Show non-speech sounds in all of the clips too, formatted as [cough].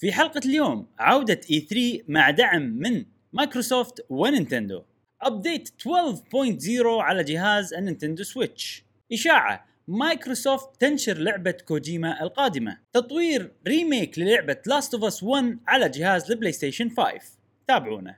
في حلقة اليوم عودة E3 مع دعم من مايكروسوفت ونينتندو. update 12.0 على جهاز النينتندو سويتش. إشاعة مايكروسوفت تنشر لعبة كوجيما القادمة. تطوير remake للعبة Last of Us 1 على جهاز البلاي ستيشن 5 تابعونا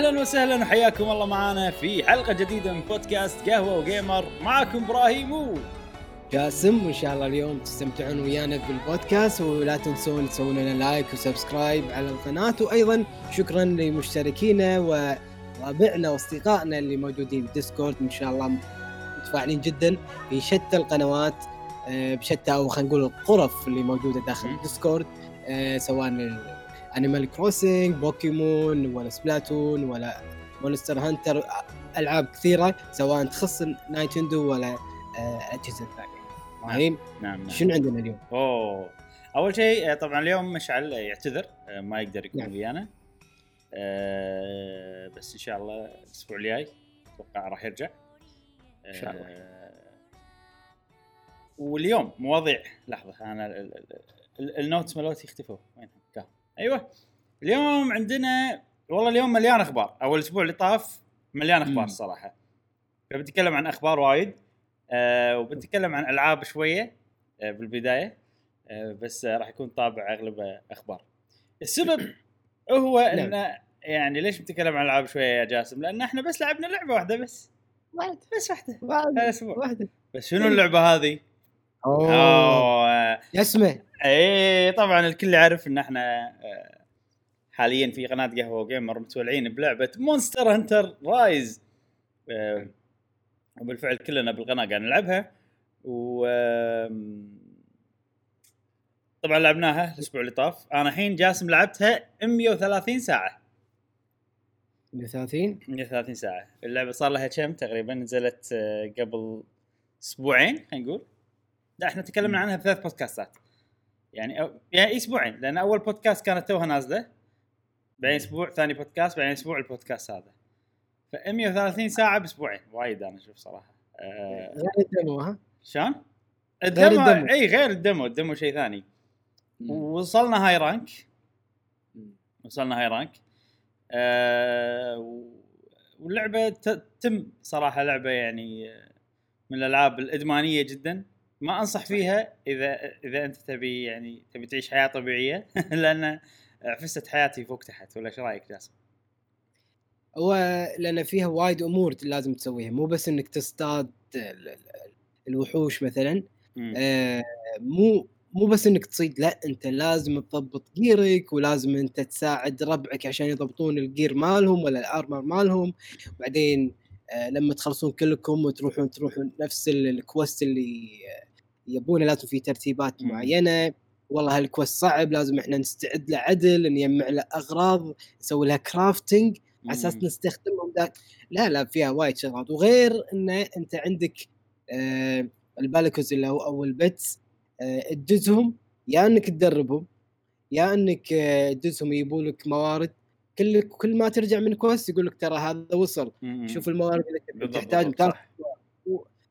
أهلا وسهلا وحياكم الله معنا في حلقة جديدة من بودكاست قهوة وجيمر. معكم إبراهيم و جاسم وإن شاء الله اليوم تستمتعون ويانا بالبودكاست. ولا تنسون تسوون لنا like و subscribe على القناة. وأيضا شكرا لمشتركينا ورابعنا وأصدقائنا اللي موجودين بالديسكورد ان شاء الله متفاعلين جدا في شتى القنوات آه، بشتى أو خلينا نقول الغرف اللي موجودة داخل. الديسكورد آه، سواء انيمال كروسنج بوكيمون ولا سبلاتون ولا مونستر هانتر ألعاب كثيرة سواء تخص نينتندو ولا آه، أجهزة ثانية. إبراهيم نعم نعم. شنو عندنا اليوم؟ أوه. أول شيء آه، طبعا اليوم مشعل يعتذر آه، ما يقدر يكون نعم. ويانا. آه، بس إن شاء الله الأسبوع الجاي أتوقع راح يرجع. إن شاء الله. آه، واليوم مواضيع لحظة أنا ال- ال- ال- ال- النوتس مالوتي اختفوا وينهم؟ كان أيوه. اليوم عندنا والله اليوم مليان أخبار. أول أسبوع اللي طاف مليان أخبار مم. صراحة. فبنتكلم عن أخبار وايد. آه وبنتكلم عن ألعاب شوية آه بالبداية. آه بس راح يكون طابع اغلبه أخبار. السبب [coughs] هو نعم. إن يعني ليش بنتكلم عن ألعاب شوية يا جاسم؟ لأن إحنا بس لعبنا لعبة واحدة بس. واحد. بس واحدة. واحد. الأسبوع. واحدة بس شنو اللعبة هذه؟ أوه. اوه اسمه اي طبعا الكل يعرف إن إحنا آه، حاليا في قناة قهوة جيمر متولعين بلعبة مونستر هانتر رايز وبالفعل كلنا بالقناة قاعد نلعبها. و طبعا لعبناها الأسبوع اللي طاف. أنا الحين جاسم لعبتها 130 ساعة. 130 130 ساعة. اللعبة صار لها كم تقريبا؟ نزلت آه، قبل أسبوعين خلينا نقول. لا إحنا تكلمنا عنها بثلاث بودكاستات. يعني أو يعني أسبوعين لأن أول بودكاست كانت توها نازلة بعدين أسبوع ثاني بودكاست بعدين أسبوع البودكاست هذا. ف 130 ساعة بأسبوعين وايد أنا أشوف صراحة. آه غير ال demo ها؟ شلون؟ ال demo. إي غير ال demo ال demo شيء ثاني. وصلنا high rank وصلنا هاي رانك آه و- واللعبة ت- تم صراحة لعبة يعني آه، من الألعاب الإدمانية جدا. ما أنصح فيها إذا إذا أنت تبي يعني تبي تعيش حياة طبيعية [laughs] لأن عفست حياتي فوق تحت ولا إيش رأيك جاسم؟ هو لأن فيها وايد أمور لازم تسويها مو بس إنك تصطاد ال- ال- الوحوش مثلا. آه، مو مو بس إنك تصيد لا أنت لازم تضبط gear ك ولازم أنت تساعد ربعك عشان يضبطون ال gear مالهم ولا ال armor مالهم بعدين آه، لما تخلصون كلكم وتروحون تروحون نفس ال- ال quest اللي آه، يبونه لازم في ترتيبات. معينة والله هال quest صعب لازم إحنا نستعد له عدل نجمع له أغراض نسوي لها crafting على أساس. نستخدمهم دا لا لا فيها وايد شغلات وغير ان أنت عندك آه ال Palicoes اللي هو أو ال pets آه تدزهم يا إنك تدربهم يا إنك آه تدزهم يجيبوا لك موارد كل كل ما ترجع من quest يقول لك ترى هذا وصل مم. شوف الموارد اللي تحتاج.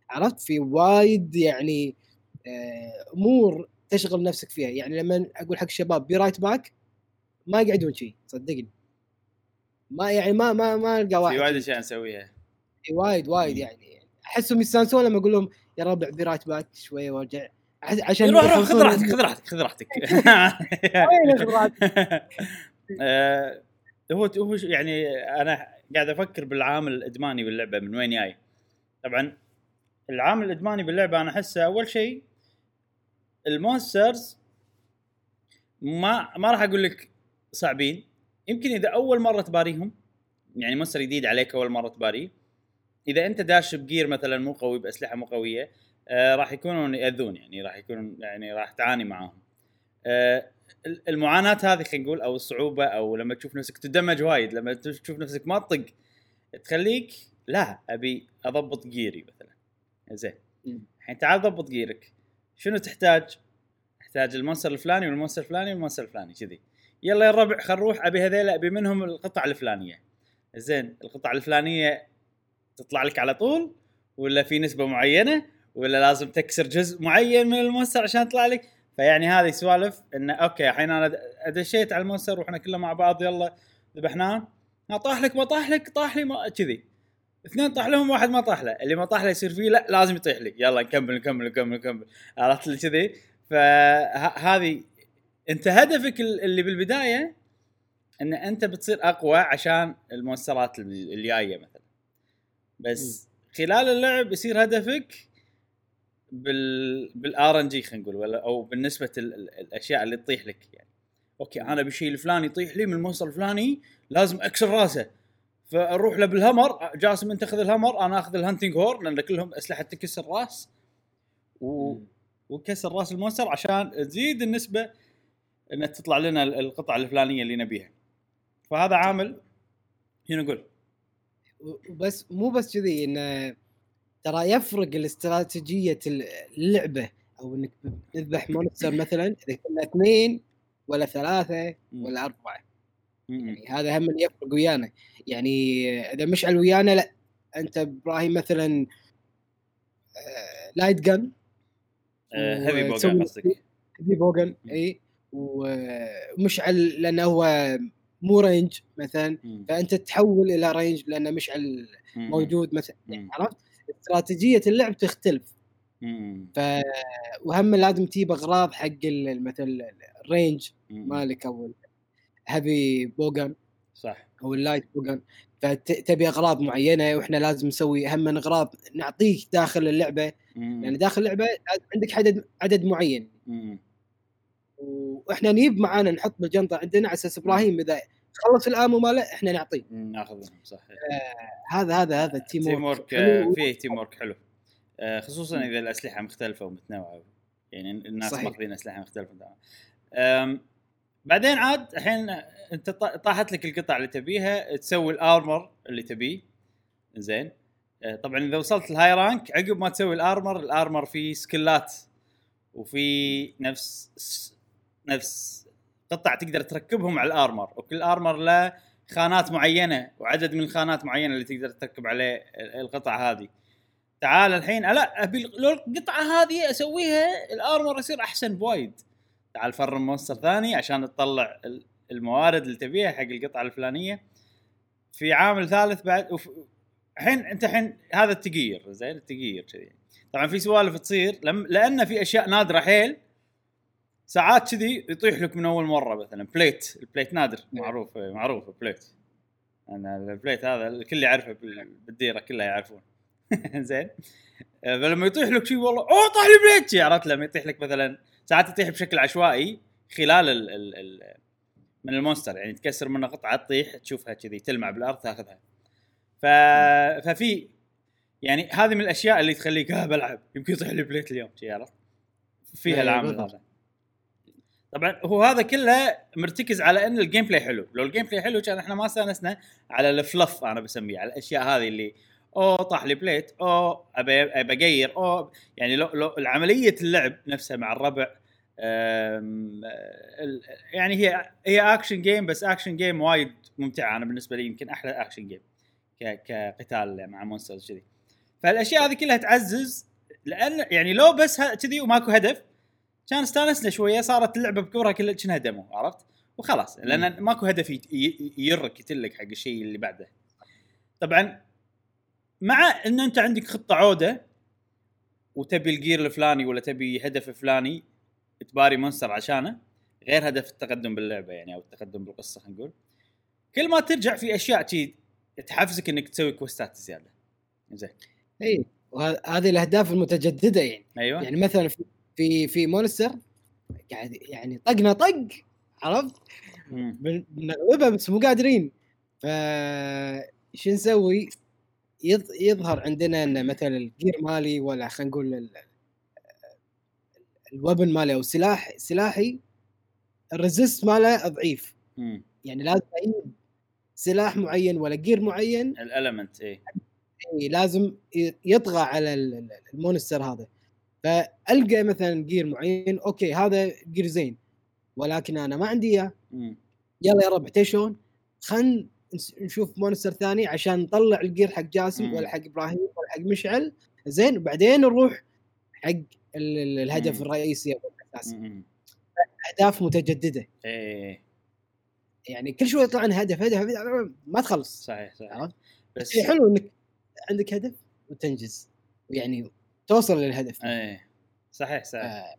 عرفت في وايد يعني آه امور تشغل نفسك فيها. يعني لما أقول حق الشباب be right back ما يقعدون شيء صدقني. ما يعني ما ما ما ألقى واحد. في وايد أشياء نسويها. وايد وايد. يعني. أحسهم يستانسون لما أقول لهم يا ربع be right back شوية وأرجع. عشان روح روح خذ راحتك خذ راحتك خذ راحتك؟ [laughs] [laughs] [laughs] آه، هو هو يعني أنا قاعد أفكر بالعامل الإدماني باللعبة من وين جاي. طبعا العامل الإدماني باللعبة أنا أحسه أول شيء ال monsters ما ما راح أقول لك صعبين. يمكن إذا أول مرة تباريهم يعني مونستر جديد عليك أول مرة تباريه. إذا أنت داش بجير مثلا مو قوي بأسلحة مو قوية آه راح يكونون يأذون يعني راح يكونون يعني راح تعاني معاهم. آه ال- المعاناة هذه خلينا نقول أو الصعوبة أو لما تشوف نفسك تدمج وايد لما تشوف نفسك ما تطق تخليك لا أبي أضبط جيري مثلا. زين. الحين تعال ضبط جيرك. شنو تحتاج؟ تحتاج ال monster الفلاني وال monster الفلاني وال monster الفلاني كذي. يلا يا الربع خل نروح أبي هذيلا أبي منهم القطع الفلانية. زين القطع الفلانية تطلع لك على طول ولا في نسبة معينة ولا لازم تكسر جزء معين من ال monster عشان يطلع لك؟ فيعني هذه سوالف انه okay الحين أنا د- أدشيت على ال monster وإحنا كلنا مع بعض يلا ذبحناه. طاح لك ما طاح لك طاح لي ما كذي. اثنين طاح لهم واحد ما طاح له. اللي ما طاح له يصير فيه لا لازم يطيح لك. يلا نكمل نكمل نكمل نكمل. عرفت اللي كذي؟ فهذه انت هدفك ال- اللي بالبداية إن أنت بتصير أقوى عشان ال monster ات ال- الجايه مثلا. بس خلال اللعب يصير هدفك بال بال RNG خلينا نقول ولا أو بالنسبة ال- ال- الأشياء اللي تطيح لك يعني. okay أنا بشيء الفلاني يطيح لي من ال monster الفلاني لازم أكسر راسه. فاروح له بال hammer جاسم انت خذ ال hammer أنا اخذ ال hunting horn لأن كلهم أسلحة تكسر راس و... وكسر راس المونستر عشان تزيد النسبة ان تطلع لنا ال- القطعة الفلانية اللي نبيها. فهذا عامل هنا نقول وبس مو بس كذي انه ترى يفرق الاستراتيجية اللعبة أو إنك تذبح مونستر مثلا إذا كنا اثنين ولا ثلاثة ولا أربعة. يعني هذا هم اللي يفرق ويانا يعني إذا مشعل ويانا لا أنت إبراهيم مثلا آه، light gun heavy bowgun وتسوي- قصدك heavy bowgun اي ومشعل لأنه هو مو range مثلا مم. فأنت تحول إلى range لأن مشعل مم. موجود مثلا مم. عرفت استراتيجية اللعب تختلف مم. ف وهم لازم تجيب أغراض حق مثلا ال range. مالك أو ال heavy bowgun صح أو ال light bowgun فتبي أغراض معينة وإحنا لازم نسوي هم من أغراض نعطيك داخل اللعبة مم. لأن داخل اللعبة عندك عدد عدد معين مم. وإحنا نجيب معانا نحط بالجنطة عندنا على أساس إبراهيم إذا خلص ال ammo ماله إحنا نعطيه. ناخذهم صح هذا هذا هذا ال team teamwork work حلو. آه، فيه teamwork حلو آه، خصوصا إذا الأسلحة مختلفة ومتنوعة يعني الناس. ماخذين أسلحة مختلفة بعدين عاد الحين انت طا- طاحت لك القطع اللي تبيها تسوي ال armor اللي تبيه. زين. آه، طبعا إذا وصلت ال high rank عقب ما تسوي ال armor ال armor فيه skill ات وفي نفس نفس قطع تقدر تركبهم على ال armor وكل armor له خانات معينة وعدد من الخانات معينة اللي تقدر تركب عليه ال- القطع هذه. تعال الحين لا أبي القطعة هذه أسويها ال armor يصير أحسن بوايد. تعال farm monster ثاني عشان تطلع ال- الموارد اللي تبيها حق القطعة الفلانية. في عامل ثالث بعد وف- الحين انت الحين هذا التقير زين؟ التقير كذي. طبعا في سوالف تصير لم لأن في أشياء نادرة حيل ساعات كذي يطيح لك من أول مرة مثلا. plate ال plate نادر. معروف معروف plate أنا ال plate هذا الكل يعرفه بال- بالديرة كلها يعرفون. [laughs] زين؟ فلما يطيح لك شيء والله أوه طاح لي plate عرفت؟ لما يطيح لك مثلا ساعات يطيح بشكل عشوائي خلال ال ال ال من ال monster يعني تكسر منه قطعة تطيح تشوفها كذي تلمع بالأرض تاخذها. ف... ففي يعني هذه من الأشياء اللي تخليك آه بلعب. يمكن يطيح لي plate اليوم عرفت؟ فيها إيه، العامل. هذا. طبعا هو هذا كله مرتكز على إن ال gameplay حلو. لو ال gameplay حلو كان إحنا ما استانسنا على ال fluff أنا بسميه على الأشياء هذه اللي أوه طاح لي plate أوه أبي أبي أغير أوه يعني لو لو العملية اللعب نفسها مع الربع يعني هي هي action game بس action game وايد ممتعة أنا بالنسبة لي يمكن أحلى action game كقتال مع monsters كذي فالأشياء هذه كلها تعزز لأن يعني لو بس كذي وماكو هدف كان استانسنا شوية صارت اللعبة بكبرها كلها كأنها demo عرفت؟ وخلاص لأن ماكو هدف يرك يتلك حق الشيء اللي بعده. طبعا مع إن أنت عندك خطة عودة وتبي الجير الفلاني ولا تبي هدف فلاني تباري مونستر عشانه غير هدف التقدم باللعبة يعني أو التقدم بالقصة خلينا نقول. كل ما ترجع في أشياء شي تحفزك إنك تسوي كوستات زيادة. زين. إي وهذه الأهداف المتجددة يعني. أيوه. يعني مثلا في في, في monster قاعد يعني طقنا طق عرفت؟ بنغلبها بس مو قادرين. ف شو نسوي؟ يظ- يظهر عندنا ان مثلا ال gear مالي ولا خلينا نقول ال- ال weapon مالي أو سلاح سلاحي ال resist ماله ضعيف مم. يعني لازم سلاح معين ولا gear معين ال element إيه إيه، لازم يطغى على ال- ال- ال monster هذا فألقى مثلا gear معين okay هذا gear زين ولكن أنا ما عندي إياه. يلا يا ربع تشون خلينا نشوف monster ثاني عشان نطلع ال gear حق جاسم مم. ولا حق إبراهيم ولا حق مشعل زين وبعدين نروح حق الهدف مم. الرئيسي أو الأساسي. أهداف متجددة. إيه. يعني كل شوي يطلع لنا هدف هدف, ما تخلص. صحيح صحيح. عرفت؟ بس حلو إنك عندك هدف وتنجز. يعني توصل للهدف. إيه. صحيح صحيح. آه،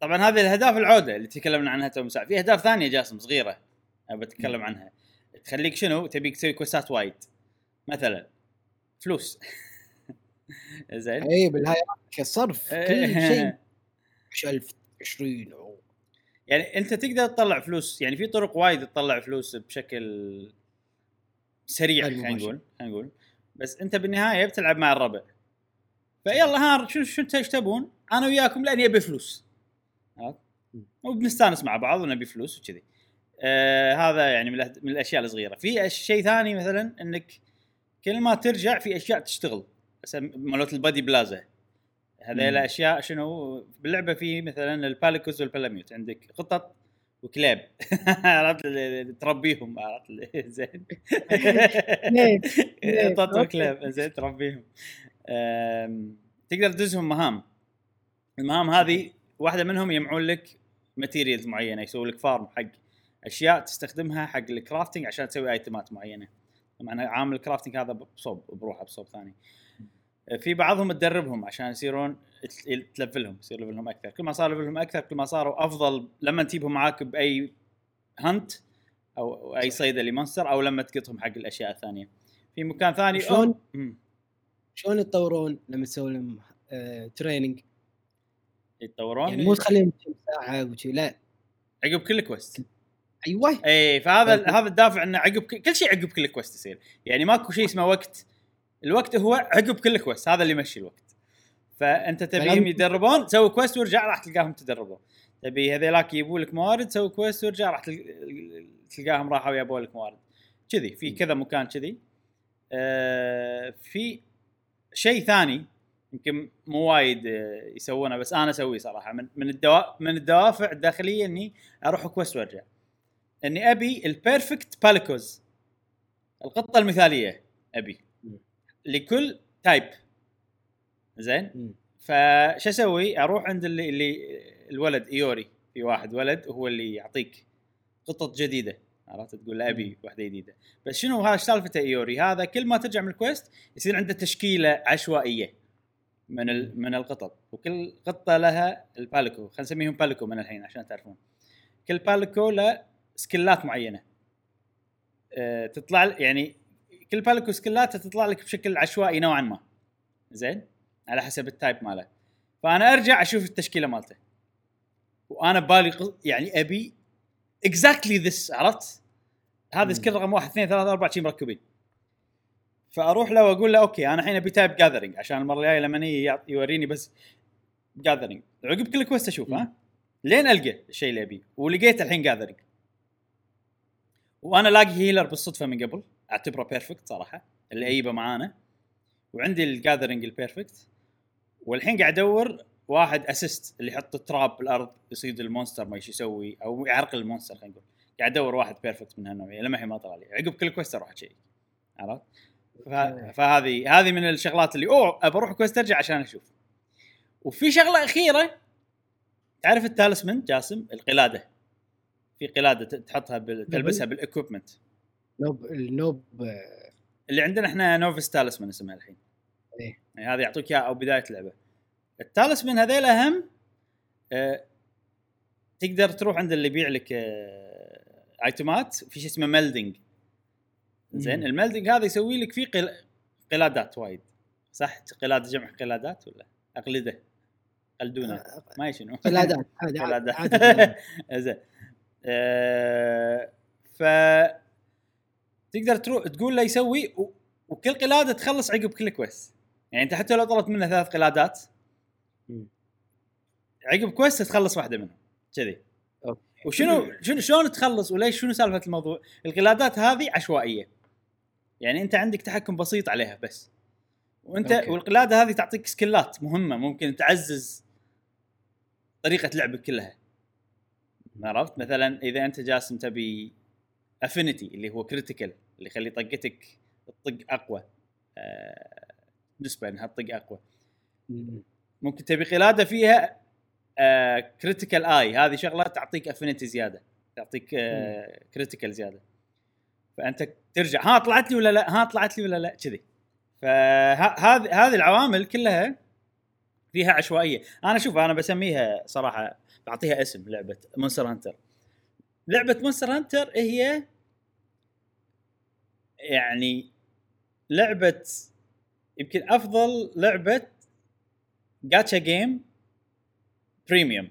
طبعا هذه الأهداف العودة اللي تكلمنا عنها تو في أهداف ثانية جاسم صغيرة ابى أتكلم عنها. تخليك شنو؟ تبيك تسوي كوستات وايد. مثلا فلوس. [laughs] زين اي بال hierarchy الصرف كل إيه. شيء [laughs] 10000 20 أو- يعني أنت تقدر تطلع فلوس يعني في طرق وايد تطلع فلوس بشكل سريع خلينا. نقول خلينا نقول بس أنت بالنهاية بتلعب مع الربع فيلا ها شو شو إيش تبون؟ أنا وياكم لأني أبي فلوس؟ وبنستانس مع بعض ونبي فلوس وكذي. آه هذا يعني من, الأشياء الصغيرة، في شيء ثاني مثلا إنك كل ما ترجع في أشياء تشتغل مالت البادي بلازا هذيل مم. أشياء شنو باللعبة في مثلا الباليكوز والبلاميوت عندك قطط وكلاب [laughs] عرفت اللي تربيهم عرفت [laughs] زين؟ قطط. وكلاب زين تربيهم تقدر تدزهم مهام المهام هذه واحدة منهم يجمعون لك materials معينة يسوي لك farm حق أشياء تستخدمها حق ال crafting عشان تسوي item ات معينة طبعا عامل ال crafting هذا بصوب بروحه بصوب ثاني في بعضهم تدربهم عشان يصيرون تل- ت level هم يصير level هم أكثر. كل ما صار level هم أكثر كل ما صاروا أفضل لما تجيبهم معاك بأي hunt أو أي صيده ل monster أو لما تقطهم حق الأشياء الثانية. في مكان ثاني شلون؟ شلون يتطورون لما تسوي لهم آه، training يتطورون؟ يعني مو تخليهم ساعة وشي لا. عقب كل quest أيوه. اي فهذا طيب. هذا الدافع إنه عقب كل شيء عقب كل quest يصير. يعني ماكو شيء اسمه وقت. الوقت هو عقب كل quest هذا اللي يمشي الوقت. فأنت تبيهم يدربون سوي quest وارجع راح تلقاهم تدربوا تبي هذيلاك يجيبوا لك موارد سوي quest وارجع راح تل- تلقاهم راحوا يبوا لك موارد. كذي في كذا مكان كذي. آه في شيء ثاني يمكن مو وايد آه، يسوونه بس أنا أسويه صراحة. من من الدوا من الدوافع الداخلية إني أروح quest وأرجع. إني أبي ال perfect Palicoes القطة المثالية أبي. لكل type زين؟ مم. فش أسوي؟ أروح عند اللي, اللي الولد إيوري. في واحد ولد هو اللي يعطيك قطط جديدة. عرفت؟ تقول ابي واحدة جديدة. بس شنو هذا؟ سالفته إيوري. هذا كل ما ترجع من ال quest يصير عنده تشكيلة عشوائية من. من القطط وكل قطه لها ال Palico خلينا نسميهم Palico من الحين عشان تعرفون. كل Palico له skill ات معينة. أه تطلع يعني كل Palico skill اته تطلع لك بشكل عشوائي نوعا ما. زين؟ على حسب ال type ماله. فأنا أرجع أشوف التشكيلة مالته. وأنا ببالي يعني أبي exactly this عرفت؟ هذا. skill رقم واحد اثنين ثلاثة أربعة شي مركبين. فأروح له وأقول له okay أنا الحين أبي type gathering عشان المرة الجاية لما يوريني بس gathering عقب كل quest أشوف ها؟ لين ألقى الشيء اللي أبيه. ولقيت الحين gathering وأنا لاقي healer بالصدفة من قبل. أعتبره perfect صراحة اللي اجيبه معانا. وعندي ال gathering ال perfect والحين قاعد أدور واحد assist اللي يحط ال trap بالارض يصيد ال monster ما إيش يسوي أو يعرقل ال monster خلينا نقول. قاعد أدور واحد perfect من هالنوعية لما الحين ما طلع لي. عقب كل quest أروح أشيك عرفت؟ فهذه هذه من الشغلات اللي أوه أبى أروح quest أرجع عشان أشوف. وفي شغلة أخيرة تعرف ال talisman جاسم؟ القلادة. في قلادة تحطها بال... تلبسها بال equipment noob ال noob اللي عندنا إحنا novice talisman اسمها الحين. إيه. يعني هذا يعطوك إياها أو بداية اللعبة. ال talisman هذيل اهم آه تقدر تروح عند اللي يبيع لك آه item ات في شيء اسمه melding زين. ال melding هذا يسوي لك فيه قل... قلادات وايد. صح؟ قلاده جمع قلادات ولا؟ أقلده. قلدونه ما شنو قلادات. قلادات. [laughs] زين. آه، ف تقدر تروح تقول له يسوي و... وكل قلادة تخلص عقب كل quest يعني أنت حتى لو طلبت منه ثلاث قلادات. عقب quest تخلص واحدة منهم كذي. وشنو [laughs] شنو شلون تخلص وليش شنو سالفة الموضوع؟ القلادات هذه عشوائية يعني أنت عندك تحكم بسيط عليها بس وأنت okay. والقلادة هذه تعطيك skill ات مهمة ممكن تعزز طريقة لعبك كلها عرفت مثلا إذا أنت جاسم تبي affinity اللي هو critical اللي يخلي طقتك تطق أقوى. آه نسبة إنها تطق أقوى. مم. ممكن تبي قلادة فيها آه critical اي هذه شغلة تعطيك affinity زيادة. تعطيك آه critical زيادة. فأنت ترجع ها طلعت لي ولا لا؟ ها طلعت لي ولا لا؟ كذي. فهذه هذه العوامل كلها فيها عشوائية. أنا شوف أنا بسميها صراحة بعطيها اسم لعبة Monster Hunter لعبة Monster Hunter هي يعني لعبة يمكن أفضل لعبة gacha game premium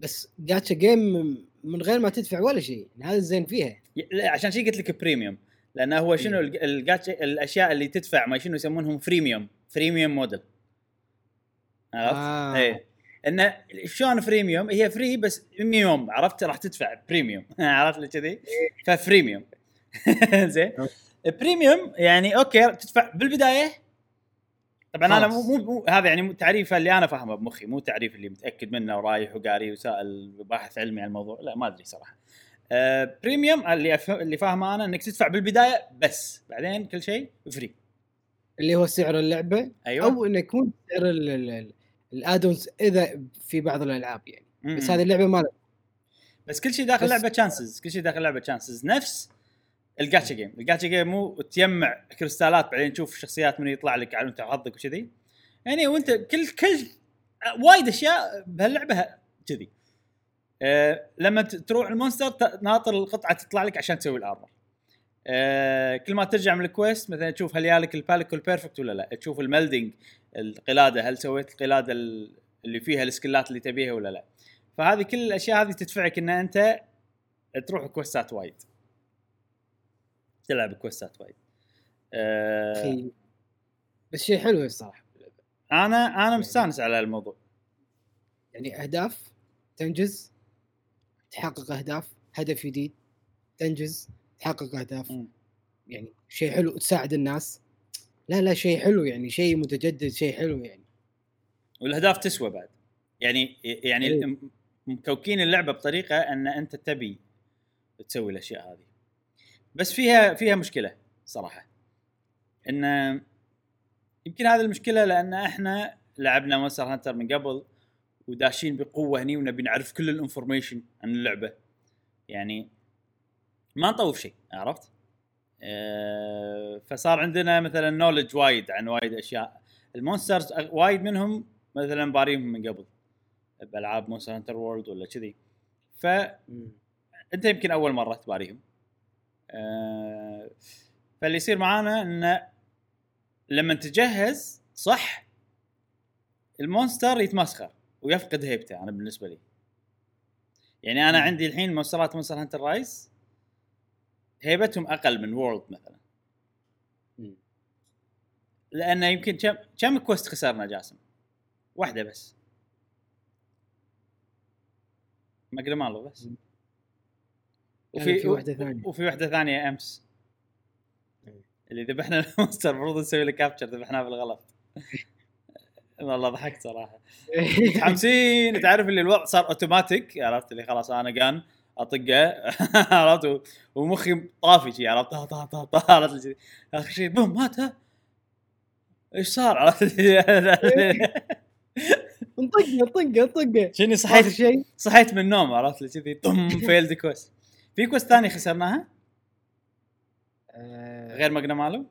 بس جاتشا جيم من غير ما تدفع ولا شيء هذا الزين فيها. عشان شي قلت لك premium لأن هو شنو الج- الجاتشا الأشياء اللي تدفع ما شنو يسمونهم freemium freemium model عرفت؟ آه. إيه. انه شلون freemium؟ هي free بس premium عرفت؟ راح تدفع premium [laughs] عرفت لي كذي؟ ف freemium [laughs] زين. premium يعني أوكي تدفع بالبداية. طبعا أنا مو. مو, هذا يعني تعريفه اللي أنا فاهمه بمخي مو تعريف اللي متأكد منه ورايح وقاري وسائل باحث علمي عن الموضوع لا ما أدري صراحة. آه premium اللي. اللي فاهمه أنا إنك تدفع بالبداية بس بعدين كل شيء free اللي هو سعر اللعبة أيوه. أو انه يكون سعر ال- ال- ال- ال add-ons إذا في بعض الألعاب يعني. م-م. بس هذه اللعبة ما بس كل شيء داخل لعبة chances كل شيء داخل لعبة chances نفس الجاتشا جيم الجاتشا جيم مو تجمع crystalات بعدين تشوف شخصيات من يطلع لك على انت وحظك وكذي. يعني وأنت كل كل وايد أشياء بهاللعبة كذي. أه لما تروح ال monster ناطر القطعة تطلع لك عشان تسوي ال armor. أه كل ما ترجع من ال quest مثلا تشوف هل يالك ال Palico perfect ولا لا. تشوف ال melding القلادة هل سويت القلادة ال- اللي فيها السكلات اللي تبيها ولا لا؟ فهذه كل الأشياء هذه تدفعك إن أنت تروح كويستات وايد. تلعب كويستات وايد. أه بس شيء حلو الصراحة. أنا أنا مستانس على الموضوع. يعني أهداف تنجز تحقق أهداف هدف جديد تنجز تحقق أهداف. مم. يعني شيء حلو تساعد الناس. لا لا شيء حلو يعني شيء متجدد شيء حلو يعني. والاهداف تسوى بعد. يعني يعني إيه. مكركين اللعبة بطريقة أن أنت تبي تسوي الأشياء هذه. بس فيها فيها مشكلة صراحة. إن يمكن هذه المشكلة لأن إحنا لعبنا Monster Hunter من قبل وداشين بقوة هني ونبي نعرف كل ال information عن اللعبة. يعني ما نطوف شيء عرفت؟ أه فصار عندنا مثلا knowledge وايد عن وايد أشياء. ال monsters وايد منهم مثلا باريهم من قبل. بألعاب Monster Hunter World ولا كذي. فانت يمكن أول مرة تباريهم. أه فاللي يصير معانا انه لما تجهز صح ال monster يتمسخر ويفقد هيبته أنا بالنسبة لي. يعني أنا عندي الحين monsterات Monster Hunter Rise هيبتهم أقل من World مثلا. لأنه يمكن كم كم quest خسرنا جاسم؟ واحدة بس. Magnamalo بس. لا، في واحدة ثانية. وفي واحدة ثانية أمس. إيه. اللي ذبحنا [laughs] ال monster المفروض نسوي له capture ذبحناه بالغلط. [laughs] والله ضحكت صراحة. متحمسين. تعرف اللي الوضع صار اوتوماتيك عرفت اللي خلاص أنا جان اطقه [laughs] عرفت؟ ومخي طافي شي عرفت؟ طا طا طا طا عرفت؟ آخر شيء boom مات ها؟ إيش صار؟ عرفت؟ [laughs] نطقه طقه طقه شني صحيت؟ شيء صحيت من النوم عرفت؟ اللي كذي طم failed quest في quest ثانية خسرناها آه، غير Magnamalo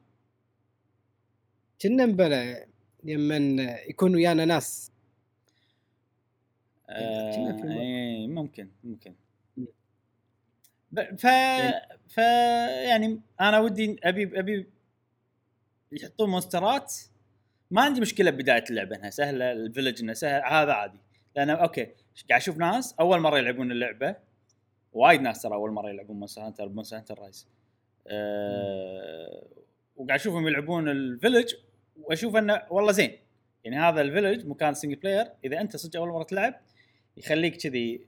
كنا مبلى لما يكون ويانا ناس. آه إيه ممكن ممكن. ف ف يعني أنا ودي أبي أبي يحطون monsterات. ما عندي مشكلة ببداية اللعبة إنها سهلة ال village انها سهل هذا عادي. لأن أوكي قاعد أشوف ناس أول مرة يلعبون اللعبة وايد ناس ترى أول مرة يلعبون Monster Hunter Monster Hunter Rise أه وقاعد أشوفهم يلعبون ال village وأشوف إنه والله زين. يعني هذا ال village مكان single player إذا أنت صدق أول مرة تلعب يخليك كذي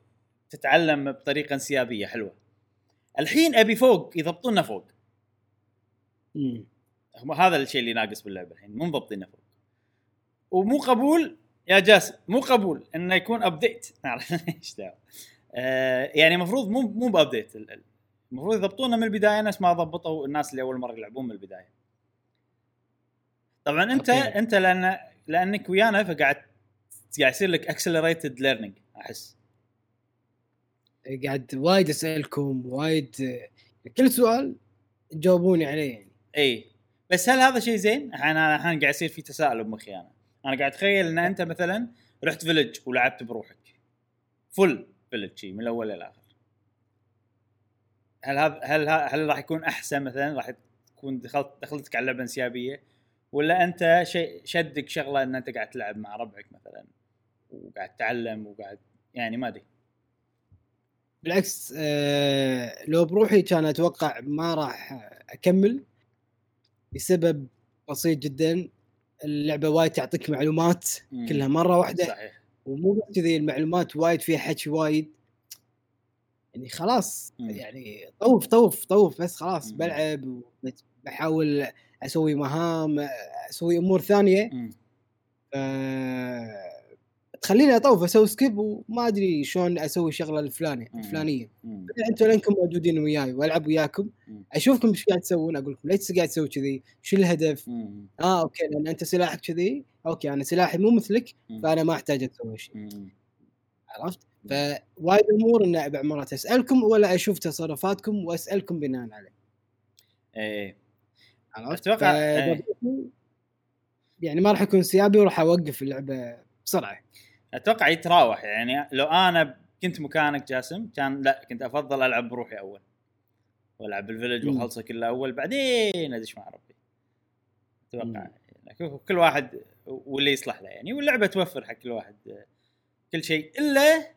تتعلم بطريقة انسيابية حلوة. الحين أبي فوق يضبطونا فوق. مم. هذا الشيء اللي ناقص باللعبة الحين مو مضبطينه فوق. ومو قبول يا جاسم مو قبول إنه يكون update [laughs] إيش دعوة. آه، يعني المفروض مو مو ب update ال- ال- المفروض يضبطونه من البداية نفس ما ضبطوا الناس اللي أول مرة يلعبون من البداية. طبعا انت أوكي. أنت لأن لأنك ويانا فقاعد قاعد يصير لك accelerated learning أحس. قاعد وايد أسألكم وايد كل سؤال تجاوبوني عليه يعني. إي. بس هل هذا شيء زين؟ أنا الحين قاعد يصير في تساؤل بمخي أنا. أنا قاعد أتخيل إن أنت مثلا رحت فيلج ولعبت بروحك. فل فيلج من الأول للاخر هل هذا هل هل راح يكون أحسن مثلا؟ راح تكون دخلت دخلتك على لعبة انسيابية؟ ولا أنت شيء شدك شغلة إن أنت قاعد تلعب مع ربعك مثلا؟ وقاعد تتعلم وقاعد يعني ما أدري. بالعكس آه لو بروحي كان أتوقع ما راح أكمل بسبب بسيط جدا اللعبة وايد تعطيك معلومات مم. كلها مرة واحدة صحيح ومو بس كذي المعلومات وايد فيها حكي وايد يعني خلاص مم. يعني طوف طوف طوف بس خلاص مم. بلعب وبحاول أسوي مهام أسوي أمور ثانية مم. ف تخليني اطوف أسوي سكيب وما ادري شلون أسوي شغله الفلانية. الفلانيه. أنتم لانكم موجودين وياي والعب وياكم. اشوفكم إيش قاعد تسوون أقول لكم ليش قاعد تسوي كذي؟ شو الهدف؟ مم. آه أوكي لأن أنت سلاحك كذي أوكي أنا سلاحي مو مثلك. فأنا ما أحتاج أسوي شيء. عرفت؟ فوايد أمور ان بعض مرات أسألكم ولا أشوف تصرفاتكم وأسألكم بناء عليه إيه عرفت؟ ف- إيه. يعني ما راح اكون سيابي وراح أوقف اللعبة بسرعة أتوقع يتراوح يعني. لو أنا كنت مكانك جاسم كان لا كنت أفضل ألعب بروحي أول. وألعب الفيلج مم. واخلصه كله أول بعدين أدش مع ربي. أتوقع. يعني كل واحد واللي يصلح له يعني. واللعبة توفر حق كل واحد كل شيء. إلا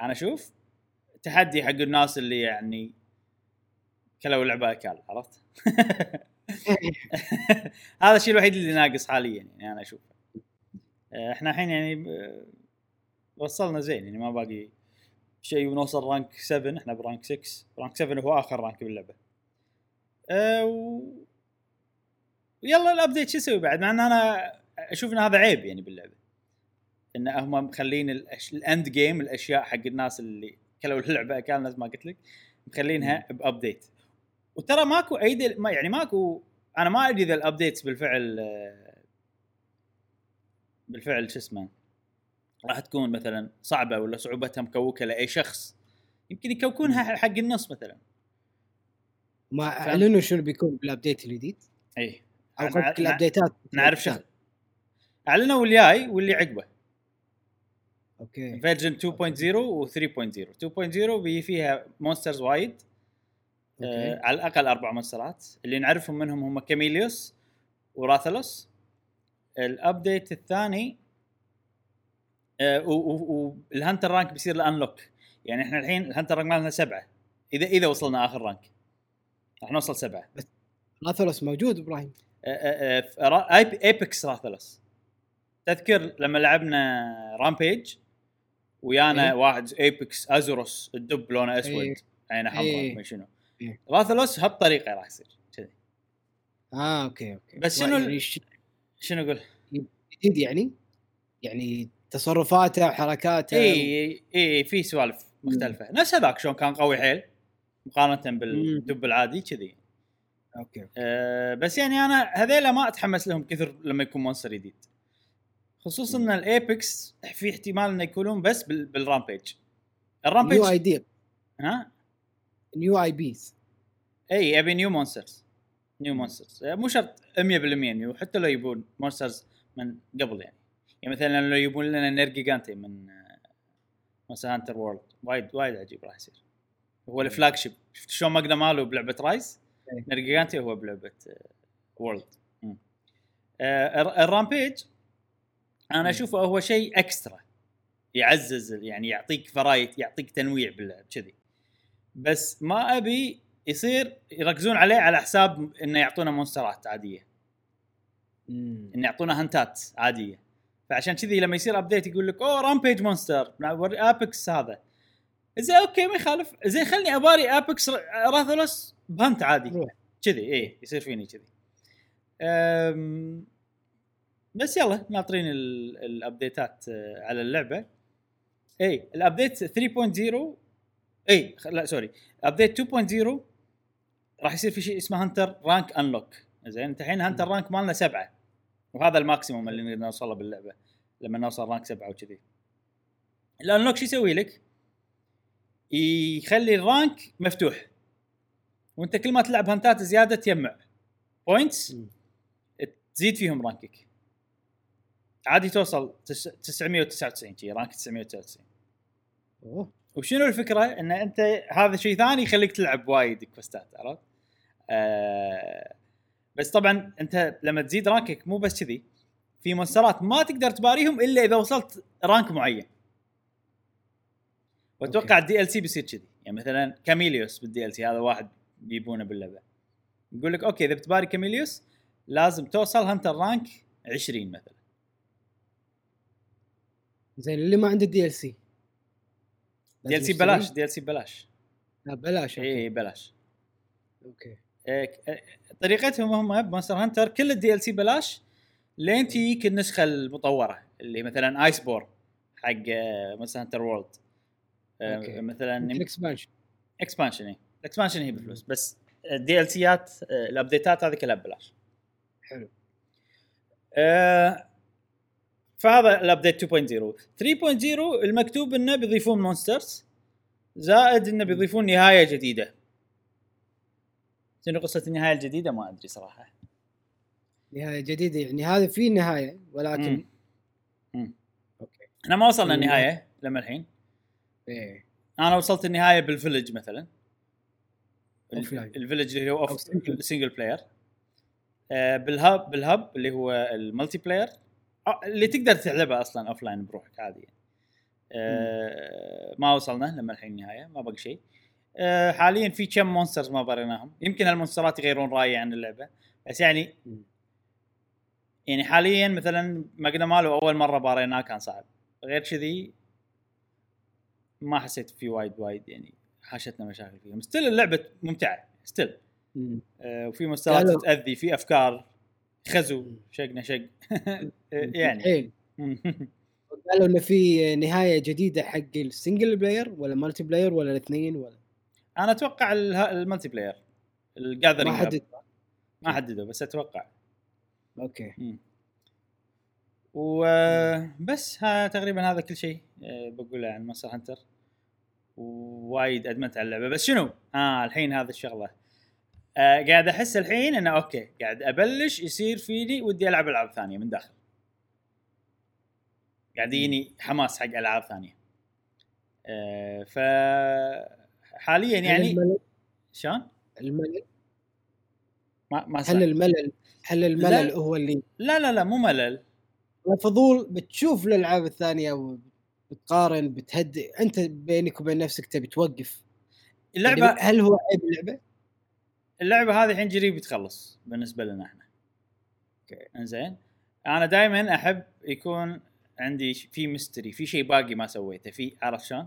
أنا أشوف تحدي حق الناس اللي يعني كلوا اللعبه أكل عرفت؟ [laughs] [laughs] هذا الشيء الوحيد اللي ناقص حاليا يعني أنا أشوف آه، إحنا الحين يعني آه، وصلنا زين يعني ما باقي شيء ونوصل rank 7 إحنا ب rank 6 rank 7 هو آخر rank باللعبة. أه و... يلا ال update شو يسوي بعد؟ مع إن أنا أشوف إن هذا عيب يعني باللعبة. إن هم مخلين الأش... ال end game الأشياء حق الناس اللي كلوا اللعبة كان نفس ما قلت لك مخلينها ب update وترى ماكو اي DL... ما يعني ماكو أنا ما أدري إذا ال updates بالفعل آه، بالفعل شو اسمه راح تكون مثلا صعبة ولا صعوبتها مكوكة لأي شخص يمكن يكوكونها حق النص مثلا. ما. أعلنوا شنو بيكون بال update الجديد؟ اي أو قصدك ال update ات نعرف شغل أعلنوا والجاي واللي عقبه. أوكي. version 2.0 و 3.0 2.0 بي فيها monsters وايد. آه أوكي. على الأقل أربع monster ات اللي نعرفهم منهم هم كاميليوس وراثلوس ال update الثاني آه وال hunter rank بيصير له unlock يعني إحنا الحين ال hunter rank مالنا سبعة. إذا إذا وصلنا آخر rank راح نوصل سبعة. راثلوس موجود إبراهيم. apex راثلوس. تذكر لما لعبنا rampage ويانا إيه. واحد apex ازوروس الدب لونه أسود إيه. عينه حمراء إيه. ما شنو. إيه. راثلوس بهالطريقه راح يصير كذي. آه أوكي أوكي. بس شنو يعني شنو أقول؟ جديد يعني؟ يعني تصرفاته وحركاته إي إي في سوالف مختلفة. نفس هذاك شلون كان قوي حيل مقارنة بالدب العادي كذي. أوكي أه بس يعني أنا هذيلا ما أتحمس لهم كثر لما يكون monster جديد. خصوصا إن ال apex في احتمال إنه يكونون بس بال- بال rampage. الرامبيج نيو آي دي. ها؟ نيو آي بيز. إي ابي نيو مونسترز. نيو مونسترز مو شرط 100% نيو حتى لو يبون مونسترز من قبل يعني. يعني مثلا لو يبون لنا نيرجيجانتي من مونستر هانتر وورلد وايد وايد عجيب راح يصير. هو الفلاج شيب شفت شلون مقدم ماله بلعبة رايز إيه. نيرجيجانتي هو بلعبة وورلد الرامبيج أنا مم. أشوفه هو شيء extra يعزز يعني يعطيك variety يعطيك تنويع باللعب كذي. بس ما أبي يصير يركزون عليه على حساب إنه يعطونا monster ات عادية. مم. إنه يعطونا hunt ات عادية. فعشان كذي لما يصير update يقول لك أوه rampage monster apex هذا. زين أوكي ما يخالف. زين خلني أباري apex راثلوس ب hunt عادي. كذي إيه يصير فيني كذي. بس يلا ناطرين ال- ال update ات آه، على اللعبة. اي ال update 3.0 اي لا sorry update 2.0 راح يصير في شيء اسمه hunter rank unlock. زين انت الحين hunter rank مالنا سبعة. وهذا ال maximum اللي نقدر نوصله باللعبة لما نوصل rank سبعة وكذي. ال unlock شو يسوي لك؟ يخلي ال rank مفتوح. وانت كل ما تلعب hunt ات زيادة تجمع. points. تزيد فيهم rank ك. عادي توصل تس- 999 شي rank 999 أوه. وشنو الفكرة؟ إن أنت هذا شيء ثاني يخليك تلعب وايد quest ات عرفت؟ آه بس طبعا أنت لما تزيد rank ك مو بس كذي في monster ات ما تقدر تباريهم إلا إذا وصلت rank معين. وأتوقع ال DLC بيصير كذي. يعني مثلا كاميليوس بال DLC هذا واحد بيبونه باللعبة. يقول لك أوكي إذا بتباري كاميليوس لازم توصل hunter rank 20 مثلا. زين اللي ما عنده دي ال سي دي ال سي ببلاش دي ال سي ببلاش. لا بلاش اي إي، بلاش أوكي. إيه، طريقتهم هم بمونستر هانتر كل ال DLC بلاش لين تجيك النسخة المطورة اللي مثلا Iceborne حق مونستر هانتر وورلد. أوكي. مثلا ال expansion expansion اي ال expansion هي بفلوس بس ال DLC ات ال update ات هذه كلها ببلاش. حلو. آه، فهذا ال update 2.0 3.0 المكتوب إنه بيضيفون monsters زائد إنه بيضيفون نهاية جديدة. شنو قصة النهاية الجديدة ما أدري صراحة نهاية جديدة يعني هذا في نهاية ولكن مم. مم. أوكي إحنا ما وصلنا. النهاية لما الحين إيه أنا وصلت النهاية بال village مثلا. ال village اللي هو single. single player آه، بال hub بال hub اللي هو ال multiplayer آه، اللي تقدر تلعبها أصلا offline بروحك عادي يعني. آه، ما وصلنا لما الحين النهاية ما بقى شيء آه، حاليا في كم monsters ما بريناهم. يمكن هال monster ات يغيرون رأيي عن اللعبة. بس يعني. يعني حاليا مثلا ماجنا مالو أول مرة باريناه كان صعب. غير كذي ما حسيت فيه وايد وايد يعني حاشتنا مشاكل فيهم. ستيل اللعبة ممتعة. ستيل. آه وفي مستويات قالوا- تاذي في أفكار خزو. شقنا شق. [laughs] يعني. حيل قالوا إنه في نهاية جديدة حق السنجل بلاير ولا مالتي بلاير ولا الاثنين ولا أنا أتوقع ال multiplayer ما ال gathering حدد ما حددوا بس أتوقع. أوكي. مم. وبس ها تقريبا هذا كل شيء آه، بقوله عن مونستر هانتر. وايد أدمنت على اللعبة. بس شنو؟ آه الحين هذا الشغلة. آه قاعد أحس الحين إنه أوكي قاعد أبلش يصير فيني ودي ألعب ألعاب ثانية من داخل. قاعد يجيني حماس حق ألعاب ثانية. آه ف حاليا يعني الملل شلون؟ الملل ما ما هل. الملل هل الملل لا. هو اللي لا لا لا مو ملل الفضول بتشوف الألعاب الثانية وبتقارن بتهدي أنت بينك وبين نفسك تبي توقف اللعبة يعني هل هو عيب اللعبة؟ اللعبة هذه الحين قريب تخلص بالنسبة لنا إحنا أوكي إنزين أنا دائما أحب يكون عندي في mystery في شيء باقي ما سويته في عرفت شلون؟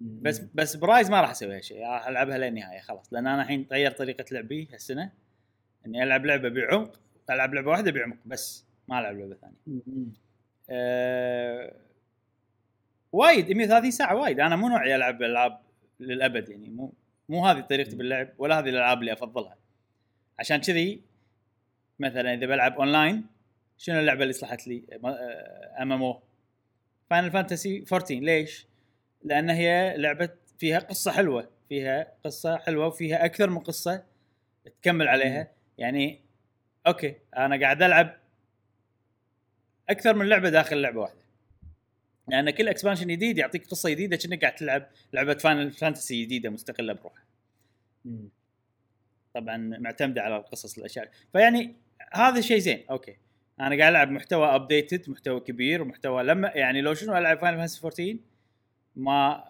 بس بس surprise ما راح أسوي هالشيء راح ألعبها للنهاية خلاص. لأن أنا الحين غير طريقة لعبي هالسنة. إني ألعب لعبة بعمق. ألعب لعبة واحدة بعمق بس. ما ألعب لعبة ثانية. أه... وايد. 130 ساعة وايد. أنا مو نوعي ألعب ألعاب للأبد يعني. مو مو هذه طريقتي باللعب ولا هذه الألعاب اللي أفضلها. عشان كذي مثلا إذا بلعب أونلاين شنو اللعبة اللي صلحت لي؟ MMO. فاينل فانتسي 14 ليش؟ لأن هي لعبه فيها قصة حلوة فيها قصة حلوة وفيها أكثر من قصة تكمل عليها. يعني أوكي أنا قاعد ألعب أكثر من لعبة داخل لعبة واحدة. لأن كل expansion جديد يعطيك قصة جديدة كأنك قاعد تلعب لعبة فاينل فانتسي جديدة مستقلة بروحها. طبعا معتمدة على القصص الأشياء. فيعني هذا شيء زين أوكي. أنا قاعد ألعب محتوى updated محتوى كبير ومحتوى لما يعني لو شنو ألعب فاينل فانتسي 14 ما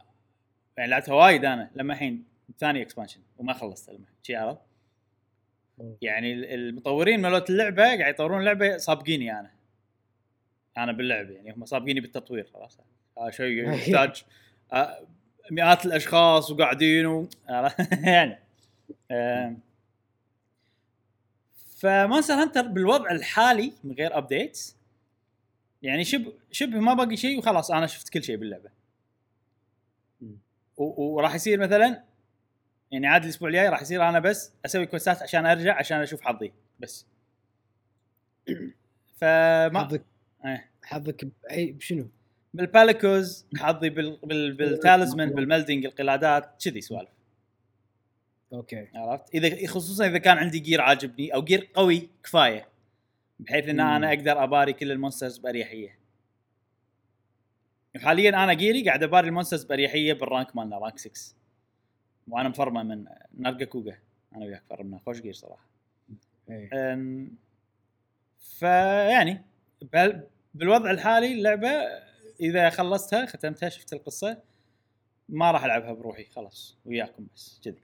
يعني لعبتها وايد أنا لما الحين ثاني expansion وما خلصت لما شي عرفت. يعني ال- المطورين مالت اللعبة قاعد يطورون اللعبة سابقيني أنا. أنا باللعبه يعني هم سابقيني بالتطوير خلاص. هذا شيء [laughs] يحتاج آه، مئات الأشخاص وقاعدين و... [laughs] يعني. فمونستر هانتر بالوضع الحالي من غير updates يعني شبه شبه ما باقي شيء وخلاص أنا شفت كل شيء باللعبة. وراح يصير مثلا يعني عاد الأسبوع الجاي راح يصير أنا بس أسوي quest ات عشان أرجع عشان أشوف حظي بس [clears throat] فما حظك إيه. حظك باي بشنو؟ بال Palicoes حظي بال... بال... [laughs] بال talisman بال melding القلادات كذي سوالف أوكي عرفت اذا خصوصا إذا كان عندي gear عاجبني أو gear قوي كفاية بحيث إن. أنا أقدر أباري كل ال monsters بأريحية حاليا أنا gear ي قاعد أباري ال monsters بأريحية بال rank مالنا rank 6 وأنا مفرمه من نارجا كوغا أنا وياك فرمنا خوش gear صراحة. إيه. أم، فيعني بالوضع الحالي اللعبة إذا خلصتها ختمتها شفت القصة ما راح ألعبها بروحي خلاص وياكم بس كذي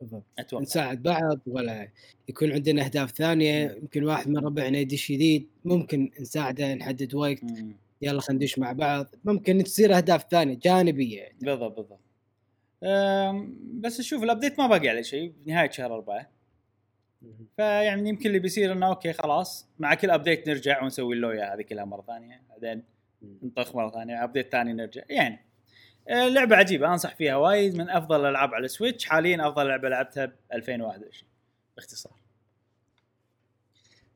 بالضبط. أتوقع. نساعد بعض ولا يكون عندنا أهداف ثانية يمكن واحد من ربعنا يدش جديد ممكن نساعده نحدد وقت. مم. يلا خلينا ندش مع بعض. ممكن تصير أهداف ثانية جانبية بالضبط بالضبط. أم، بس شوف الابديت ما باقي عليه شيء نهاية شهر أربعة. فيعني يمكن اللي بيصير إنه أوكي خلاص مع كل update نرجع ونسوي اللوية هذه كلها مرة ثانية. بعدين نطخ مرة ثانية update ثاني نرجع. يعني آه، لعبة عجيبة أنصح فيها وايد. من أفضل الألعاب على ال Switch حاليا أفضل لعبة لعبتها ب 2021 باختصار.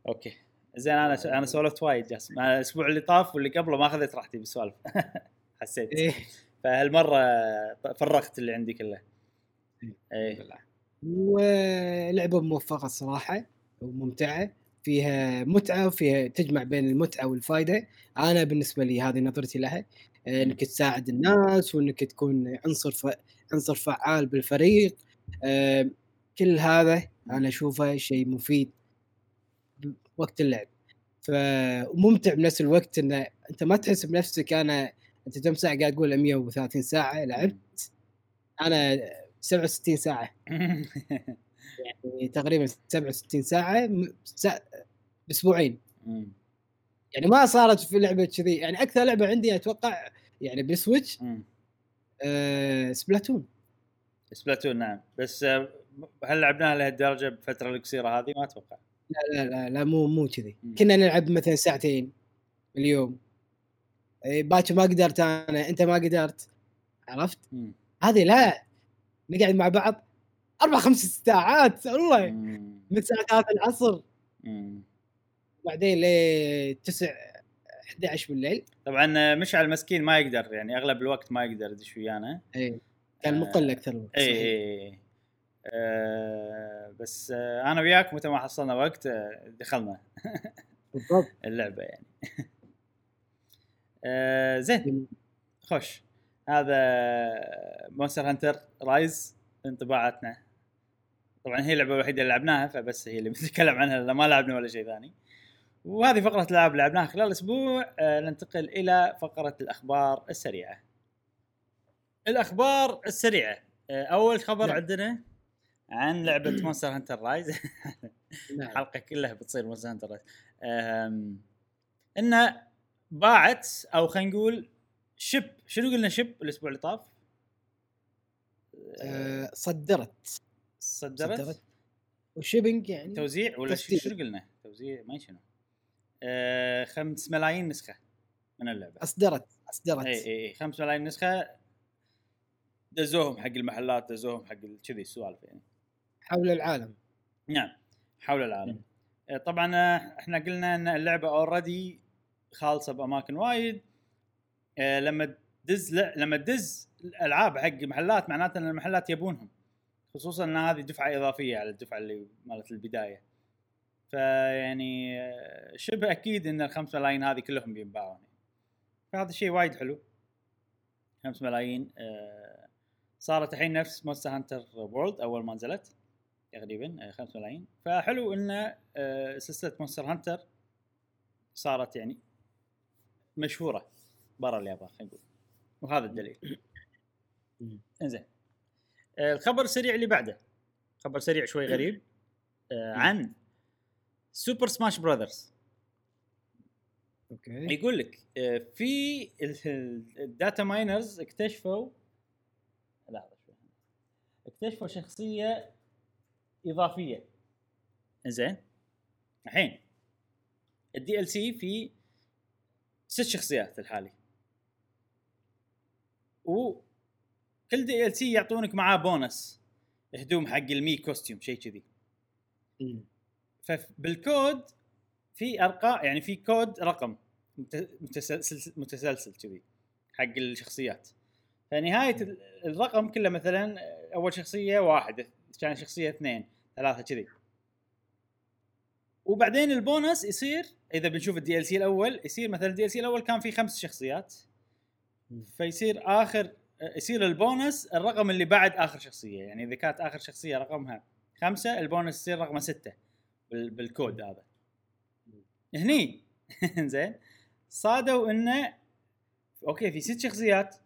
أوكي. زين أنا أنا سولفت وايد جاسم الأسبوع اللي طاف واللي قبله ما أخذت راحتي بالسوالف. [laughs] حسيت. إيه. فهالمرة فرغت اللي عندي كله. إيه ولعبة موفقة الصراحة وممتعة. فيها متعة وفيها تجمع بين المتعة والفائده أنا بالنسبة لي هذه نظرتي لها. آه، إنك تساعد الناس وإنك تكون عنصر ف... عنصر فعال بالفريق. كل هذا أنا أشوفه شيء مفيد وقت اللعب. فممتع بنفس الوقت انه أنت ما تحس بنفسك. أنا أنت كم ساعة قاعد تقول 130 ساعة لعبت أنا 67 ساعة. [laughs] يعني تقريبا 67 ساعة. بأسبوعين. يعني ما صارت في لعبة كذي. يعني أكثر لعبة عندي أتوقع يعني بالسويتش مم. آه سبلاتون. سبلاتون نعم. بس آه، هل لعبناها لهالدرجة بفترة القصيرة هذه؟ ما أتوقع. لا لا لا, لا مو مو كذي. كنا نلعب مثلا ساعتين اليوم. إيه، باكر ما قدرت أنا أنت ما قدرت. عرفت؟ مم. هذه لا نقعد مع بعض أربع خمس ساعات والله. من الساعة 3 العصر. بعدين ل 9 11 بالليل. طبعا مشعل مسكين ما يقدر يعني أغلب الوقت ما يقدر يدش ويانا اي كان مقل أكثر الوقت اي آه بس آه أنا وياك متى ما حصلنا وقت آه دخلنا [laughs] بالضبط. اللعبة يعني. [laughs] آه زين. خوش. هذا مونستر هانتر رايز انطباعاتنا. طبعا هي اللعبة الوحيدة اللي لعبناها فبس هي اللي [laughs] بنتكلم عنها لأن ما لعبنا ولا شيء ثاني. وهذه فقرة اللي لعبناها خلال الأسبوع آه ننتقل إلى فقرة الأخبار السريعة. الأخبار السريعة. آه أول خبر نعم. عندنا عن لعبة مونستر هانتر رايز الحلقة كلها بتصير مونستر هانتر رايز انه باعت أو خلينا نقول شب شنو قلنا شب الأسبوع اللي طاف؟ آه صدرت. صدرت, صدرت. وشيبنج يعني توزيع ولا. شنو قلنا؟ توزيع ما شنو؟ آه خمس ملايين نسخة من اللعبة. أصدرت أصدرت. إي إي إي 5 ملايين نسخة. دزوهم حق المحلات دزوهم حق كذي السوالف يعني. حول العالم. نعم حول العالم. آه، طبعا آه، إحنا قلنا إن اللعبة اوريدي خالصة بأماكن وايد. آه، لما تدز لما تدز الألعاب حق محلات معناته إن المحلات يبونهم. خصوصا إن هذه دفعة إضافية على الدفعة اللي مالت البداية. فيعني آه، شبه أكيد إن الخمس ملايين هذه كلهم بينباعون. فهذا شيء وايد حلو. 5 ملايين آه، صارت الحين نفس مونستر هانتر وورلد أول ما نزلت. تقريبا 5 ملايين. فحلو إن آه، سلسلة مونستر هانتر صارت يعني مشهورة برا اليابان خلينا نقول. وهذا الدليل. إنزين. آه، الخبر السريع اللي بعده. خبر سريع شوي غريب. آه، عن سوبر سماش براذرز أوكي. يقول لك آه، في ال- ال- ال data miners اكتشفوا لحظة شوي. اكتشفوا شخصية إضافية. زين الحين ال DLC في ست شخصيات الحالي. وكل DLC يعطونك معاه بونس. هدوم حق ال Mii costume شيء كذي. مم. فبالكود في أرقام يعني في كود رقم مت- متسلسل متسلسل كذي حق الشخصيات. فنهاية ال- الرقم كله مثلا أول شخصية واحد كان شخصية اثنين. ثلاثة كذي. وبعدين البونس يصير إذا بنشوف ال DLC الأول يصير مثلا ال DLC الأول كان فيه خمس شخصيات. فيصير آخر يصير البونس الرقم اللي بعد آخر شخصية. يعني إذا كانت آخر شخصية رقمها خمسة البونس يصير رقمه ستة بال- بالكود هذا. هني. [laughs] زين صادوا إنه أوكي في ست شخصيات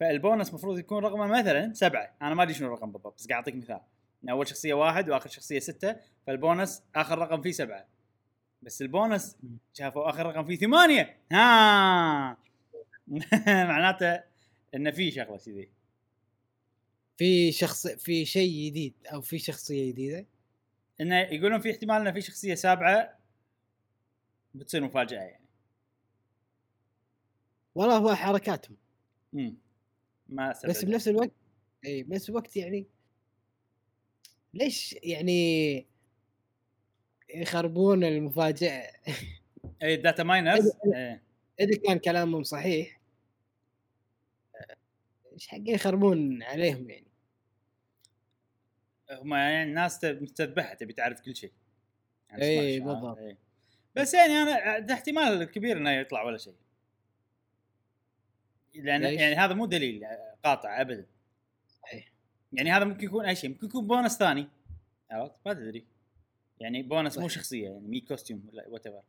فالبونس المفروض يكون رقمه مثلا سبعة. أنا ما أدري شنو الرقم بالضبط بس قاعد أعطيك مثال. ان أول شخصية واحد وآخر شخصية ستة فالبونس آخر رقم فيه سبعة. بس البونس شافوا آخر رقم فيه ثمانية. ها! [laughs] معناته إنه في شغلة كذي. في شخص في شيء جديد أو في شخصية جديدة؟ إنه يقولون في احتمال إنه في شخصية سابعة بتصير مفاجأة يعني. والله هو حركاتهم. امم ما بس. بنفس الوقت اي بنفس الوقت يعني ليش يعني يخربون المفاجأة اي ال data miners إيه. إذا كان كلامهم صحيح إيش حق يخربون عليهم يعني هم يعني الناس مستذبحه تبي تعرف كل شيء يعني إي، اسمع، بالضبط. إي. بس يعني أنا ده احتمال كبير إنه يطلع ولا شيء لأن؟ يعني هذا مو دليل قاطع ابدا صحيح يعني هذا ممكن يكون أي شيء ممكن يكون بونس ثاني. عرفت؟ ما تدري. يعني بونس مو. شخصية يعني Mii costume ولا whatever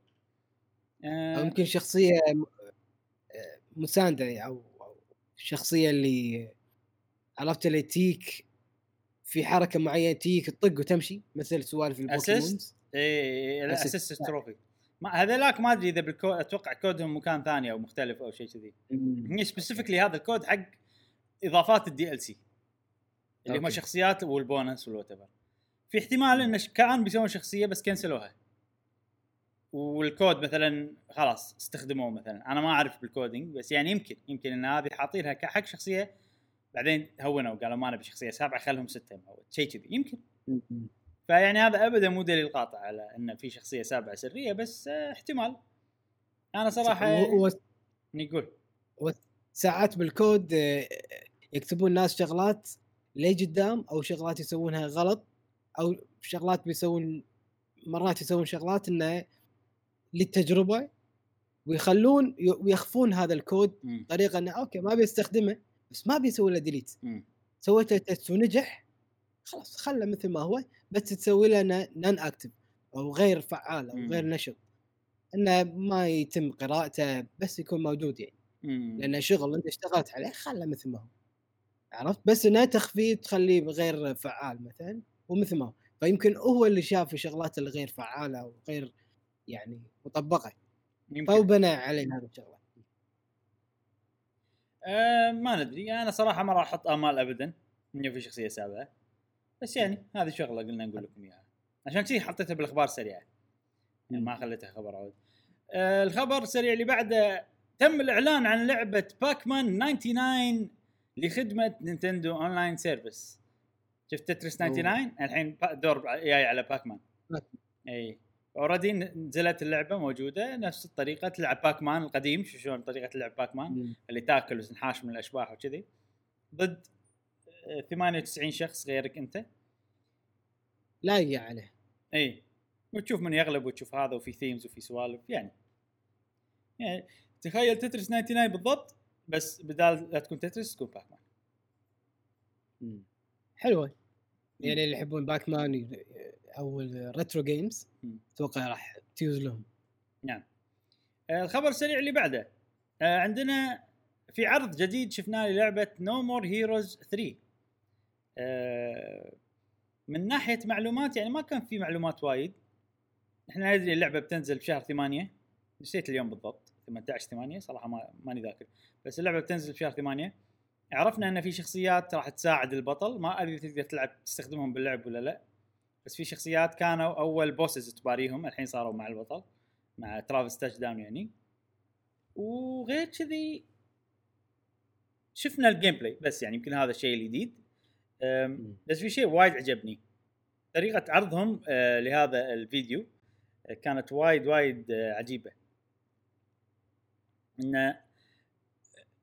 أو يمكن شخصية م- آه، مسانده أو الشخصيه اللي عرفت اللي تيك في حركة معينة تيك تطق وتمشي مثل سوالف البوكيمونز اي assist. assist trophy ما هذولاك ما أدري إذا بالكود أتوقع كودهم مكان ثاني أو مختلف أو شيء كذي. specifically هذا الكود حق إضافات ال DLC اللي هم. شخصيات وال bonus وال what في احتمال إن كان بيسوون شخصية بس كنسلوها. والكود مثلا خلاص استخدموه مثلا. أنا ما أعرف بال coding بس يعني يمكن يمكن إن هذه حاطينها حق شخصية بعدين هونوا قالوا ما نبي شخصية سابعة خلهم ستة أو شيء كذي يمكن. فيعني هذا ابدا مو دليل قاطع على إن في شخصية سابعة سرية بس آه، احتمال. أنا صراحة نقول ساعات بالكود آه، يكتبون ناس شغلات ليه قدام أو شغلات يسوونها غلط أو شغلات بيسوون مرات يسوون شغلات إنه للتجربة ويخلون ويخفون هذا الكود. بطريقة إنه okay ما بيستخدمه بس ما بيسوي له delete. سويته test ونجح خلاص خله مثل ما هو بس تسوي له non-active أو غير فعال أو. غير نشط إنه ما يتم قراءته بس يكون موجود يعني مم. لأنه شغل أنت اشتغلت عليه خله مثل ما هو عرفت؟ بس إنه تخفيه تخليه غير فعال مثلا ومثل ما فيمكن هو اللي شاف الشغلات الغير فعالة أو غير يعني مطبقة. يمكن. فهو بنى عليه هذه الشغله أه ما ندري. أنا صراحة ما راح أحط آمال ابدا. إنه في شخصية سابعه بس يعني هذه شغلة قلنا نقول لكم إياها. عشان كذي حطيتها بالأخبار سريعة. يعني ما خليتها خبر عود. أه الخبر السريع اللي بعده تم الإعلان عن لعبة باكمان 99 لخدمة نينتندو online service. شفت تترس 99 الحين دور جاي على باكمان. إي. already نزلت اللعبة موجودة نفس الطريقة تلعب باكمان القديم. شو شلون طريقة لعب باكمان؟ اللي تاكل وتنحاش من الأشباح وكذي. ضد آه، 98 شخص غيرك أنت. لايقه عليه. إي. وتشوف من يغلب وتشوف هذا وفي themes وفي سوالف يعني. يعني تخيل تترس 99 بالضبط. بس بدال لا تكون تترس تكون باكمان حلوة يعني اللي يحبون باكمان ي- أو ال retro games. أتوقع راح تيوز لهم. نعم. آه، الخبر السريع اللي بعده. آه، عندنا في عرض جديد شفناه للعبة No More Heroes 3 آه، من ناحية معلومات يعني ما كان في معلومات وايد. إحنا ندري اللعبة بتنزل بشهر 8 نسيت اليوم بالضبط. 18 8 صراحة ما ماني ذاكر. بس اللعبة بتنزل بشهر 8 عرفنا إن في شخصيات راح تساعد البطل. ما أدري تقدر تلعب تستخدمهم باللعب ولا لا. بس في شخصيات كانوا أول bosses تباريهم. الحين صاروا مع البطل مع Travis Touchdown يعني. وغير كذي شفنا ال gameplay بس يعني يمكن هذا الشيء الجديد. بس في شيء وايد عجبني. طريقة عرضهم آه، لهذا الفيديو آه، كانت وايد وايد آه، عجيبة. انه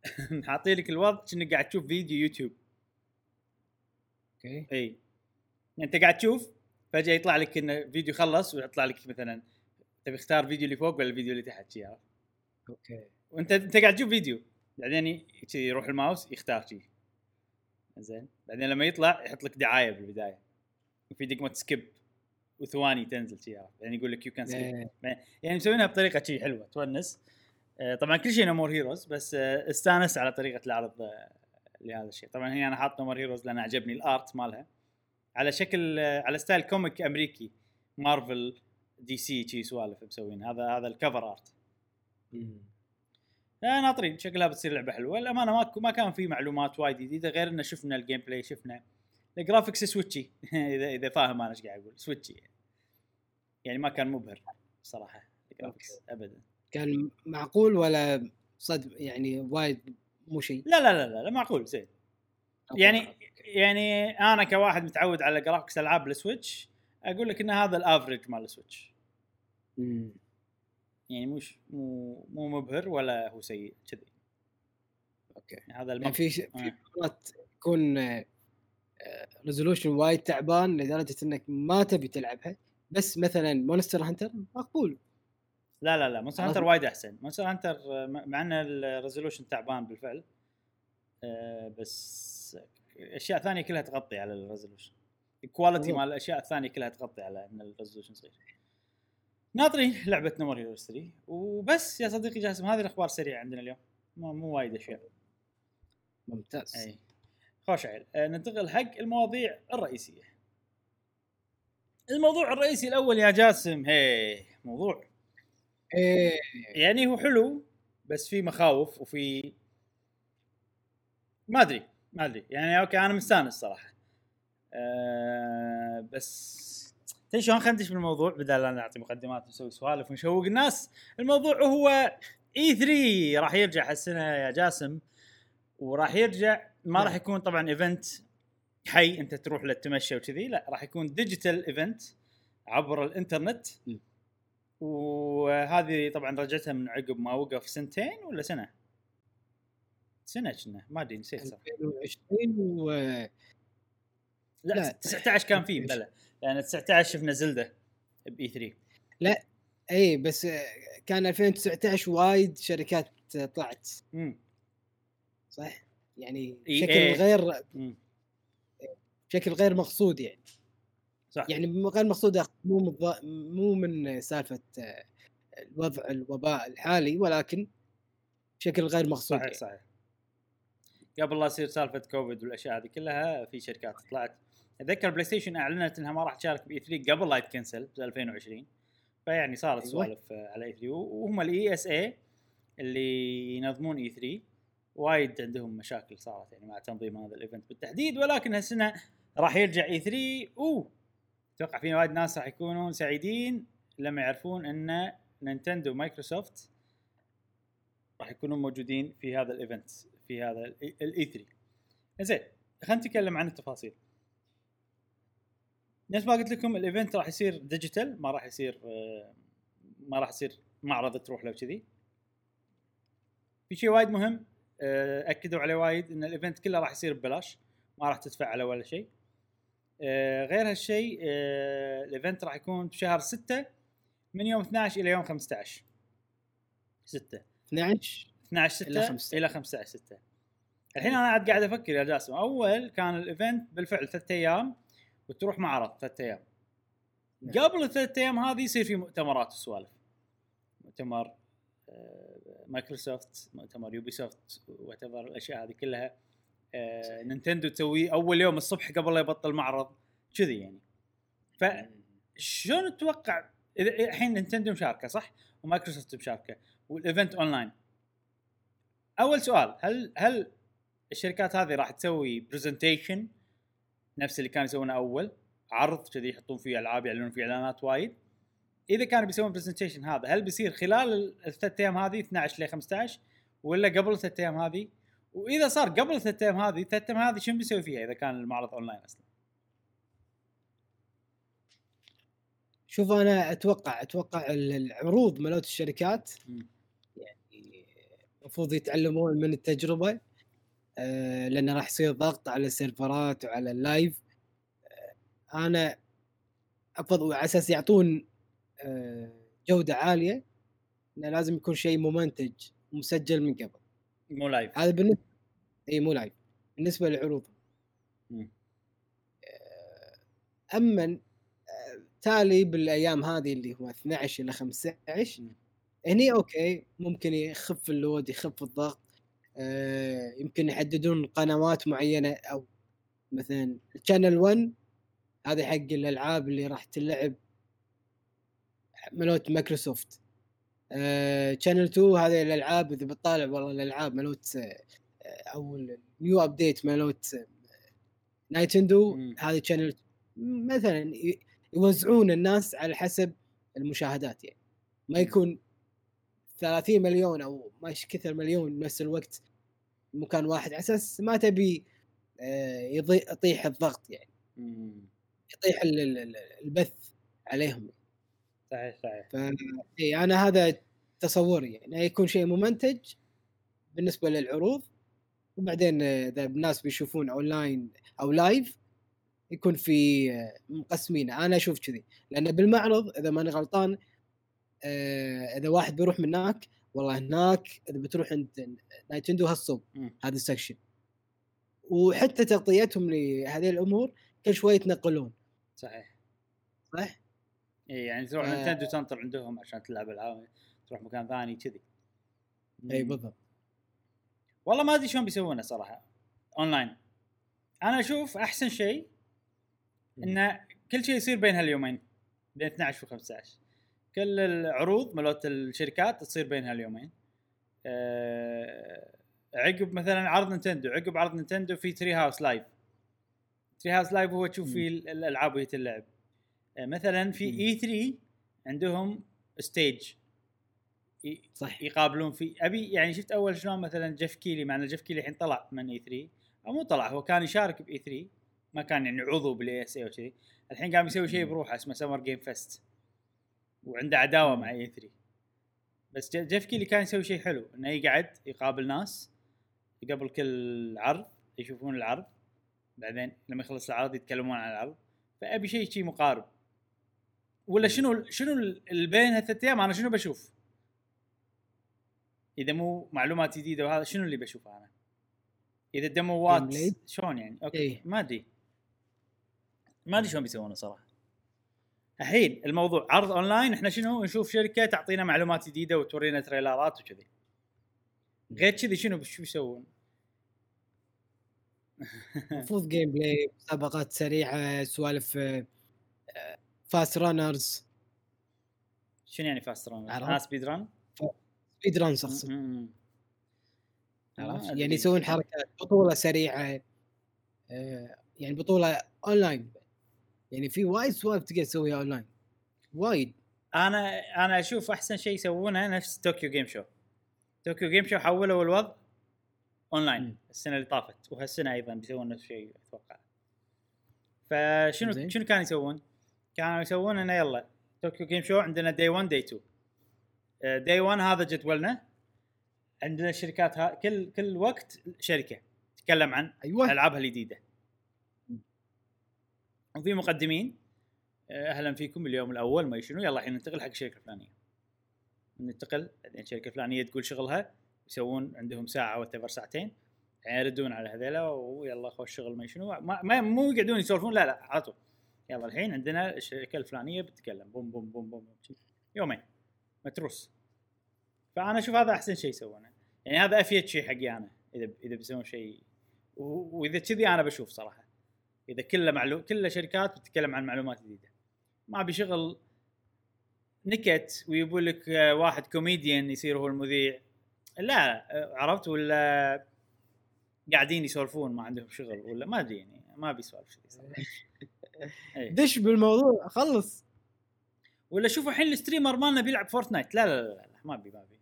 [laughs] حاطين لك الوضع كأنك قاعد تشوف فيديو يوتيوب. okay. إي. أنت قاعد تشوف فجأة يطلع لك انه فيديو خلص ويطلع لك مثلا تبي اختار الفيديو اللي فوق ولا الفيديو اللي تحت شي؟ okay. وأنت أنت قاعد تشوف فيديو بعدين شي يروح الماوس يختار شيء زين. بعدين لما يطلع يحط لك دعاية بالبداية. وفي دقمة skip وثواني تنزل شي عرفت؟ يعني يقول لك you can skip. يعني مسوينها بطريقة شي حلوة تونس. طبعا كل شيء No More Heroes بس آه، استانس على طريقة العرض آه، لهذا الشيء. طبعا هي أنا حاط No More Heroes لأن عجبني ال art مالها. على شكل آه، على style comic أمريكي مارفل DC شي سوالف مسوين. هذا هذا ال cover art. آه، ناطرين شكلها بتصير لعبة حلوة. الامانه ما ما كان في معلومات وايد جديدة غير إنه شفنا ال gameplay شفنا ال graphics Switch-ي [laughs] إذا إذا فاهم أنا إيش قاعد أقول. Switch-ي يعني ما كان مبهر صراحة ال graphics ابدا. كان معقول ولا صدق يعني وايد مو شيء. لا لا لا لا, معقول زين. يعني يعني أنا كواحد متعود على graphics ألعاب السويتش أقول لك إن هذا ال average مال السويتش. يعني مش مو مو مبهر ولا هو سيء كذي. okay. يعني هذا يعني في ش- آه. في مرات يكون resolution وايد تعبان لدرجة إنك ما تبي تلعبها بس مثلا مونستر هانتر مقبول لا لا لا مونستر. هانتر وايد أحسن. مونستر هانتر مع إن ال resolution تعبان بالفعل آه، بس أشياء ثانية كلها تغطي على ال resolution ال quality. مال الأشياء الثانية كلها تغطي على إن ال resolution صغير ناطرين لعبة No More Heroes 3 وبس يا صديقي جاسم هذه الأخبار السريعه عندنا اليوم. مو, مو وايد أشياء. ممتاز. أي. خوش عيل. آه، ننتقل حق المواضيع الرئيسية. الموضوع الرئيسي الأول يا جاسم. هي موضوع إيه. يعني هو حلو بس في مخاوف وفي ما أدري ما أدري. يعني أوكي أنا مستانس صراحة. أه بس تدري شلون خلينا ندش بالموضوع بدل لا نعطي مقدمات ونسوي سوالف ونشوق الناس الموضوع هو E3 راح يرجع هالسنة يا جاسم وراح يرجع ما نعم. راح يكون طبعا event حي أنت تروح له تمشى وكذي لا راح يكون digital event عبر الإنترنت. وهذه طبعا رجعتها من عقب ما وقف سنتين ولا سنة؟ سنة كنا ما أدري نسيت صراحة 2020 و لا, لا. لا 19 كان فيه بلا لأن 19 شفنا Zelda بإي 3 إي بس كان 2019 وايد شركات طلعت امم صح؟ يعني. بشكل غير. بشكل غير مقصود يعني صح. يعني غير مقصود أخ- مو مض- مو من سالفة آه، الوضع الوباء الحالي ولكن بشكل غير مقصود صحيح يعني. صحيح. قبل لا يصير سالفة كوفيد والأشياء هذه كلها في شركات طلعت. أتذكر بلاي ستيشن أعلنت إنها ما راح تشارك ب E3 قبل لا يتكنسل ب 2020 فيعني صارت أيوة. سوالف على E3 وهم ال ESA اللي ينظمون E3 وايد عندهم مشاكل صارت يعني مع تنظيم هذا ال event بالتحديد ولكن هالسنه راح يرجع E3 أوه! أتوقع في وايد ناس راح يكونون سعيدين لما يعرفون إن نينتندو ومايكروسوفت راح يكونون موجودين في هذا ال event في هذا ال E3 زين خلينا نتكلم عن التفاصيل. نفس ما قلت لكم ال event راح يصير digital ما راح يصير آه، ما راح يصير معرض تروح له كذي. في شيء وايد مهم آه، أكدوا عليه وايد إن ال event كله راح يصير ببلاش ما راح تدفع على ولا شيء. غير هالشيء آه، ال event راح يكون بشهر 6 من يوم 12 إلى يوم 15 6 12 12 6 إلى إلى 15. 15 إلى 15 6 الحين أنا قاعد قاعد أفكر يا جاسم. أول كان ال event بالفعل ثلاث أيام وتروح معرض ثلاث أيام. نعم. قبل الثلاث أيام هذه يصير في مؤتمرات وسوالف. مؤتمر آه، مايكروسوفت مؤتمر يوبي سوفت وات الأشياء هذه كلها. آه، نينتندو تسويه أول يوم الصبح قبل لا يبطل معرض كذي يعني. فشلون تتوقع إذا الحين نينتندو مشاركة صح؟ ومايكروسوفت مشاركة. وال event online. أول سؤال هل هل الشركات هذه راح تسوي presentation نفس اللي كانوا يسوونه أول. عرض كذي يحطون فيه ألعاب يعلنون فيه إعلانات وايد. إذا كانوا بيسوون presentation هذا هل بيصير خلال الثلاث أيام هذه 12 ل 15 ولا قبل الثلاث أيام هذه؟ وإذا صار قبل الثلاث أيام هذه الثلاث أيام هذه شنو بيسوي فيها إذا كان المعرض اونلاين أصلا؟ شوف أنا أتوقع أتوقع ال- العروض مالت الشركات. يعني المفروض يتعلمون من التجربة آه، لأن راح يصير ضغط على السيرفرات وعلى ال live. آه، أنا افضل على أساس يعطون آه، جودة عالية إنه لازم يكون شيء ممنتج ومسجل من قبل. مو live هذا بالنسبة إي مو live بالنسبة للعروض. مم. اما آه، تالي بالأيام هذه اللي هو 12 إلى 15 مم. هني okay ممكن يخف ال load يخف الضغط. آه، يمكن يحددون قنوات معينة أو مثلا channel 1 هذا حق الألعاب اللي راح تلعب ملوت مايكروسوفت. channel 2 هذه الألعاب إذا بتطالع والله الألعاب ملوت آه، أو ال new update ملوت آه، نايتندو. هذه channel مثلا يوزعون الناس على حسب المشاهدات يعني ما. يكون 30 مليون أو ما كثر مليون بنفس الوقت مكان واحد على أساس ما تبي آه، يطيح الضغط يعني. يطيح ال- ال- ال- البث عليهم صحيح صحيح. ف إي أنا هذا تصوري يعني. يكون شيء ممنتج بالنسبة للعروض وبعدين إذا الناس بيشوفون أونلاين أو live يكون في آه، مقسمين أنا أشوف كذي. لأن بالمعرض إذا ماني غلطان آه، إذا واحد بيروح من هناك والله هناك إذا بتروح عند نايتندو هالصوب. هذا ال section. وحتى تغطيتهم لهذه الأمور كل شوي يتنقلون. صحيح. صح؟ اي يعني تروح آه. نينتندو تنطر عندهم عشان تلعب العاب تروح مكان ثاني كذي. إي. بالضبط. والله ما أدري شلون بيسوونه صراحة أونلاين. أنا أشوف أحسن شيء إنه كل شيء يصير بين هاليومين بين 12 و 15 كل العروض مالت الشركات تصير بين هاليومين. أه عقب مثلا عرض نينتندو عقب عرض نينتندو في Treehouse Live Treehouse Live هو تشوف فيه ال- الألعاب وهي تلعب. مثلا في. E3 عندهم stage صح يقابلون في أبي يعني شفت أول شلون مثلا Geoff Keighley مع إن Geoff Keighley الحين طلع من E3 أو مو طلع هو كان يشارك ب E3 ما كان يعني عضو بال ESA وكذي الحين قام يسوي شيء بروحه اسمه Summer Game Fest وعنده عداوة مع E3 بس Geoff Keighley كان يسوي شيء حلو إنه يقعد يقابل ناس قبل كل عرض يشوفون العرض. بعدين لما يخلص العرض يتكلمون عن العرض. فأبي شيء شيء مقارب. ولا شنو شنو بين هالثلاث أيام أنا شنو بشوف؟ إذا مو معلومات جديدة وهذا شنو اللي بشوفه أنا؟ إذا gameplay؟ شلون يعني؟ okay إيه. ما أدري ما أدري شلون بيسوونه صراحة الحين الموضوع عرض أونلاين إحنا شنو نشوف شركة تعطينا معلومات جديدة وتورينا تريلرات وكذي غير كذي شنو شو يسوون؟ المفروض gameplay مسابقات سريعة سوالف fast runners شنو يعني fast run؟ عرفت؟ أنا speed run؟ speed runs اقصد عرفت. يعني يسوون حركات بطولة سريعة آه، يعني بطولة اونلاين يعني في وايد سوالف تقدر تسويها اونلاين وايد أنا أنا أشوف أحسن شيء يسوونه نفس طوكيو جيم شو طوكيو جيم شو حولوا الوضع اونلاين. السنة اللي طافت وهالسنة أيضا بيسوون نفس الشيء أتوقع فشنو زين. شنو كانوا يسوون؟ كانوا يسوون إنه يلا طوكيو جيم شو عندنا day 1 day 2 day 1 هذا جدولنا عندنا الشركات ها كل كل وقت شركة تتكلم عن أيوه. ألعابها الجديدة. وفي مقدمين آه، أهلا فيكم اليوم الأول ما شنو يلا الحين ننتقل حق الشركة الفلانيه ننتقل بعدين الشركة الفلانيه تقول شغلها يسوون عندهم ساعة وتفر ساعتين يردون على هذيلا ويلا خوش شغل ما شنو ما, ما مو يقعدون يسولفون لا لا على طول. يلا الحين عندنا الشركة الفلانية بتتكلم. بوم بوم بوم بوم. يومين. متروس. فأنا أشوف هذا أحسن شيء يسوونه. يعني هذا أفيد شيء حقي أنا إذا إذا بيسوون شيء وإذا كذي أنا بشوف صراحة. إذا كله معلو... كله شركات بتتكلم عن معلومات جديدة. ما أبي شغل نكت ويبوا لك واحد كوميديان يصير هو المذيع. لا عرفت؟ ولا قاعدين يسولفون ما عندهم شغل ولا ما أدري يعني ما أبي سوالف كذي. [laughs] دش بالموضوع خلص. ولا شوفوا الحين ال streamer مالنا بيلعب فورتنايت. لا لا لا, لا ما ابي ما ابي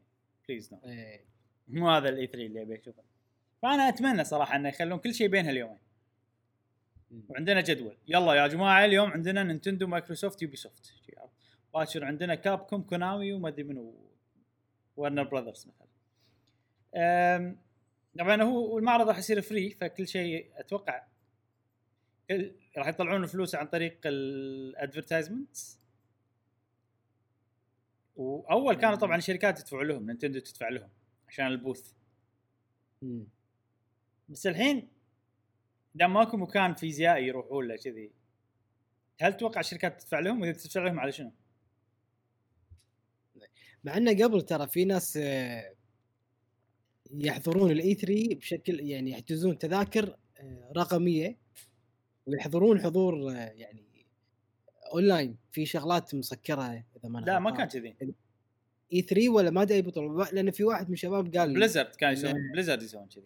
please no إيه. مو هذا ال E3 اللي أبي أشوفه. فأنا أتمنى صراحة إنه يخلون كل شيء بين هاليومين وعندنا جدول. يلا يا جماعة اليوم عندنا نينتندو مايكروسوفت يوبي سوفت باكر عندنا كاب كوم كونامي وما أدري منو ورنر براذرز مثلا. طبعا هو المعرض راح يصير free فكل شيء أتوقع راح يطلعون فلوس عن طريق ال advertisement وأول كانوا طبعا الشركات تدفع لهم نينتندو تدفع لهم عشان ال booth مم. بس الحين دام ماكو مكان فيزيائي يروحون له كذي هل تتوقع الشركات تدفع لهم وإذا تدفع لهم على شنو؟ مع إنه قبل ترى في ناس آه، يحضرون ال E3 بشكل يعني يحجزون تذاكر آه، رقمية ويحضرون حضور يعني أونلاين في شغلات مسكرة إذا ما لا ما. كان كذي E3 ولا ما أدري أي بطولة لأن في واحد من الشباب قال بليزرد كان يسوون بليزرد يسوون كذي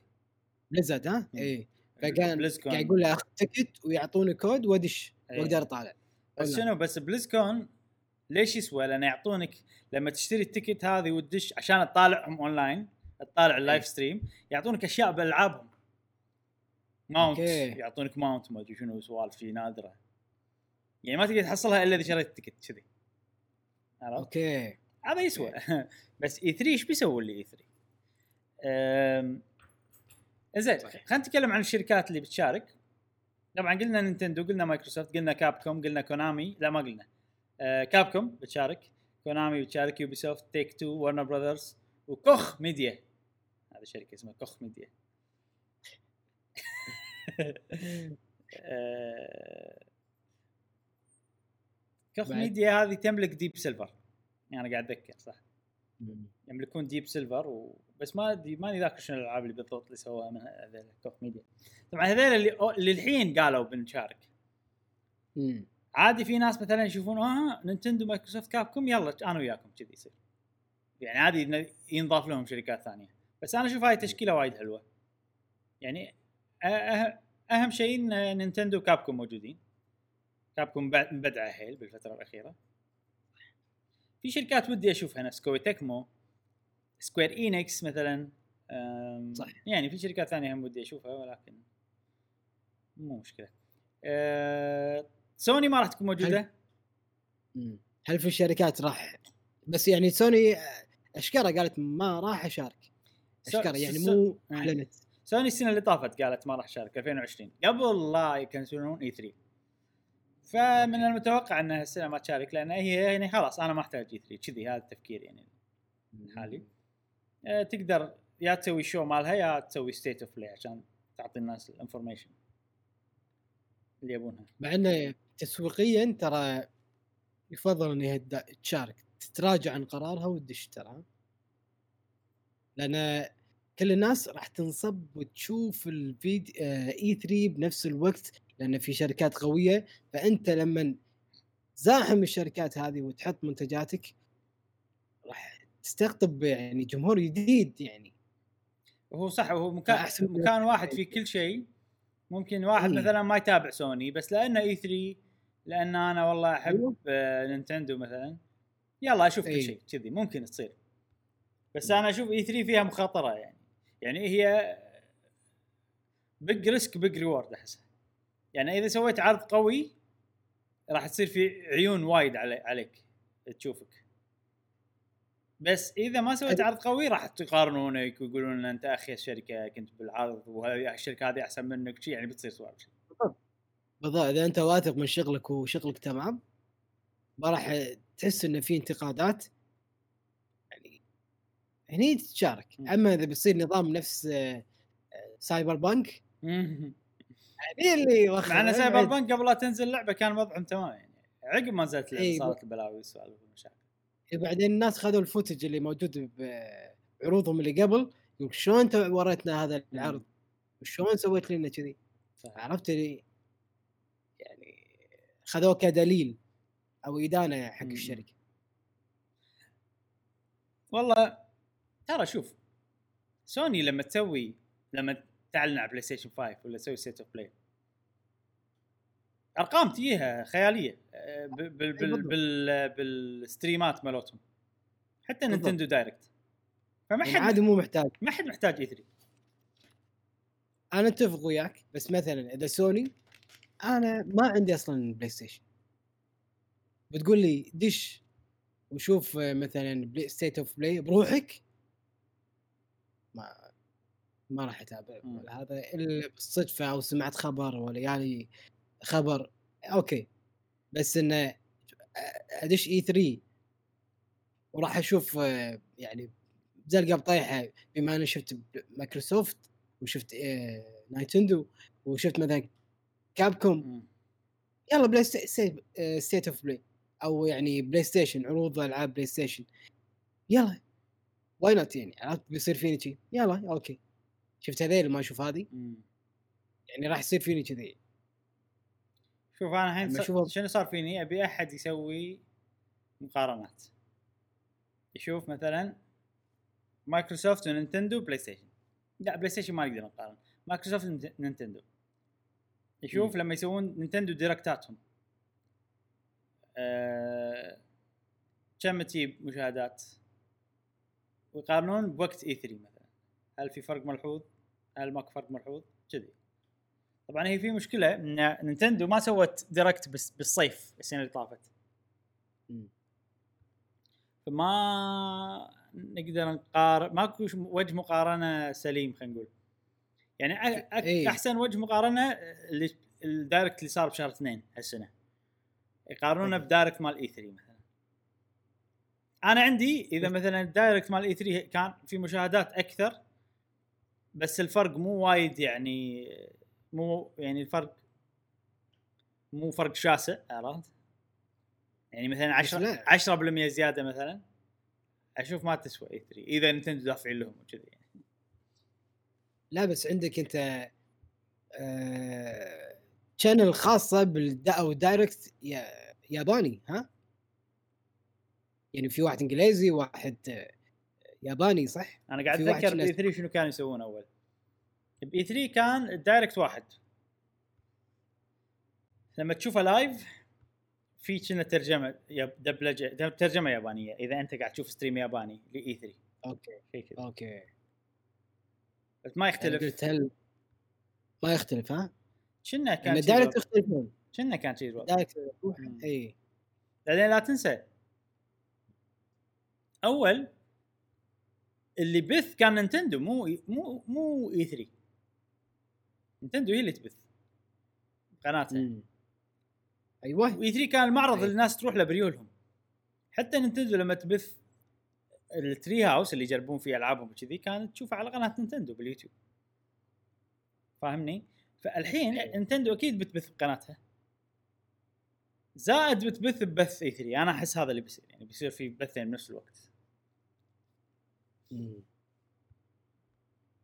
بليزرد ها؟ اي فكان بليزكون. قاعد يقول له أخذ ticket ويعطوني كود وأدش إيه. وأقدر أطالع بس. شنو بس بليزكون ليش يسوى؟ لأن يعطونك لما تشتري ال ticket هذه وتدش عشان تطالعهم أونلاين تطالع ال live إيه. stream يعطونك أشياء بالالعابهم mount okay. يعطونك ماونت ما أدري شنو سوالف شي نادرة. يعني ما تقدر تحصلها إلا إذا شريت ال ticket كذي. عرفت؟ okay. هذا يسوى. [laughs] بس E3 إيش بيسوي اللي E3؟ أم، زين. خلينا نتكلم عن الشركات اللي بتشارك. طبعا قلنا نينتندو قلنا مايكروسوفت قلنا كاب كوم قلنا كونامي لا ما قلنا. آه كاب كوم بتشارك كونامي بتشارك يوبي سوفت تيك تو ورنر براذرز وكوخ ميديا. هذه شركة اسمها كوخ ميديا. [laughs] كوخ بعد؟ ميديا هذه تملك ديب سيلفر أنا قاعد اتذكر صح. يملكون ديب سيلفر و... بس ما أدري ماني ذاكر شنو الألعاب اللي بالضبط اللي سووها من هذول كوخ ميديا. طبعا هذول اللي الحين قالوا بنشارك. مم. عادي في ناس مثلا يشوفون آه نينتندو مايكروسوفت كابكم يلا أنا وياكم كذي يصير. يعني عادي ينضاف لهم شركات ثانية. بس أنا أشوف هاي تشكيلة وايد حلوة. يعني أهم شيء إن نينتندو وكابكم موجودين كابكم بعد- مبدعه حيل بالفترة الأخيرة في شركات ودي أشوفها نفس كوي تكمو سكوير إينكس مثلا صح. يعني في شركات ثانية هم ودي أشوفها ولكن مو مشكلة أه سوني ما راح تكون موجودة مم. هل في الشركات راح بس يعني سوني اشكره قالت ما راح أشارك اشكره يعني مو آه. أعلنت سوني السنة اللي طافت قالت ما راح تشارك 2020 قبل لا يكنسلون E3 فمن المتوقع انها السنة ما تشارك لأن هي يعني خلاص أنا ما أحتاج E3 كذي هذا التفكير يعني الحالي أه تقدر يا تسوي show مالها يا تسوي State of Play عشان تعطي الناس ال information اللي يبونها. مع إنه تسويقيا ترى يفضل انها تدا- تشارك. تتراجع عن قرارها وتدش ترى. لأن كل الناس راح تنصب وتشوف الفيديو اي 3 بنفس الوقت لأن في شركات قوية. فأنت لما زاحم الشركات هذه وتحط منتجاتك راح تستقطب يعني جمهور جديد يعني. وهو صح وهو مكان مكان واحد في كل شيء. ممكن واحد مم. مثلا ما يتابع سوني بس لأنه E3 لأن أنا والله أحب أيوه. آه، نينتندو مثلا. يلا أشوف كل أي. شيء كذي ممكن تصير. بس أنا أشوف E3 فيها مخاطرة يعني. يعني هي big risk big reward أحسها. يعني إذا سويت عرض قوي راح تصير في عيون وايد علي عليك تشوفك. بس إذا ما سويت. عرض قوي راح تقارنونك ويقولون إن أنت اخيس شركه كنت بالعرض وهذه الشركة هذه أحسن منك شي يعني بتصير سوالف بالضبط. إذا أنت واثق من شغلك وشغلك تمام ما راح تحس انه في انتقادات. هني تشارك. أما إذا بيصير نظام نفس آه، آه، سايبر بانك. هني اللي مع إن. سايبر بانك قبل لا تنزل اللعبه كان وضعهم تمام يعني عقب ما نزلت اللعبه إي. صارت البلاوي والسوالف والمشاكل بعدين الناس خذوا ال footage اللي موجود بعروضهم اللي قبل يقول شلون انت وريتنا هذا العرض وشلون سويت لنا كذي. عرفت اللي يعني خذوه كدليل أو إدانة حق. الشركة والله ترى شوف سوني لما تسوي لما تعلن على بلاي ستيشن 5 ولا تسوي State of Play أرقام تجيها خيالية آه، بال بال. بال بالستريمات مالتهم. حتى. نينتندو Direct. فما يعني حد عادي مو محتاج. ما حد محتاج E 3 أنا أتفق وياك بس مثلا إذا سوني أنا ما عندي أصلا بلاي ستيشن بتقول لي دش وشوف آه، مثلا بلاي State of Play بروحك ما راح اتابع. ولا هذا إلا بالصدفة أو سمعت خبر ولا يعني خبر. okay. بس إنه أدش E 3 وراح أشوف يعني زلقه بطيحه بما إني شفت مايكروسوفت وشفت آه، نايتندو وشفت مثلا كابكوم. يلا بلاي State of Play أو يعني بلاي ستيشن عروض ألعاب بلاي ستيشن يلا. why not يعني؟ عرفت بيصير فيني شي؟ يلا okay. شفت هذيل ما أشوف هذه؟ يعني راح يصير فيني كذي. شوف أنا الحين شنو صار فيني؟ أبي أحد يسوي مقارنات. يشوف مثلا مايكروسوفت ونينتندو بلاي ستيشن لا بلاي ستيشن ما نقدر نقارن مايكروسوفت ونت- نينتندو. يشوف مم. لما يسوون نينتندو ديركتاتهم أه... كم تجيب مشاهدات؟ ويقارنون بوقت E 3 مثلا. هل في فرق ملحوظ؟ هل ماكو فرق ملحوظ؟ كذي طبعا هي في مشكلة إن نينتندو ما سوت Direct بس بالصيف السنة اللي طافت. فما نقدر نقارن ماكو وجه مقارنة سليم خلينا نقول يعني أك- إيه. أحسن وجه مقارنة اللي ال Direct اللي صار بشهر اثنين هالسنة يقارنونه. ب Direct مال E 3 مثلا أنا عندي إذا مثلا ال Direct مال E 3 كان في مشاهدات أكثر بس الفرق مو وايد يعني مو يعني الفرق مو فرق شاسع عرفت؟ يعني مثلا بس 10 لا. 10% زيادة مثلا أشوف ما تسوى E 3 إذا نينتندو دافعين لهم وكذي يعني. لا بس عندك أنت channel خاصة بالدا أو Direct يا- ياباني ها يعني في واحد إنجليزي واحد آه، ياباني صح؟ أنا قاعد أتذكر ب E 3 شنو كانوا يسوون أول. ب E 3 كان ال Direct واحد. لما تشوفه live في كنا ترجمة دبلجة دب- ترجمة يابانية إذا أنت قاعد تشوف stream ياباني ل E 3 okay. شيء كذا okay. بس ما يختلف. قلت هل ما يختلف ها؟ كنا كان شي Direct الوضع. يختلفون. كنا كان شيء. Direct. إي. بعدين لا تنسى. أول اللي بث كان نينتندو مو مو مو E 3 نينتندو هي اللي تبث قناتها. أيوه و E 3 كان المعرض أي. اللي الناس تروح له بريولهم حتى نينتندو لما تبث ال Treehouse اللي يجربون فيه ألعابهم وكذي كانت تشوفها على قناة نينتندو باليوتيوب فاهمني؟ فالحين أي. نينتندو أكيد بتبث بقناتها زائد بتبث ببث إي 3 أنا أحس هذا اللي بيصير يعني بيصير في بثين بنفس الوقت مم.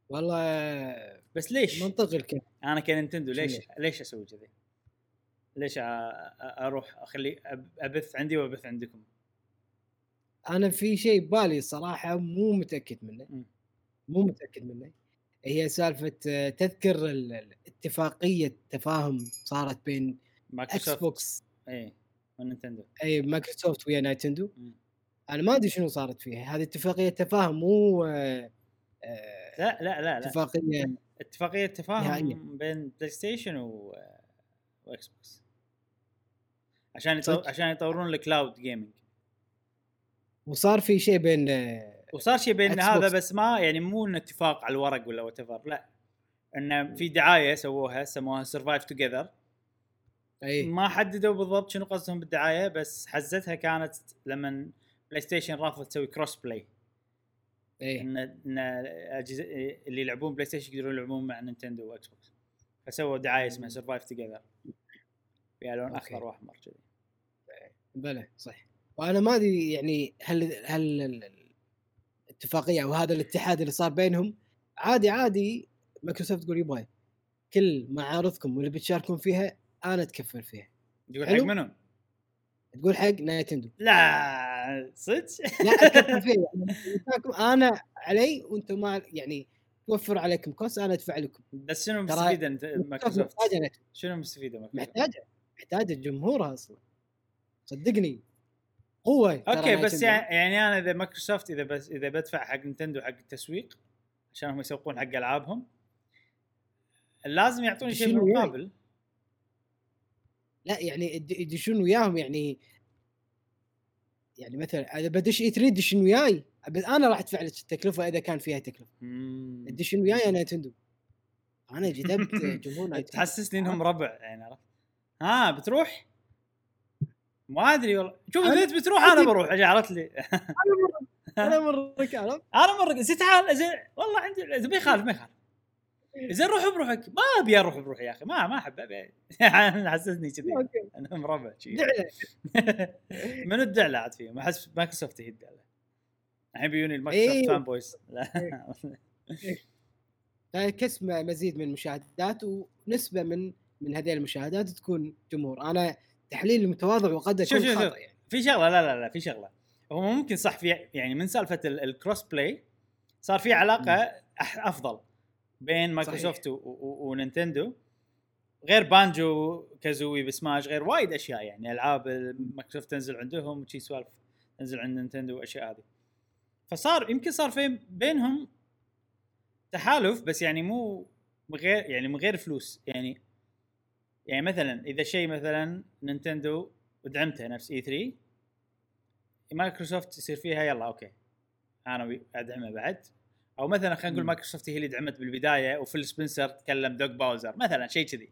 والله بس ليش؟ منطقي الكلام أنا كنينتندو ليش ليش؟ أسوي كذي؟ ليش أروح أخلي أبث عندي وأبث عندكم؟ أنا في شيء ببالي صراحة مو متأكد منه. مو متأكد منه هي سالفة آه، تذكر ال- ال- اتفاقيه تفاهم صارت بين إكس مايكروسوفت بوكس اي ونينتندو اي مايكروسوفت ويا نايتندو مم. أنا ما أدري شنو صارت فيها هذه اتفاقية تفاهم مو آه، آه، لا لا لا لا اتفاقية اتفاقية تفاهم نهائية. بين بلاي ستيشن و... واكس بوكس عشان يطو... صدق؟ عشان يطورون ال cloud gaming وصار في شيء بين آه، وصار شيء بين هذا. بس ما يعني مو إنه اتفاق على الورق ولا what لا إنه في دعاية سووها سموها Survive Together اي ما حددوا بالضبط شنو قصدهم بالدعاية بس حزتها كانت لما بلاي ستيشن رافض تسوي cross play اي ان إن اجهزه اللي يلعبون بلاي ستيشن يقدرون يلعبون مع نينتندو واكس بوكس فسووا دعايه اسمها Survive Together فيها لون. أخضر وأحمر كذي. بلى صح. وأنا ما أدري يعني هل هل ال- ال- الاتفاقية أو هذا الاتحاد اللي صار بينهم عادي عادي مايكروسوفت تقول يبغى. كل معارضكم واللي بتشاركون فيها أنا أتكفل فيها. تقول حق. منو؟ تقول حق نايتندو لا! صدق؟ لا اتكفل فيها يعني أنا علي وأنتم ما يعني توفر عليكم cost أنا أدفع لكم بس شنو مستفيده أنت مايكروسوفت؟ شنو مستفيده مايكروسوفت؟ محتاجة محتاجة جمهورها أصلا صدقني قوة okay بس. يعني, يعني أنا إذا مايكروسوفت إذا بس إذا بدفع حق نينتندو حق التسويق عشان هم يسوقون حق ألعابهم لازم يعطوني شيء؟ بالمقابل لا يعني يد- يدشون وياهم يعني يعني مثلا إذا بدش E 3 دشون وياي بس أنا راح أدفع لك التكلفة إذا كان فيها تكلفة. مم. دشون وياي يا نايتندو أنا جذبت [laughs] جمهور تحسسني إنهم ربع يعني عرفت؟ ها بتروح؟ ما أدري والله. شوف إذا انت بتروح أنا بروح عرفت لي؟ أنا مرك [laughs] عرفت؟ أنا مرة زين تعال زين والله عندي ما يخالف ما يخالف. زين روح بروحك. ما أبي أروح بروحي يا أخي ما ما أحب أبي. [laughs] حسسني كذي. أنا مربع شي. دعلة. [laughs] من الدعلة عاد فيهم؟ أحس مايكروسوفت هي الدعلة. الحين بيوني ال Microsoft. fanboys لا. كسب مزيد من المشاهدات ونسبة من من هذه المشاهدات تكون جمهور. أنا تحليل متواضع وقد يكون شوف- شوف. يعني. في شغلة لا لا لا في شغلة. هو ممكن صح في يعني من سالفة ال- ال cross-play صار في علاقة أفضل. بين Microsoft و Nintendo. غير Banjo-Kazooie ب Smash غير وايد أشياء يعني ألعاب مايكروسوفت تنزل عندهم وشي سوالف تنزل عند Nintendo واشياء هذه. فصار يمكن صار في بينهم تحالف بس يعني مو غير يعني من غير فلوس. يعني يعني مثلا إذا شيء مثلا Nintendo ودعمته نفس E 3 مايكروسوفت يصير فيها يلا okay أنا أدعمه بعد. أو مثلا خلينا نقول. مايكروسوفت هي اللي دعمت بالبداية وفيل سبنسر تكلم دوغ باوزر مثلا شيء كذي.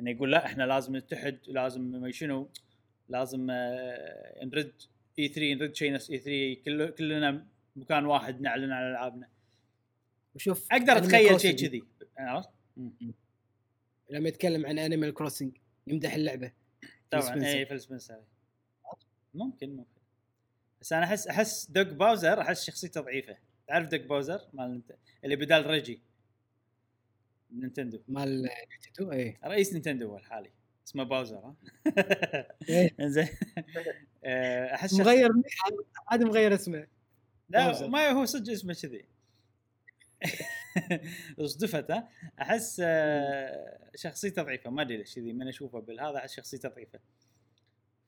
انه يقول لا إحنا لازم نتحد لازم ما شنو لازم آه، نرد E 3 نرد شيء نفس E 3 كل كلنا مكان واحد نعلن عن ألعابنا. وشوف أقدر أتخيل شيء كذي. عرفت؟ لما يتكلم عن Animal Crossing يمدح اللعبة. طبعا. اي فيل سبنسر ممكن ممكن. بس أنا أحس أحس دوغ باوزر أحس شخصيته ضعيفة. تعرف دوغ باوزر مال اللي بدال ريجي. Nintendo. مال Nintendo؟ إيه. رئيس Nintendo هو الحالي. اسمه باوزر ها؟ إيه. [laughs] زين آه، أحس مغير عاد مغير اسمه. لا. ما هو صدق اسمه كذي. [laughs] صدفت ها؟ أحس آه، شخصيته ضعيفة. ما أدري ليش كذي من أشوفه بالهذا أحس شخصيته ضعيفة.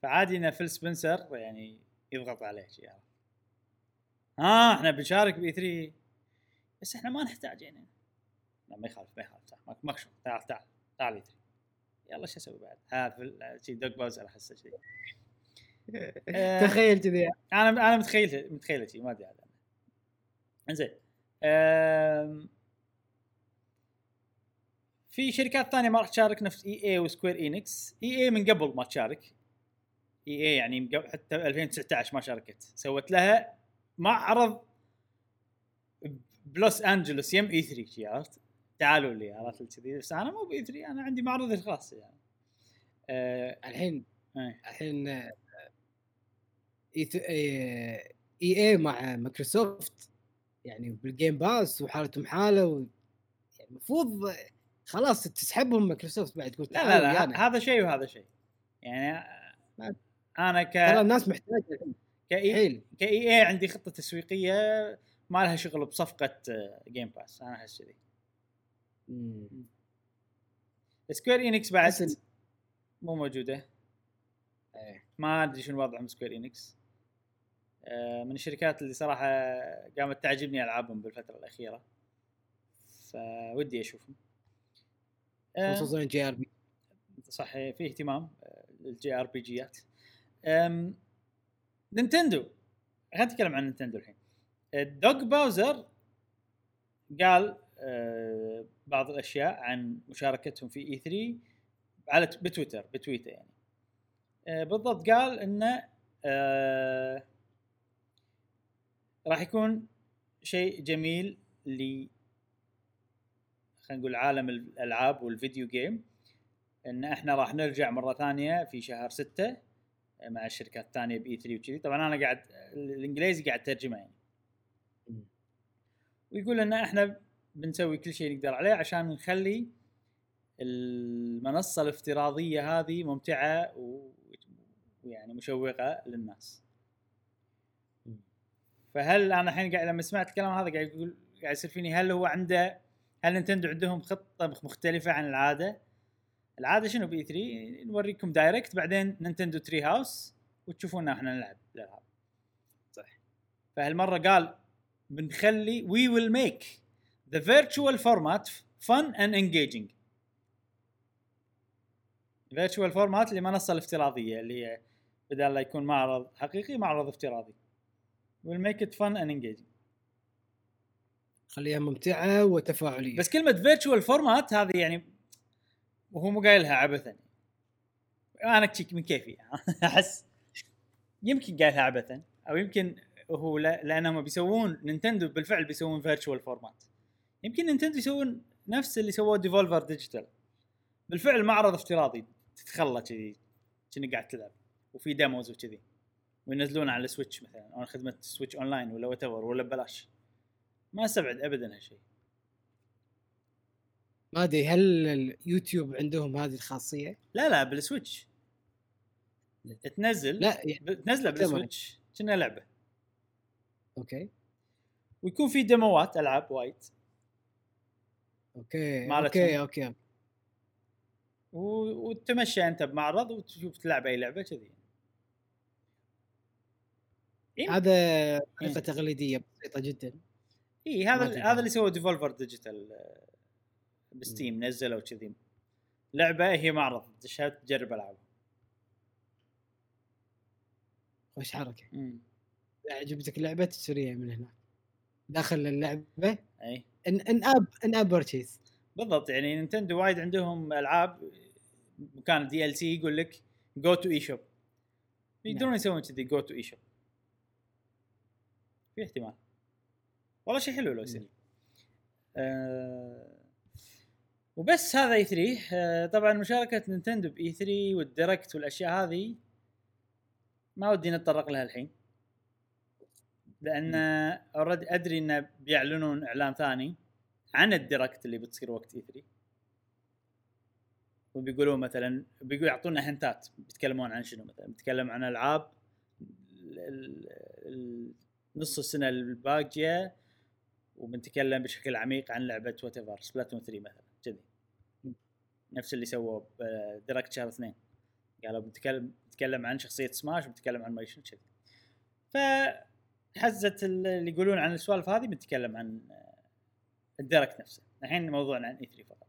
فعادي ان فيل سبنسر يعني يضغط عليه شي يعني. آه إحنا بنشارك ب E 3 بس إحنا ما نحتاج يعني. لا ما يخالف ما يخالف. صح ما- ماك شغل. تعال تعال تعال 3 يلا شو أسوي بعد؟ هذا شي دوغ باوزر أحسه شيء [laughs] آه. تخيل كذي. أنا أنا متخيل متخيله شيء ما أدري عاد إنزين. في شركات ثانية ما راح تشارك نفس EA و Square Enix EA من قبل ما تشارك. EA يعني حتى 2019 ما شاركت. سوت لها معرض بلوس أنجلوس يم E 3 شي عرفت؟ تعالوا لي عرفت؟ كذي. بس أنا مو ب E 3 أنا عندي معرض الخاص يعني. أه... الحين. الحين آه، إي آه، EA مع مايكروسوفت يعني بال Game Pass وحالتهم حالة و... يعني المفروض خلاص تسحبهم مايكروسوفت بعد. تقول لا لا لا. ه- هذا شيء وهذا شيء. يعني أنا ك ترى الناس محتاجة ك EA حيل. ك EA عندي خطة تسويقية ما لها شغل بصفقة Game Pass أنا أحس كذي. Square Enix بعد مو موجودة. إيه. ما أدري شنو وضعهم Square Enix آه، من الشركات اللي صراحة قامت تعجبني ألعابهم بالفترة الأخيرة. فودي أشوفهم. آه، خصوصا JRPG. صح في اهتمام آه، لل JRPG ات. Nintendo. خلينا نتكلم عن Nintendo الحين. دوغ باوزر قال آه، بعض الأشياء عن مشاركتهم في E 3 على بتويتر بتويتة يعني. آه، بالضبط قال إنه آه، راح يكون شيء جميل ل خلينا نقول عالم الألعاب والفيديو جيم إن إحنا راح نرجع مرة ثانية في شهر ستة. مع الشركات الثانية بإي 3 وكذي طبعا أنا قاعد الإنجليزي قاعد ترجمة يعني. ويقول إن إحنا بنسوي كل شيء نقدر عليه عشان نخلي المنصة الافتراضية هذه ممتعة ويعني مشوقة للناس. فهل أنا الحين قاعد لما سمعت الكلام هذا قاعد يقول قاعد يصير فيني هل هو عنده هل Nintendo عندهم خطة مختلفة عن العادة العادة شنو ب E 3 نوريكم Direct بعدين Nintendo Treehouse وتشوفونا إحنا نلعب الالعاب صح فهالمرة قال بنخلي we will make the virtual format fun and engaging virtual format المنصه الافتراضية اللي هي بدل لا يكون معرض حقيقي معرض افتراضي. will make it fun and engaging خليها ممتعة وتفاعلية. بس كلمة virtual format هذه يعني وهو مو قايلها عبثا. أنا من كيفي. [laughs] أحس يمكن قايلها عبثا أو يمكن هو لا لانهم بيسوون Nintendo بالفعل بيسوون virtual format يمكن Nintendo يسوون نفس اللي سووه Devolver Digital بالفعل معرض افتراضي. تدخل كذي كأنك قاعد تلعب وفي demos وكذي. وينزلونه على ال Switch مثلا أو خدمة Switch Online ولا what ولا ببلاش. ما استبعد ابدا هالشيء. ما أدري هل اليوتيوب عندهم هذه الخاصية؟ لا لا بال Switch. تنزل لا يعني تنزله بال Switch. كأنها لعبة. okay. ويكون في demo ات ألعاب وايد. okay. okay okay. و- وتمشي أنت بمعرض وتشوف تلعب أي لعبة كذي. إيه. هذا طريقة تقليدية بسيطة جدا. اي هذا. هذا اللي سوى Devolver Digital ب Steam نزلوا كذي لعبة هي معرض تشهد تجرب العاب خوش حركة. مم. عجبتك لعبه تشتريها من هنا. داخل اللعبة. أي. in in-app in-app purchase بالضبط يعني Nintendo وايد عندهم ألعاب. مكان DLC يقول لك go to eShop يقدرون نعم. يسوون كذي go to eShop في احتمال. والله شيء حلو لو يصير. آه وبس هذا E 3 آه طبعا مشاركة Nintendo ب E 3 وال Direct والأشياء هذه ما ودي نتطرق لها الحين. لأن already أدري إنه بيعلنون إعلان ثاني عن ال direct اللي بتصير وقت E3 وبيقولون مثلا بيقولوا يعطونا hint ات بيتكلمون عن شنو مثلا؟ بيتكلم عن ألعاب ال- ال- ال- نص السنة الباقية وبنتكلم بشكل عميق عن لعبة whatever سبلاتون 3 مثلا. نفس اللي سووه ب direct شهر اثنين. قالوا بنتكلم نتكلم عن شخصية سماش بنتكلم عن ميشن كذي فحزه ال- اللي يقولون عن السوالف هذه بنتكلم عن ال direct نفسه. الحين موضوعنا عن E3 فقط.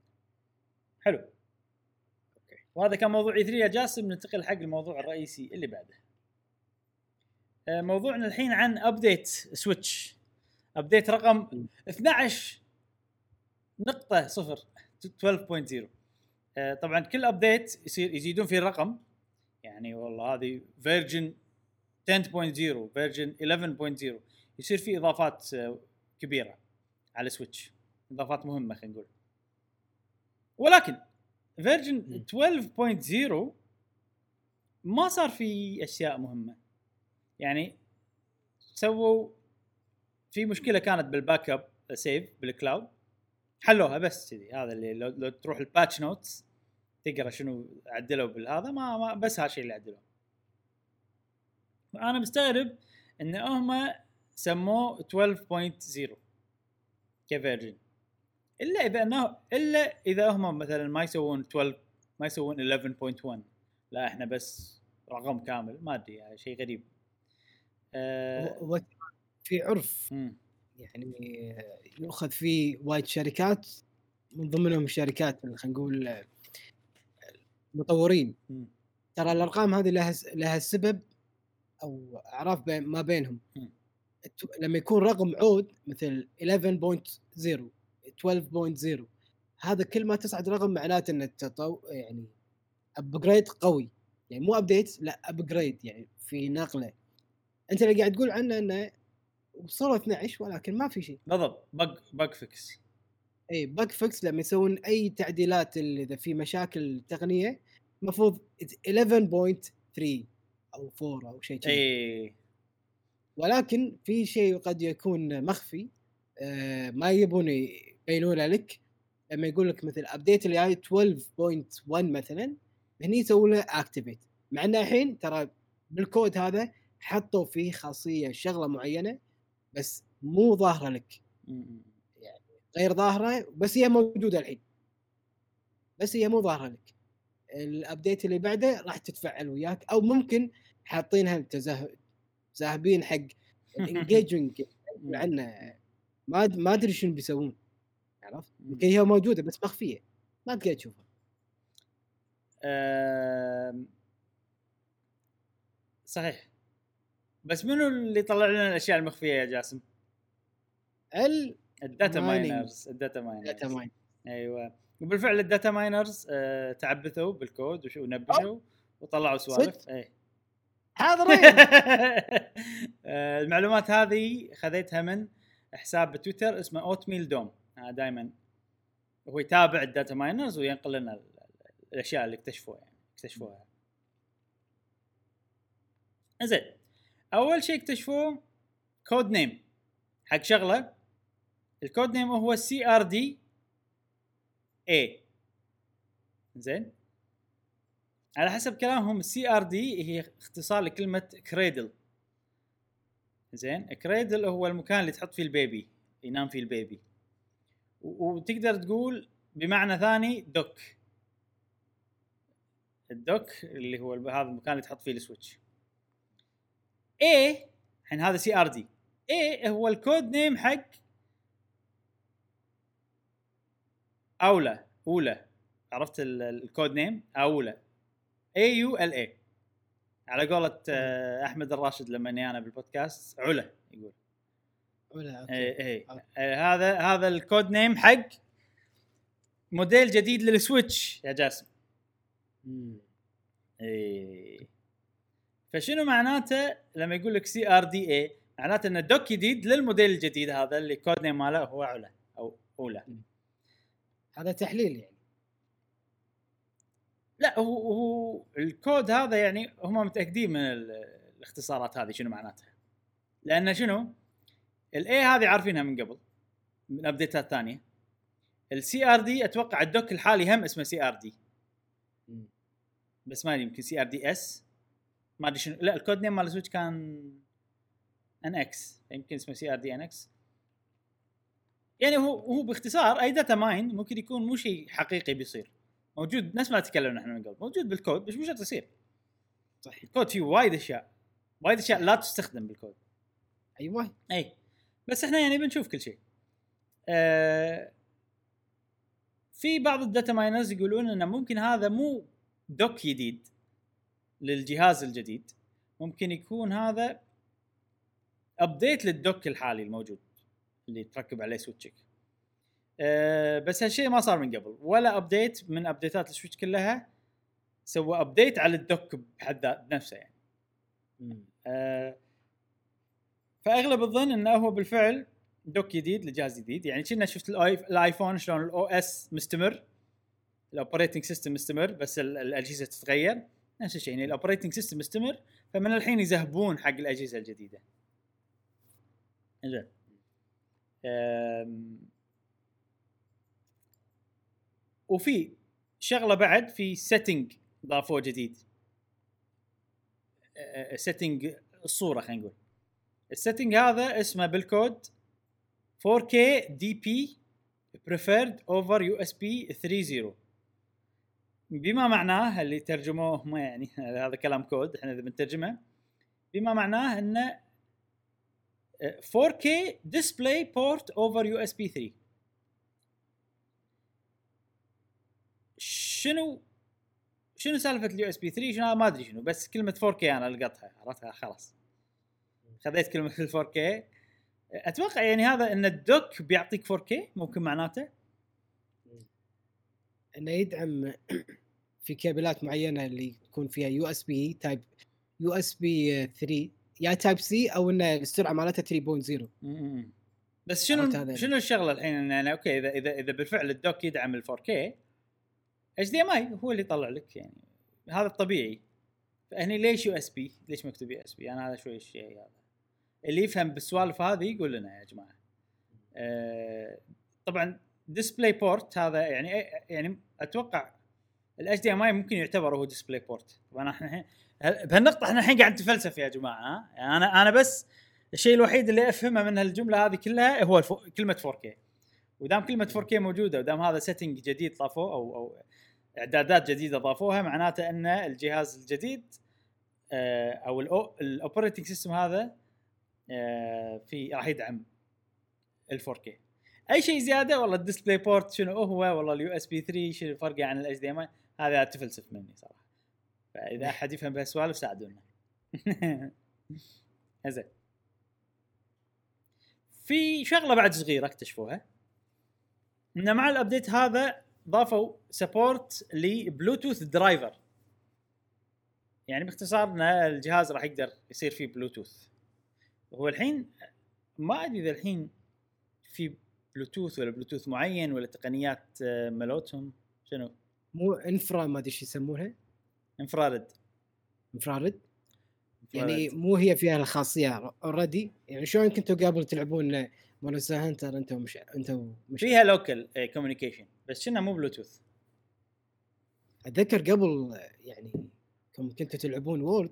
حلو. okay. وهذا كان موضوع E3 يا جاسم. ننتقل حق الموضوع الرئيسي اللي بعده. آه، موضوعنا الحين عن update سويتش update رقم 12 نقطة صفر. 12.0 آه، طبعا كل update يصير يزيدون فيه الرقم. يعني والله هذه version 10.0 version 11.0 يصير في إضافات آه، كبيرة على سويتش إضافات مهمة خلينا نقول. ولكن version 12.0 ما صار في أشياء مهمة. يعني سووا في مشكلة كانت بال backup save بال cloud حلوها بس كذي. هذا اللي لو, لو تروح ال patch notes تقرأ شنو عدلوا بالهذا ما, ما بس هذا الشيء اللي عدلوه. أنا مستغرب إن هم سموه 12.0 ك version. إلا إذا انه إلا إذا هم مثلا ما يسوون 12 ما يسوون 11.1 لا إحنا بس رقم كامل ما أدري يعني شيء غريب. آه و- و- في عرف. مم. يعني يؤخذ فيه وايد شركات من ضمنهم شركات خلينا نقول مطورين مم. ترى الأرقام هذه لها لها سبب أو أعراف بين ما بينهم. لما يكون رقم عود مثل 11.0 12.0 هذا كل ما تصعد رقم معناته ان التطو يعني upgrade قوي. يعني مو update لا upgrade يعني في نقله. أنت اللي قاعد تقول عنه إنه وصلوا 12 ولكن ما في شيء. بالضبط. بق بق فيكس إي بق فيكس لما يسوون أي تعديلات إذا في مشاكل تقنية المفروض 11.3 أو 4 أو شيء كذي. إي. ولكن في شيء قد يكون مخفي آه، ما يبون يبينونه لك. لما يقول لك مثل update اللي جاي 12.1 مثلا هني يسوون له activate مع إنه الحين ترى بالكود هذا حطوا فيه خاصية شغلة معينة. بس مو ظاهرة لك. مم. غير ظاهرة بس هي موجودة الحين. بس هي مو ظاهرة لك. ال update اللي بعده راح تتفعل وياك أو ممكن حاطينها تزاه- ذاهبين حق ال engaging [laughs] عنه ما ما أدري شنو بيسوون. عرفت؟ يمكن هي موجودة بس مخفية. ما تقدر تشوفها. صحيح. بس منو اللي طلع لنا الأشياء المخفية يا جاسم؟ ال ال data. miners ال data miners data mine أيوه. وبالفعل ال data miners آه تعبثوا بالكود ونبشوا وطلعوا سوالف. صدق؟ إيه. حاضرين [laughs] آه، المعلومات هذه خذيتها من حساب بتويتر اسمه OatmealDome دائما هو يتابع ال data miners وينقل لنا ال- ال- الأشياء اللي اكتشفوها يعني اكتشفوها. زين. أول شيء اكتشفوه code name حق شغلة. ال code name هو CRD A زين. على حسب كلامهم ال CRD هي اختصار لكلمة cradle زين. cradle هو المكان اللي تحط فيه ال baby ينام فيه ال baby. وتقدر تقول بمعنى ثاني dock ال dock اللي هو هذا المكان اللي تحط فيه السويتش اي الحين هذا CRD A هو ال code name حق أولى أولى. عرفت ال- ال- الكود نيم أولى. اي يو ال اي على قولة آه، أحمد الراشد لما اني أنا بالبودكاست علا يقول. أوكي. اي اي أوكي. آه، هذا هذا الكود نيم حق موديل جديد للسويتش يا جاسم. اي فشنو معناته لما يقول لك سي ار دي اي معناته انه دوك جديد للموديل الجديد هذا اللي كود نيم ماله هو علا أو Aula. هذا تحليل يعني. لا هو هو الكود هذا يعني هم متأكدين من ال- الاختصارات هذه شنو معناتها. لأن شنو؟ ال A هذه عارفينها من قبل من update ات ثانية ال CRD أتوقع ال dock الحالي هم اسمه CRD. بس ما يمكن CRD S ما أدري شنو. لا ال code name مال السويتش كان NX يمكن اسمه CRD NX يعني هو هو باختصار أي data mine ممكن يكون مو شيء حقيقي بيصير. موجود نفس ما تكلمنا إحنا من قبل. موجود بالكود بس مو شرط يصير. صح الكود فيه وايد أشياء. وايد أشياء لا تستخدم بالكود. أيوه أي. بس إحنا يعني بنشوف كل شيء. آه في بعض ال data miners يقولون إنه ممكن هذا مو dock جديد. للجهاز الجديد. ممكن يكون هذا update لل dock الحالي الموجود اللي تركب عليه Switch ك آه بس هالشيء ما صار من قبل. ولا update من update ات ال Switch كلها سوى update على ال dock بحد ذات- بنفسه يعني. آه، فأغلب الظن إنه هو بالفعل dock جديد لجهاز جديد. يعني كنا شفت ال iPhone شلون ال OS مستمر ال operating system مستمر بس ال- الأجهزة تتغير. نفس الشيء يعني ال operating system مستمر فمن الحين يذهبون حق الأجهزة الجديدة. زين وفي شغلة بعد في setting ضافوه جديد. setting الصورة خلينا نقول. ال setting هذا اسمه بالكود 4K DP preferred over USB 3.0 بما معناه اللي ترجموه هم يعني [laughs] هذا كلام كود إحنا إذا بنترجمه. بما معناه إنه آه، 4K display port over USB 3 شنو شنو سالفة ال USB 3 شنو؟ ما أدري شنو بس كلمة 4K أنا لقطها عرفتها؟ خلاص. خذيت كلمة [laughs] ال 4K أتوقع يعني هذا إن ال dock بيعطيك 4K ممكن معناته؟ إنه يدعم في كابلات معينة اللي يكون فيها يو اس بي تايب يو اس بي 3 يا تايب سي أو إنه السرعة مالتها 3.0 م-م. بس شنو شنو الشغلة الحين إن أنا أوكي إذا إذا إذا بالفعل ال dock يدعم ال 4K HDMI هو اللي يطلع لك يعني هذا الطبيعي فهني ليش USB؟ ليش مكتوب USB؟ أنا هذا شوي الشيء هذا اللي يفهم بالسوالف هذه يقول لنا يا جماعة. آه طبعا display port هذا يعني يعني أتوقع ال HDMI ممكن يعتبر هو display port طبعا إحنا الحين بهالنقطة إحنا الحين قاعد نتفلسف يا جماعة ها؟ يعني أنا أنا بس الشيء الوحيد اللي أفهمه من هالجملة هذه كلها هو ال four... كلمة 4K ودام كلمة 4K موجودة ودام هذا setting جديد ضافوه أو أو إعدادات جديدة ضافوها معناته إن الجهاز الجديد آه، أو ال operating system هذا آه، في راح يدعم ال 4K أي شيء زيادة والله ال display port شنو هو والله ال USB 3 شنو الفرق عن ال HDMI هذا تفلسف مني صراحة. فإذا أحد يفهم بهالسوالف ساعدونا. [laughs] زين في شغلة بعد صغيرة اكتشفوها. إن مع الابديت هذا ضافوا سبورت لبلوتوث درايفر يعني باختصار إن الجهاز راح يقدر يصير فيه بلوتوث. هو الحين ما أدري إذا الحين في بلوتوث ولا بلوتوث معين ولا تقنيات آه، ملوتهم. شنو؟ مو انفرا ما أدري إيش يسمونها. انفرارد انفرارد يعني انفراريد. مو هي فيها الخاصية اوريدي يعني شلون كنتوا قبل تلعبون مونستر هانتر أنتم مش أنتم مش فيها لوكال كوميونيكيشن بس شنها مو بلوتوث أتذكر قبل يعني كم كنتوا تلعبون وورد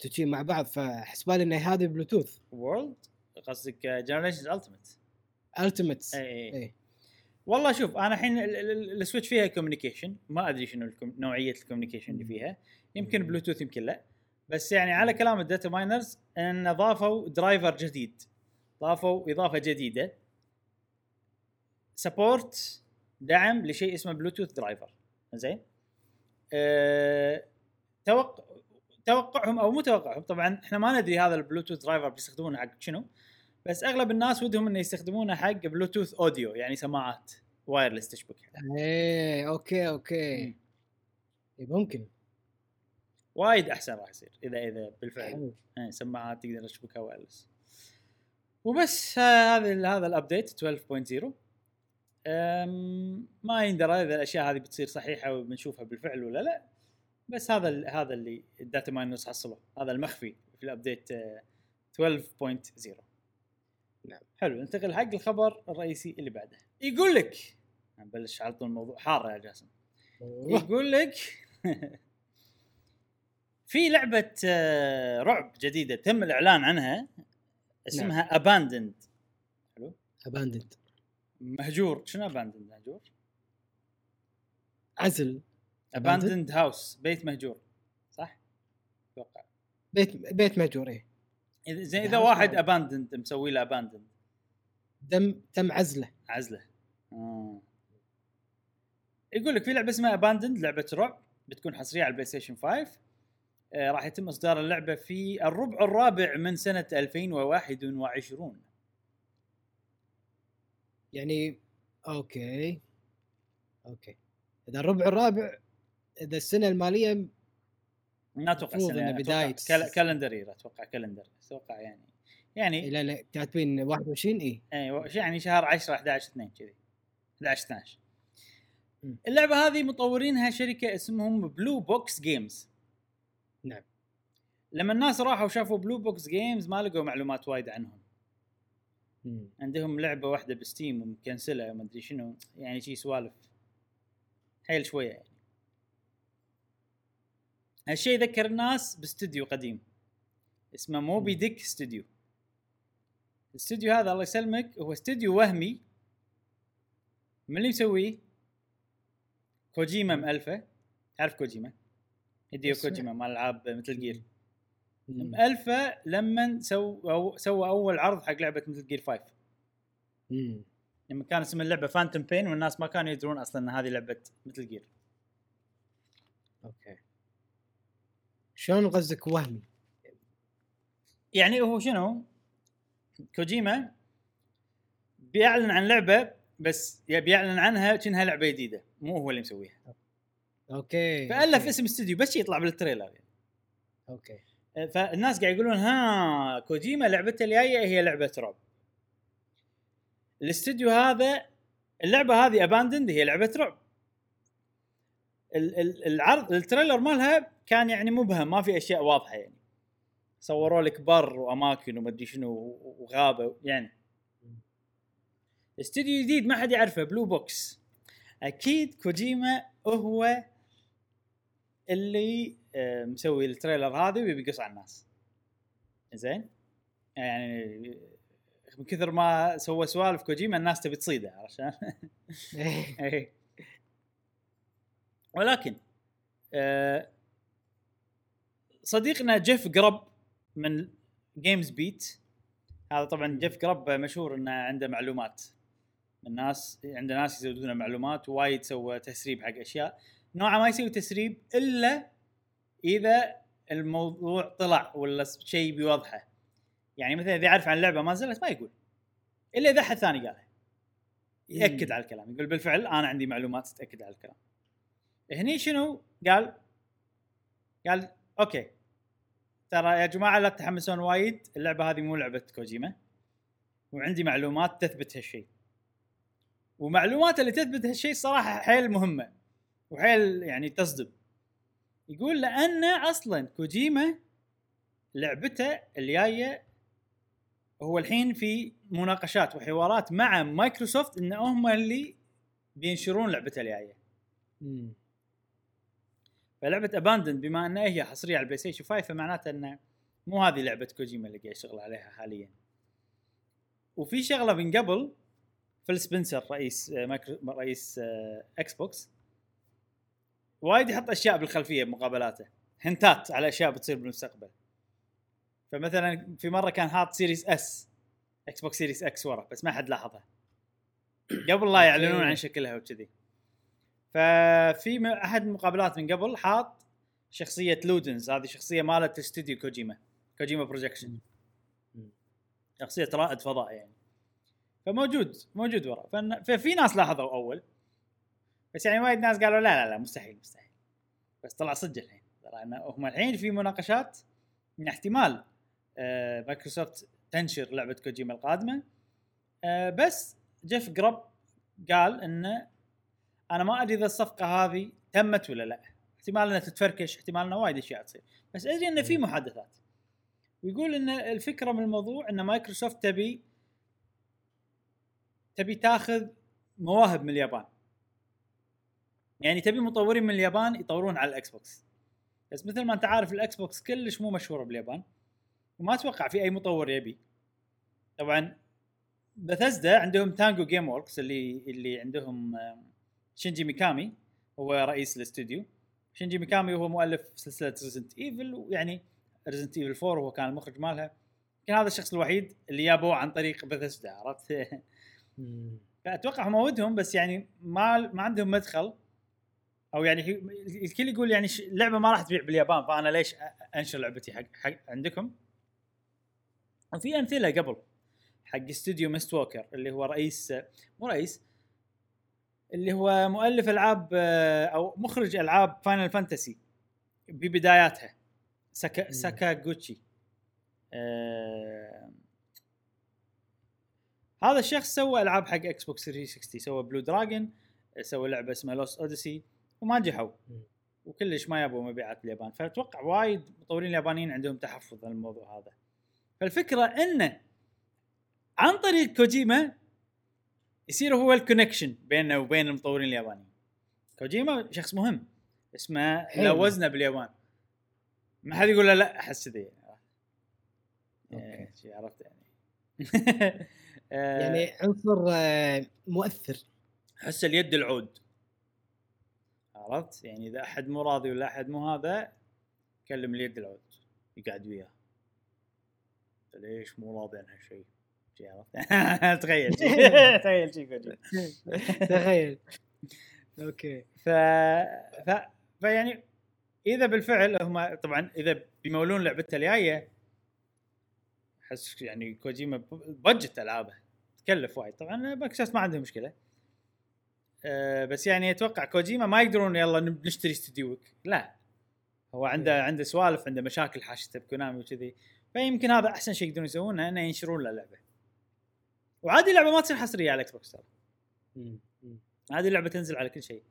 تجي مع بعض فحسبالي إن هذه بلوتوث وورلد قصدك جنريشن التيمت اي اي والله شوف أنا الحين ال- ال- السويتش فيها كوميونيكيشن ما أدري شنو الكم- نوعية الكوميونيكيشن اللي فيها. يمكن بلوتوث يمكن لا. بس يعني على كلام الداتا ماينرز إن ضافوا درايفر جديد. ضافوا إضافة جديدة. support دعم لشيء اسمه Bluetooth driver زين؟ أه توقع توقعهم أو مو توقعهم. طبعا إحنا ما ندري هذا ال Bluetooth driver بيستخدمونه حق شنو. بس أغلب الناس ودهم إنه يستخدمونه حق Bluetooth audio يعني سماعات. wireless تشبكها إيه okay okay. إيه، ممكن. وايد أحسن راح يصير إذا إذا بالفعل. يعني سماعات تقدر تشبكها wireless. وبس هذا هذا ال update 12.0 أم، ما يندرى إذا الأشياء هذه بتصير صحيحة وبنشوفها بالفعل ولا لا. بس هذا ال- هذا اللي ال data miners حصلوه. هذا المخفي في ال update آه، 12.0 نعم. حلو ننتقل حق الخبر الرئيسي اللي بعده. يقول لك نبلش على طول الموضوع حار يا جاسم. يقول لك [laughs] في لعبة آه، رعب جديدة تم الإعلان عنها اسمها اباندند اباندد مهجور. شنو اباندند مهجور؟ عزل. اباندند هاوس بيت مهجور. صح؟ أتوقع. بيت بيت مهجور إيه. إذا إذا واحد. اباندند مسوي له اباندند دم تم عزله. عزله. آه. يقول لك في لعبة اسمها Abandoned لعبة رعب بتكون حصرية على ال PlayStation 5 آه راح يتم إصدار اللعبة في الربع الرابع من سنة 2021 يعني okay. okay. إذا الربع الرابع إذا السنة المالية ما أتوقع المفروض سنه إنه أتوقع بداية- cal- calendar year أتوقع calendar أتوقع يعني. يعني لأن كاتبين 21 اي اي يعني شهر 10 11 2 كذي. 11 12 مم. اللعبة هذه مطورينها شركة اسمهم Blue Box Games نعم. لما الناس راحوا شافوا Blue Box Games ما لقوا معلومات وايد عنهم. عندهم لعبة واحدة ب Steam ومكنسله وما أدري شنو يعني شي سوالف. حيل شوية يعني. هالشيء يذكر الناس باستوديو قديم. اسمه Moby مم. Dick استوديو الاستوديو هذا الله يسلمك هو استوديو وهمي من اللي مسويه كوجيما مألفه تعرف كوجيما أسمع. كوجيما مال العاب Metal Gear. مألفه لما أو سوى أول عرض حق لعبة Metal Gear 5 مم. لما كان اسم اللعبة Phantom Pain والناس ما كانوا يدرون أصلا إن هذه لعبة Metal Gear okay شلون قصدك وهمي؟ يعني هو شنو كوجيما بيعلن عن لعبة بس بيعلن عنها كأنها لعبة جديدة. مو هو اللي مسويها. okay فألف. اسم استوديو بس يطلع بال trailer. يعني. okay فالناس قاعد يقولون ها كوجيما لعبته الجاية هي لعبة رعب الاستوديو هذا اللعبة هذه Abandoned هي لعبة رعب ال- ال- العرض ال trailer مالها كان يعني مبهم ما في أشياء واضحة يعني. صوروا لك بر وأماكن ومدري شنو وغابة يعني. استوديو جديد ما حد يعرفه Blue Box أكيد كوجيما هو اللي آه، مسوي ال trailer هذا ويبي يقص على الناس. زين؟ يعني من كثر ما سوى سوالف كوجيما الناس تبي تصيده عشان [laughs] إيه. ولكن آه صديقنا Jeff Grubb من GamesBeat هذا طبعا Jeff Grubb مشهور إنه عنده معلومات. من ناس عنده ناس يزودون معلومات وايد سوى تسريب حق أشياء. نوعا ما يسوي تسريب إلا إذا الموضوع طلع ولا شيء بيوضحه يعني مثلا إذا يعرف عن لعبة ما نزلت ما يقول. إلا إذا أحد ثاني قالها. يأكد على الكلام. يقول بالفعل أنا عندي معلومات تأكد على الكلام. هني شنو؟ قال قال أوكي. ترى يا جماعة لا تتحمسون وايد. اللعبة هذه مو لعبة كوجيما. وعندي معلومات تثبت هالشيء. ومعلومات اللي تثبت هالشيء صراحة حيل مهمة وحيل يعني تصدم. يقول لأن أصلا كوجيما لعبته الجاية هو الحين في مناقشات وحوارات مع مايكروسوفت إن هم اللي بينشرون لعبته الجاية. فلعبة Abandoned بما انها هي حصرية على البلاي ستيشن 5 فمعناته انه مو هذه لعبة كوجيما اللي قاعد يشتغل عليها حاليا. وفي شغلة من قبل فيل سبنسر رئيس آه، مايكرو رئيس آه، إكس بوكس. وايد يحط أشياء بالخلفية بمقابلاته. hint ات على أشياء بتصير بالمستقبل. فمثلا في مرة كان حاط Series S Xbox Series X ورا بس ما حد لاحظها. قبل لا يعلنون. عن شكلها وكذي. ففي أحد المقابلات من قبل حاط شخصية Ludens. هذه شخصية مالت استوديو كوجيما Kojima Productions. شخصية رائد فضاء يعني. فموجود موجود ورا. ففي ناس لاحظوا أول بس يعني وايد ناس قالوا لا لا لا مستحيل مستحيل. بس طلع صدق الحين. ترى هم الحين في مناقشات ان احتمال آه مايكروسوفت تنشر لعبة كوجيما القادمة. آه بس Jeff Grubb قال انه أنا ما أدري إذا الصفقة هذه تمت ولا لا. احتمال إنها تتفركش احتمال إنه وايد أشياء تصير. بس أدري انه في محادثات. ويقول إن الفكرة من الموضوع إن مايكروسوفت تبي تبي تاخذ مواهب من اليابان. يعني تبي مطورين من اليابان يطورون على الإكس بوكس. بس مثل ما انت عارف الإكس بوكس كلش مو مشهورة باليابان وما أتوقع في أي مطور يبي. طبعا بثزدا عندهم Tango Gameworks اللي اللي عندهم شينجي ميكامي هو رئيس الاستوديو. شينجي ميكامي هو مؤلف سلسلة Resident Evil ويعني Resident Evil 4 هو كان المخرج مالها. كان هذا الشخص الوحيد اللي جابوه عن طريق بثزدا عرفت. [laughs] فأتوقع هم ودهم بس يعني ما ما عندهم مدخل. أو يعني الكل يقول يعني اللعبة ما راح تبيع باليابان فأنا ليش أنشر لعبتي حق, حق عندكم؟ وفي أمثلة قبل حق استوديو Mistwalker اللي هو رئيس مو رئيس اللي هو مؤلف ألعاب أو مخرج ألعاب Final Fantasy ببداياتها ساكا. ساكاغوتشي. آه هذا الشخص سوى ألعاب حق إكس بوكس 360 سوى Blue Dragon سوى لعبة اسمها Lost Odyssey وما نجحوا. وكلش ما يابوا مبيعات باليابان فأتوقع وايد مطورين اليابانيين عندهم تحفظ على الموضوع هذا. فالفكرة إنه عن طريق كوجيما يصير هو ال connection بيننا وبين المطورين اليابانيين. كوجيما شخص مهم اسمه. له وزنه باليابان. ما حد يقول له لا أحس كذي. أوكي. إيه، عرفت يعني. [laughs] يعني عنصر آه، مؤثر. احس اليد العود. عرفت؟ يعني إذا أحد مو راضي ولا أحد مو هذا كلم اليد العود يقعد وياه. ليش مو راضي عن هالشيء؟ شي عرفت؟ تخيل. [laughs] تخيل شي [laughs] كوجيما. تخيل. okay. ف... ف... فيعني إذا بالفعل هم طبعا إذا بيمولون لعبته الجاية أحس يعني كوجيما budget ألعابه تكلف وايد. طبعا مايكروسوفت ما عندهم مشكلة. أه بس يعني أتوقع كوجيما ما يقدرون يلا نشتري استديوك لا. هو عنده عنده سوالف عنده مشاكل حاشته بكونامي وكذي. فيمكن هذا أحسن شيء يقدرون يسوونه إنه ينشرون له لعبة. وعادي اللعبه ما تصير حصرية على إكس بوكس ترى. هذه اللعبة تنزل على كل شيء.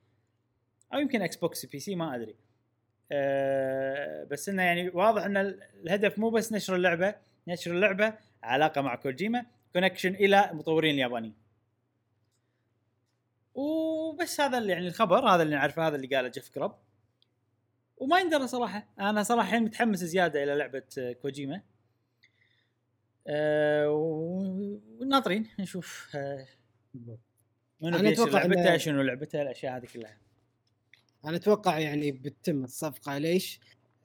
أو يمكن إكس بوكس PC ما أدري. أه بس إنه يعني واضح إن ال- الهدف مو بس نشر اللعبة نشر اللعبة علاقة مع كوجيما connection إلى مطورين اليابانيين. وبس هذا اللي يعني الخبر هذا اللي نعرفه هذا اللي قاله Jeff Grubb وما يندرى صراحة أنا صراحة الحين متحمس زيادة إلى لعبة كوجيما. أه وناطرين نشوف أه منو أنا بينشر أتوقع إن- لعبته شنو لعبته الأشياء هذه كلها. أنا أتوقع يعني بتتم الصفقة ليش؟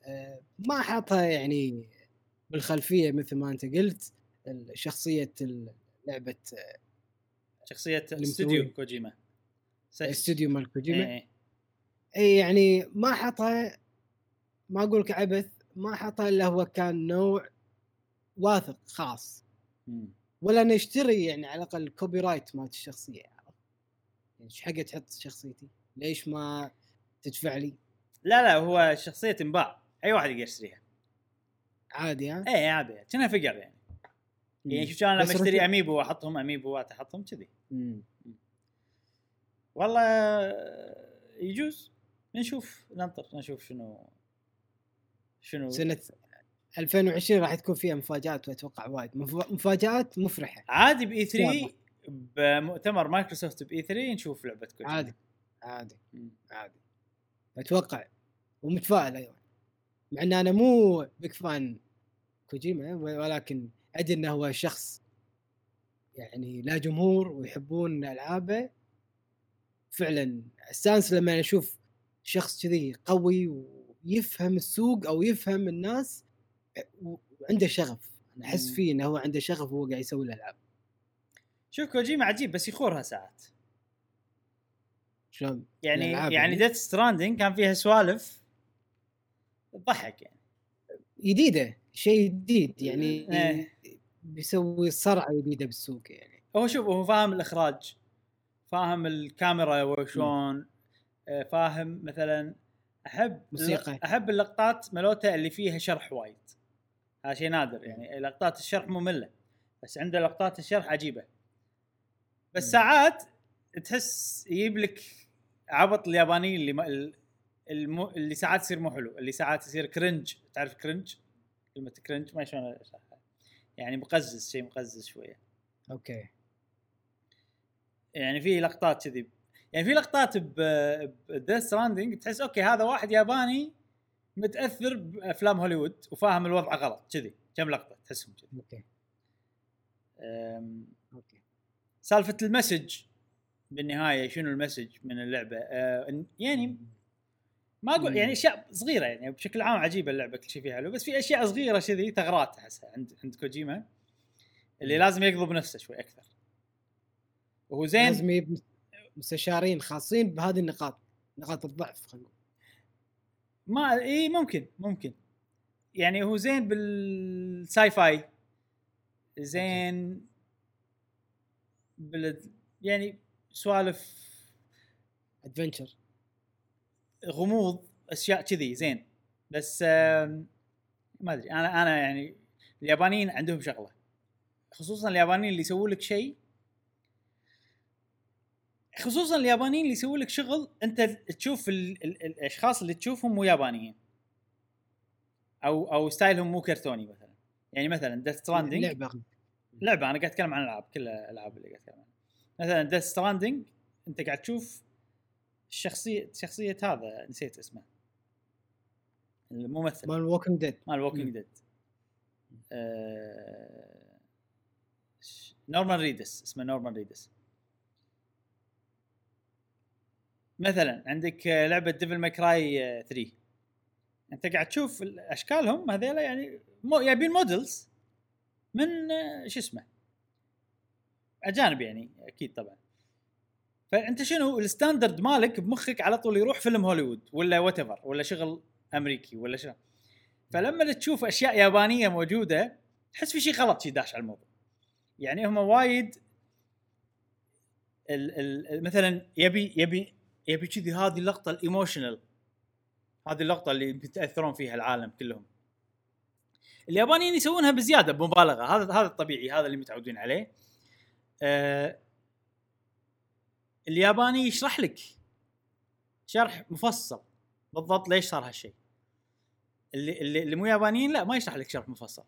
آه، ما حاطها يعني بالخلفية مثل ما أنت قلت شخصية لعبة آه، شخصية استوديو. كوجيما استوديو مال كوجيما إيه. اي يعني ما حطها ما أقول لك عبث ما حطها إلا هو كان نوع واثق خاص مم. ولا نشتري يعني على الأقل ال copyright مالت الشخصية يعني إيش حق تحط شخصيتي؟ ليش ما تدفع لي؟ لا لا هو شخصية تنباع أي واحد يقدر يشتريها عادي ها؟ اي عادي كأنها figure يعني. يعني شوف بس لما اشتري Amiibo وأحطهم اميبوات أحطهم كذي. مم. والله يجوز. نشوف ننطر نشوف شنو شنو. سنة 2020 راح تكون فيها مفاجآت وأتوقع وايد. مف- مفاجآت مفرحة. عادي ب E إن شاء 3 بمؤتمر مايكروسوفت ب E 3 نشوف لعبة كوجيما عادي عادي مم. عادي. أتوقع. ومتفائل أيضا. مع إن أنا مو big fan كوجيما ولكن أدري إنه هو شخص يعني له جمهور ويحبون ألعابه. فعلا استانس لما أشوف شخص كذي قوي ويفهم السوق أو يفهم الناس وعنده شغف. أنا أحس. فيه إنه هو عنده شغف وهو قاعد يسوي الألعاب. شوف كوجيما عجيب بس يخورها ساعات. شلون؟ يعني يعني يعني؟ Death Stranding كان فيها سوالف تضحك يعني. جديده شيء جديد يعني إيه. بيسوي صرعة جديدة بالسوق يعني. هو شوف هو فاهم الإخراج فاهم الكاميرا وشلون آه، فاهم مثلا أحب موسيقى. أحب اللقطات ملوته اللي فيها شرح وايد. هذا شيء نادر يعني لقطات الشرح ممله بس عنده لقطات الشرح عجيبة. بس. ساعات تحس يجيب لك عبط اليابانيين اللي ما ال- المو اللي ساعات يصير مو حلو اللي ساعات يصير cringe تعرف cringe كلمه cringe ما شلون أشرحها. يعني مقزز شيء مقزز شوية. أوكي. يعني في لقطات كذي. يعني في لقطات ب Death Stranding تحس أوكي هذا واحد ياباني متأثر بأفلام هوليوود وفاهم الوضع غلط كذي. كم لقطة تحسهم كذي. أوكي. أوكي. سالفة ال message بالنهاية شنو ال message من اللعبة؟ أه، يعني ما أقول. يعني أشياء صغيرة يعني بشكل عام عجيبة اللعبة كل شيء فيها. حلو بس في أشياء صغيرة كذي ثغرات أحسها عند عند كوجيما اللي لازم يقضب نفسه شوي أكثر. وهو زين لازم يجيب مستشارين خاصين بهذه النقاط نقاط الضعف خلينا نقول. ما إي ممكن ممكن. يعني هو زين بال sci-fi زين بال يعني سوالف ادفنشر غموض أشياء كذي زين. بس ما أدري. أنا أنا يعني اليابانيين عندهم شغلة. خصوصا اليابانيين اللي يسوون لك شيء خصوصا اليابانيين اللي يسوون لك شغل أنت تشوف ال ال الأشخاص اللي تشوفهم مو يابانيين. أو أو style هم مو كرتوني مثلا. يعني مثلا Death Stranding لعبة لعبة أنا قاعد أتكلم عن العاب كل الالعاب اللي قاعد أتكلم عنها. مثلا Death Stranding أنت قاعد تشوف الشخصية شخصيه هذا نسيت اسمه. الممثل. مال Walking Dead مال Walking. Dead نورمان ريدس اسمه نورمان ريدس. مثلا عندك آه، لعبة Devil May Cry 3 أنت قاعد تشوف ال- اشكالهم هذيلا يعني مو يبين models من آه، شو اسمه؟ أجانب يعني أكيد طبعا. فأنت شنو؟ ال standard مالك بمخك على طول يروح فيلم هوليوود ولا what ولا شغل أمريكي ولا شنو. فلما تشوف أشياء يابانية موجودة تحس في شيء غلط شي داش على الموضوع. يعني هم وايد ال ال مثلا يبي يبي يبي كذي هذه اللقطة الايموشنال هذه اللقطة اللي يمكن تأثرون فيها العالم كلهم. اليابانيين يسوونها بزيادة بمبالغة. هذا هذا الطبيعي هذا اللي متعودين عليه. آه الياباني يشرح لك. شرح مفصل. بالضبط ليش صار هالشيء اللي اللي, اللي مو يابانيين لا ما يشرح لك شرح مفصل.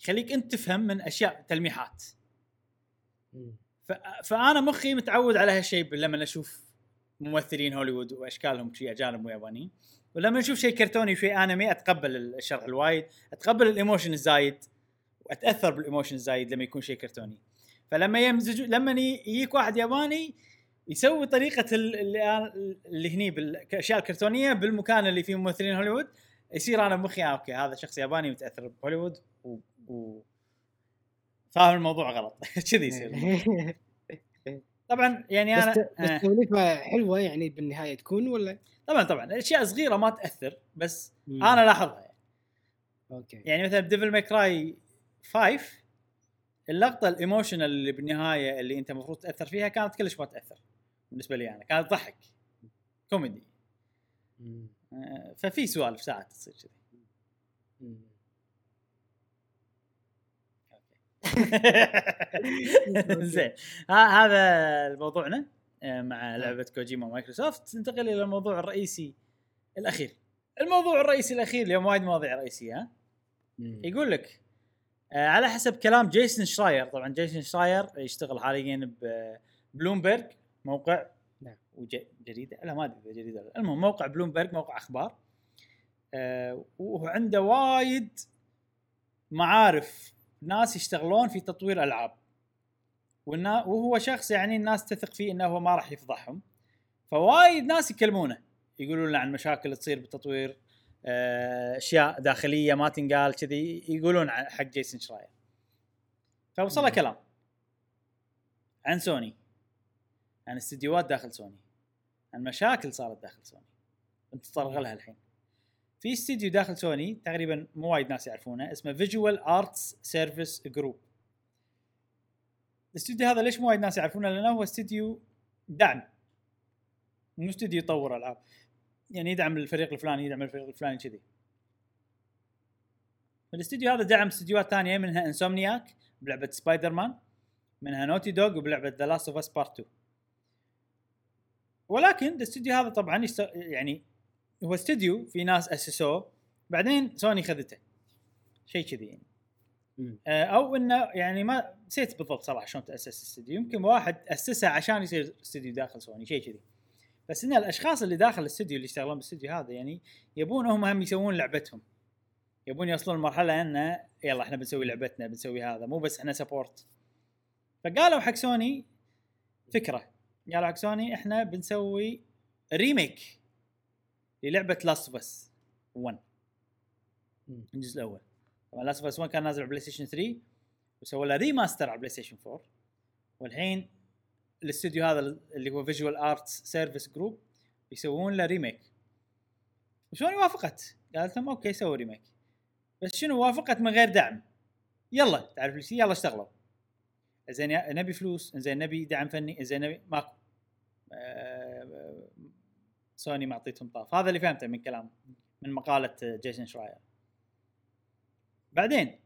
يخليك أنت تفهم من أشياء تلميحات. فأنا مخي متعود على هالشيء لما أشوف ممثلين هوليوود وأشكالهم شيء أجانب ويابانيين ولما أشوف شيء كرتوني وشيء أنمي أتقبل الشرح الوايد. أتقبل ال emotion الزايد. وأتأثر بال emotion الزايد لما يكون شيء كرتوني. فلما يمزج لما يجيك واحد ياباني يسوي طريقة ال- اللي اللي هني بالاشياء الكرتونية بالمكان اللي فيه ممثلين هوليوود يصير أنا بمخي آه أوكي هذا شخص ياباني متأثر بهوليوود و, و... فاهم الموضوع غلط [laughs] كذي يصير [laughs] طبعا يعني أنا بس بس آه. توليفه حلوة يعني بالنهاية تكون ولا؟ طبعا طبعا أشياء صغيرة ما تأثر بس مم. أنا لاحظها يعني. أوكي يعني مثلا Devil May Cry 5 اللقطة ال emotional اللي بالنهاية اللي أنت المفروض تأثر فيها كانت كلش ما تأثر بالنسبة لي أنا كانت ضحك. كوميدي. آه، ففي سوالف ساعات تصير كذي. [laughs] زين. هذا موضوعنا آه، مع لعبة كوجيما ومايكروسوفت. ننتقل إلى الموضوع الرئيسي الأخير. الموضوع الرئيسي الأخير اليوم وايد مواضيع رئيسية ها. يقول لك آه، على حسب كلام جيسون شراير. طبعا جيسون شراير يشتغل حاليا ببلومبرج موقع. نعم. وجريده لا ما أدري إذا جريده. المهم موقع بلومبرج موقع أخبار. آه، وعنده وايد معارف. ناس يشتغلون في تطوير ألعاب. وهو شخص يعني الناس تثق فيه إنه هو ما راح يفضحهم. فوايد ناس يكلمونه. يقولون له عن مشاكل تصير بالتطوير. آه، أشياء داخلية ما تنقال كذي. يقولون حق جيسون شراير. فوصله. كلام. عن سوني. عن استديوهات داخل سوني. عن مشاكل صارت داخل سوني. نتطرق لها الحين. في استديو داخل سوني تقريبا مو وايد ناس يعرفونه اسمه Visual Arts Service Group الاستديو هذا ليش مو وايد ناس يعرفونه؟ لأنه هو استديو دعم. مو استديو يطور ألعاب. يعني يدعم الفريق الفلاني يدعم الفريق الفلاني كذي. الاستديو هذا دعم استديوهات ثانية منها Insomniac بلعبة سبايدر مان منها Naughty Dog وبلعبه The Last of Us Part 2 ولكن الاستديو هذا طبعا يست... يعني هو استديو في ناس أسسوه. بعدين سوني خذته. شيء كذي يعني. آه، أو إنه يعني ما نسيت بالضبط صراحة شلون تأسس الاستديو يمكن واحد أسسه عشان يصير استديو داخل سوني شيء كذي. بس إن الأشخاص اللي داخل الاستديو اللي يشتغلون بالاستديو هذا يعني يبون هم هم يسوون لعبتهم. يبون يوصلون لمرحلة إنه يلا إحنا بنسوي لعبتنا بنسوي هذا مو بس إحنا support فقالوا حق سوني فكرة. قالوا حق سوني إحنا بنسوي remake للعبة Last of Us 1 مم. الجزء الأول. طبعا Last of Us 1 كان نازل على بلاي ستيشن 3 وسووا له remaster على بلاي ستيشن 4 والحين الاستوديو هذا اللي هو Visual Arts Service Group يسوون له remake وسوني وافقت؟ قالت لهم okay سووا remake بس شنو وافقت من غير دعم؟ يلا تعرف ليش؟ يلا اشتغلوا. زين نبي فلوس زين نبي دعم فني زين نبي ماكو. آه، سوني ما أعطيتهم طاف. هذا اللي فهمته من كلام من مقالة Jason Schreier. بعدين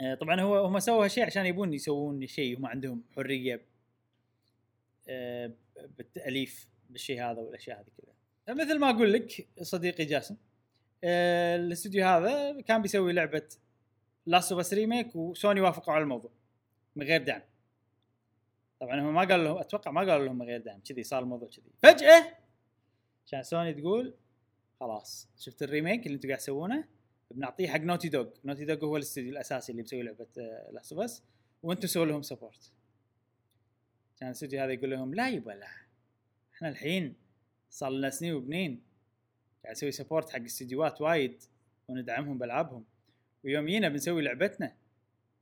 آه، طبعا هو هم سووا هالشيء عشان يبون يسوون شيء هم عندهم حرية آه، بالتأليف بالشيء هذا والأشياء هذه كلها. فمثل ما أقول لك صديقي جاسم آه، الاستوديو هذا كان بيسوي لعبة Last of remake وسوني وافقوا على الموضوع. من غير دعم. طبعا هم ما قالوا لهم أتوقع ما قالوا لهم من غير دعم. كذي صار الموضوع كذي. فجأة عشان سوني تقول خلاص شفت ال remake اللي أنتم قاعد تسوونه؟ بنعطيه حق Naughty Dog Naughty Dog هو الاستوديو الأساسي اللي مسوي لعبة Last Us وأنتم سووا لهم support كان الاستوديو هذا يقول لهم لا يبا لا. إحنا الحين صار لنا سنين وبنين قاعد نسوي support حق استديوهات وايد وندعمهم بألعابهم. ويوم جينا بنسوي لعبتنا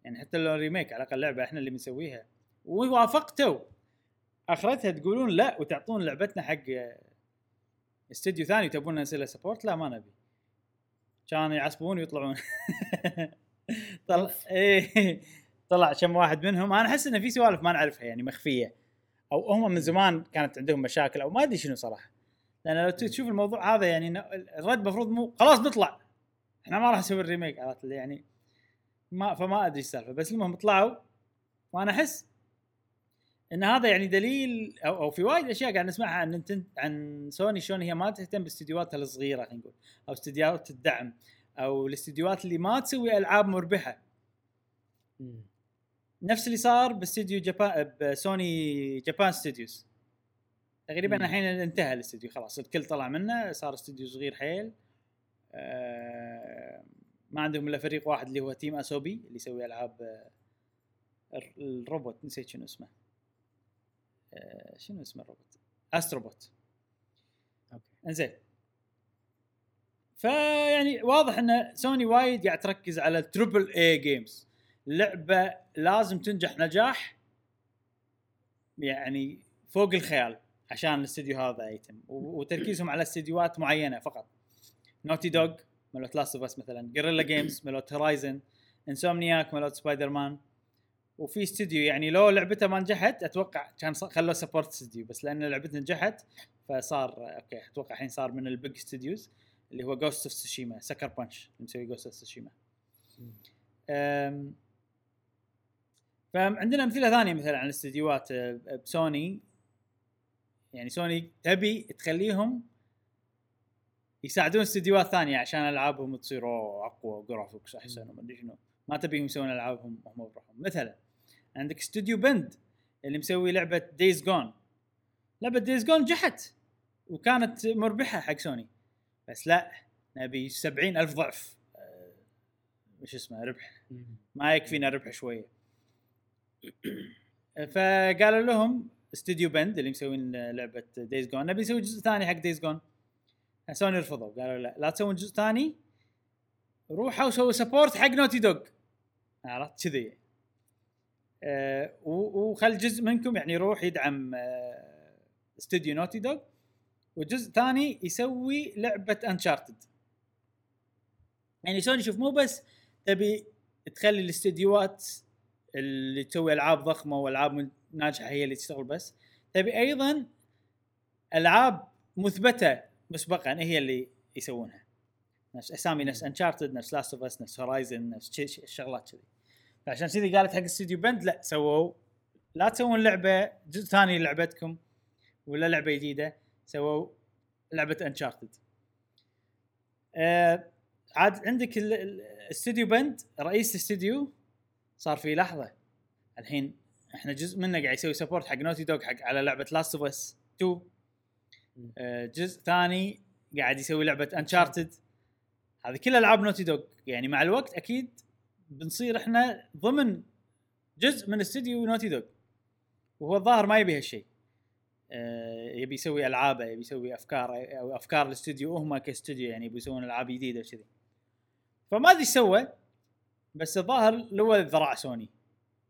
يعني حتى لو remake على الأقل لعبة إحنا اللي بنسويها. ووافقتوا. آخرتها تقولون لا وتعطون لعبتنا حق استوديو ثاني تبون نسوي support لا ما نبي. كانوا يعصبون ويطلعون. [laughs] طلع إيه. طلع كم واحد منهم. أنا أحس إن في سوالف ما نعرفها يعني مخفية. أو هم من زمان كانت عندهم مشاكل أو ما أدري شنو صراحة. لأن لو تشوف الموضوع هذا يعني الرد المفروض مو خلاص بنطلع إحنا ما راح نسوي ال remake عرفت يعني ما فما أدري السالفة بس المهم طلعوا وأنا أحس إن هذا يعني دليل أو, أو في وايد أشياء قاعد نسمعها عن نينتن عن سوني شلون هي ما تهتم باستديوهاتها الصغيرة خلينا نقول أو استديوهات الدعم أو الاستديوهات اللي ما تسوي ألعاب مربحة مم. نفس اللي صار باستديو Japan بسوني Japan Studios تقريبا. الحين انتهى الاستديو خلاص الكل طلع منه صار استديو صغير حيل آه ما عندهم إلا فريق واحد اللي هو Team Asobi اللي يسوي ألعاب آه، الر- الروبوت نسيت شنو اسمه. آه شنو اسم الروبوت؟ Astro Bot. Okay. إنزين. فيعني واضح إن سوني وايد قاعد تركز على ال triple A games لعبة لازم تنجح نجاح يعني فوق الخيال عشان الاستديو هذا يتم وتركيزهم على استديوهات معينة فقط. Naughty Dog مالوت Last of Us مثلا Guerrilla Games مالوت Horizon Insomniac مالوت سبايدر مان وفي استوديو يعني لو لعبته ما نجحت أتوقع كان خلوه support studio بس لأن لعبته نجحت فصار okay أتوقع الحين صار من ال big studios اللي هو Ghost of Tsushima Sucker Punch مسوي Ghost of Tsushima فعندنا أمثلة ثانية مثلا عن الاستديوهات أه، بسوني. يعني سوني تبي تخليهم يساعدون استديوهات ثانية عشان ألعابهم تصير أقوى graphics أحسن وما أدري شنو. ما تبيهم يسوون ألعابهم هم بروحهم. مثلا عندك استوديو Bend اللي مسوي لعبة Days Gone لعبة Days Gone نجحت وكانت مربحة حق سوني بس لا نبي سبعين ألف ضعف. أه، وش اسمه ربح. ما يكفينا ربح شوية. [clears throat] فقالوا لهم استوديو Bend اللي مسوين لعبة Days Gone نبي نسوي جزء ثاني حق Days Gone سوني رفضوا قالوا لا لا تسوون جزء ثاني روحوا سووا support حق Naughty Dog عرفت؟ كذي. أه وخل جزء منكم يعني يروح يدعم استوديو Naughty Dog وجزء ثاني يسوي لعبة Uncharted يعني سوني شوف مو بس تبي تخلي الاستديوهات اللي تسوي ألعاب ضخمة وألعاب ناجحة هي اللي تشتغل بس تبي أيضا ألعاب مثبتة مسبقا هي اللي يسوونها. نفس اسامي نفس Uncharted نفس Last of Us نفس Horizon نفس الشغلات كذي. فعشان كذي قالت حق استوديو Bend لا سووا لا تسوون لعبة جزء ثاني لعبتكم ولا لعبة جديدة سووا لعبة Uncharted آه عاد عندك ال- ال- الاستوديو Bend رئيس الاستوديو صار في لحظة الحين إحنا جزء منه قاعد يسوي support حق نوتي دوغ حق على لعبة لاست اوف اس 2 آه، جزء ثاني قاعد يسوي لعبة انشارتد هذه كل ألعاب نوتي دوغ يعني مع الوقت أكيد بنصير إحنا ضمن جزء من استوديو نوتي دوغ وهو الظاهر ما يبي هالشيء. آه، يبي يسوي ألعابه يبي يسوي افكار أو أفكار الاستوديو هم كاستوديو يعني يبي يسوون ألعاب جديدة وكذي. فما أدري إيش سوى بس الظاهر لو الذراع سوني.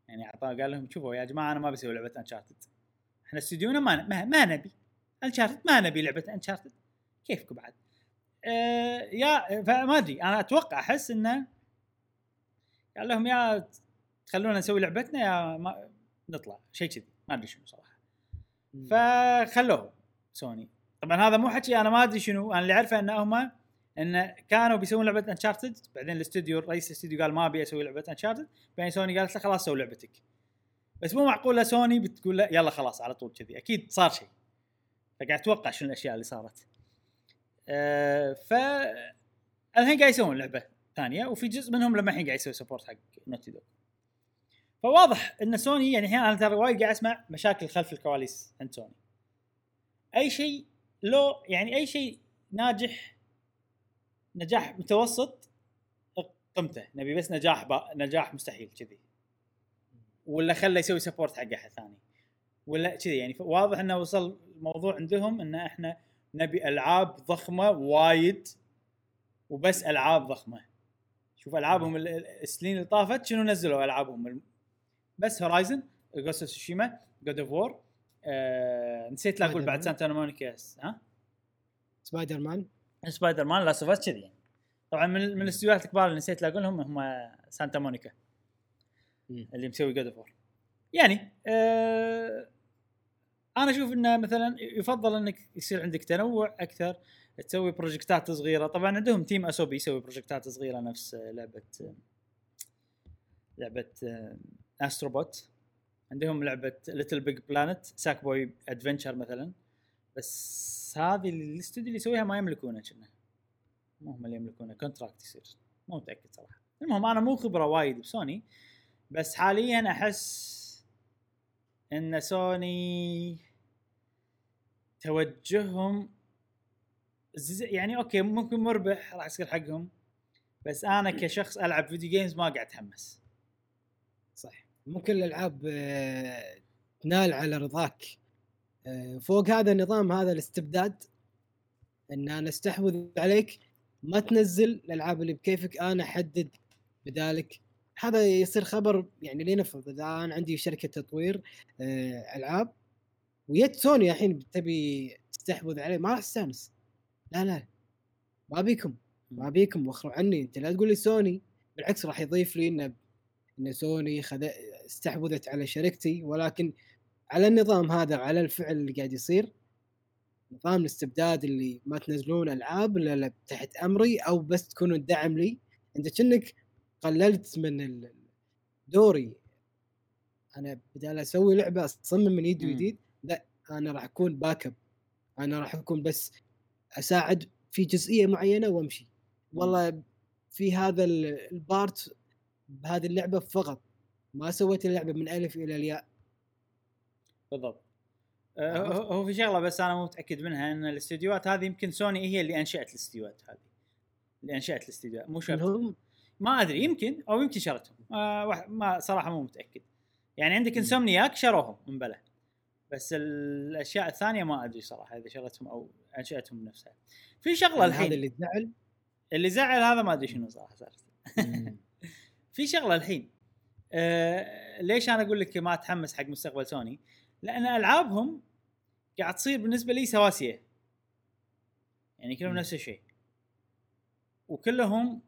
يعني أعطاه قال لهم شوفوا يا جماعة أنا ما بسوي لعبة انشارتد إحنا استديونا ما, ما نبي. انشارتد ما نبي لعبة انشارتد كيفكم بعد؟ آه يا فما أدري. أنا أتوقع أحس إنه قال لهم يا تخلونا نسوي لعبتنا يا ما نطلع. شيء كذي. ما أدري شنو صراحة. فخلوه سوني. طبعا هذا مو حكي أنا ما أدري شنو. أنا اللي أعرفه إن هم إن كانوا بيسوون لعبة انشارتد بعدين الاستوديو رئيس الاستوديو قال ما أبي أسوي لعبة انشارتد بعدين سوني قالت له خلاص سوي لعبتك. بس مو معقولة سوني بتقول له يلا خلاص على طول كذي. أكيد صار شيء. فقاعد أتوقع شنو الأشياء اللي صارت. أه ف الحين قاعد يسوون لعبة ثانية وفي جزء منهم لما الحين قاعد يسوي support حق نوتي دوغ فواضح إن سوني يعني الحين أنا ترى وايد قاعد أسمع مشاكل خلف الكواليس عند سوني أي شيء لو يعني أي شيء ناجح نجاح متوسط قمته نبي بس نجاح با نجاح مستحيل كذي. ولا خله يسوي سبورت حق أحد ثاني. ولا كذي يعني. واضح إنه وصل الموضوع عندهم إن إحنا نبي ألعاب ضخمة وايد وبس ألعاب ضخمة. شوف ألعابهم ال- ال- السنين اللي طافت شنو نزلوا ألعابهم؟ بس هورايزن جوست اوف سوشيما جود اوف وور نسيت لا أقول بعد سانتا مونيكا ها؟ سبايدر مان سبايدر مان لاست اوف كذي يعني. طبعا من من الاستديوهات الكبار اللي نسيت لا أقولهم هم سانتا مونيكا. اللي مسوي جود اوف يعني آه أنا أشوف إنه مثلا يفضل إنك يصير عندك تنوع أكثر تسوي بروجكتات صغيرة. طبعا عندهم تيم اسوبي يسوي بروجكتات صغيرة نفس آه، لعبة آه، لعبه استروبوت عندهم لعبة ليتل بيج بلانت ساك بوي ادفنشر مثلا. بس هذه الاستوديو اللي يسويها ما يملكونه كنا. مو هم اللي يملكونه contract يصير. مو متأكد صراحة. المهم أنا مو خبرة وايد بسوني بس حاليا أحس إن سوني توجههم يعني okay ممكن مربح راح يصير حقهم بس أنا كشخص ألعب video games ما قاعد أتحمس. صح. مو كل الألعاب آه، تنال على رضاك. آه، فوق هذا النظام هذا الاستبداد إن أنا أستحوذ عليك ما تنزل الألعاب اللي بكيفك أنا أحدد بذلك هذا يصير خبر يعني لنفرض إذا أنا عندي شركة تطوير آه، ألعاب وييت سوني الحين تبي تستحوذ علي ما راح استانس لا لا ما بيكم ما بيكم وخروا عني. أنت لا تقول لي سوني بالعكس راح يضيف لي ان إن سوني خذ استحوذت على شركتي. ولكن على النظام هذا على الفعل اللي قاعد يصير نظام الاستبداد اللي ما تنزلون ألعاب إلا تحت أمري أو بس تكونوا دعم لي. أنت كأنك قللت من دوري. أنا بدال أسوي لعبة أصمم من يد. جديد لا أنا راح أكون backup أنا راح أكون بس أساعد في جزئية معينة وأمشي. والله في هذا ال- ال part بهذه اللعبة فقط. ما سويت اللعبة من ألف إلى الياء. بالضبط. عرفت؟ هو في شغلة بس أنا مو متأكد منها إن الاستديوهات هذه يمكن سوني هي اللي انشات الاستديوهات هذه. اللي انشات الاستديوهات مو شرط. ما أدري يمكن أو يمكن شرتهم آه ما صراحة مو متأكد يعني عندك. إنسومنياك شروهم من بلا بس الأشياء الثانية ما أدري صراحة إذا شرتهم أو انشاتهم بنفسها في شغلة هذا الحين اللي زعل اللي زعل هذا ما أدري شنو صراحة صار [laughs] في شغلة الحين آه ليش أنا أقول لك ما أتحمس حق مستقبل سوني؟ لأن ألعابهم قاعد تصير بالنسبة لي سواسية. يعني كلهم. نفس الشيء. وكلهم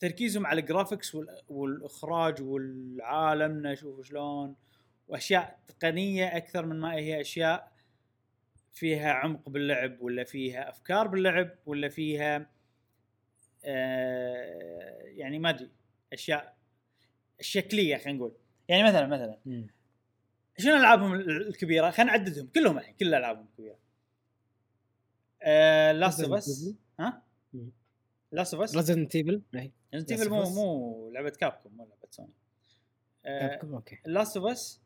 تركيزهم على الجرافكس وال- والإخراج والعالم نشوف شلون وأشياء تقنية أكثر من ما هي أشياء فيها عمق باللعب ولا فيها أفكار باللعب ولا فيها آه يعني ما أدري أشياء الشكليه خلينا نقول يعني مثلا مثلا شنو ألعابهم ال- الكبيرة؟ خلينا نعددهم كلهم الحين كل ألعابهم الكبيره. لاست اوف اس. ها؟ لاست اوف اس ريزدنت ايفل ريزدنت ايفل مو. مو لعبة كابكوم مو لعبة سوني. okay لاست اوف اس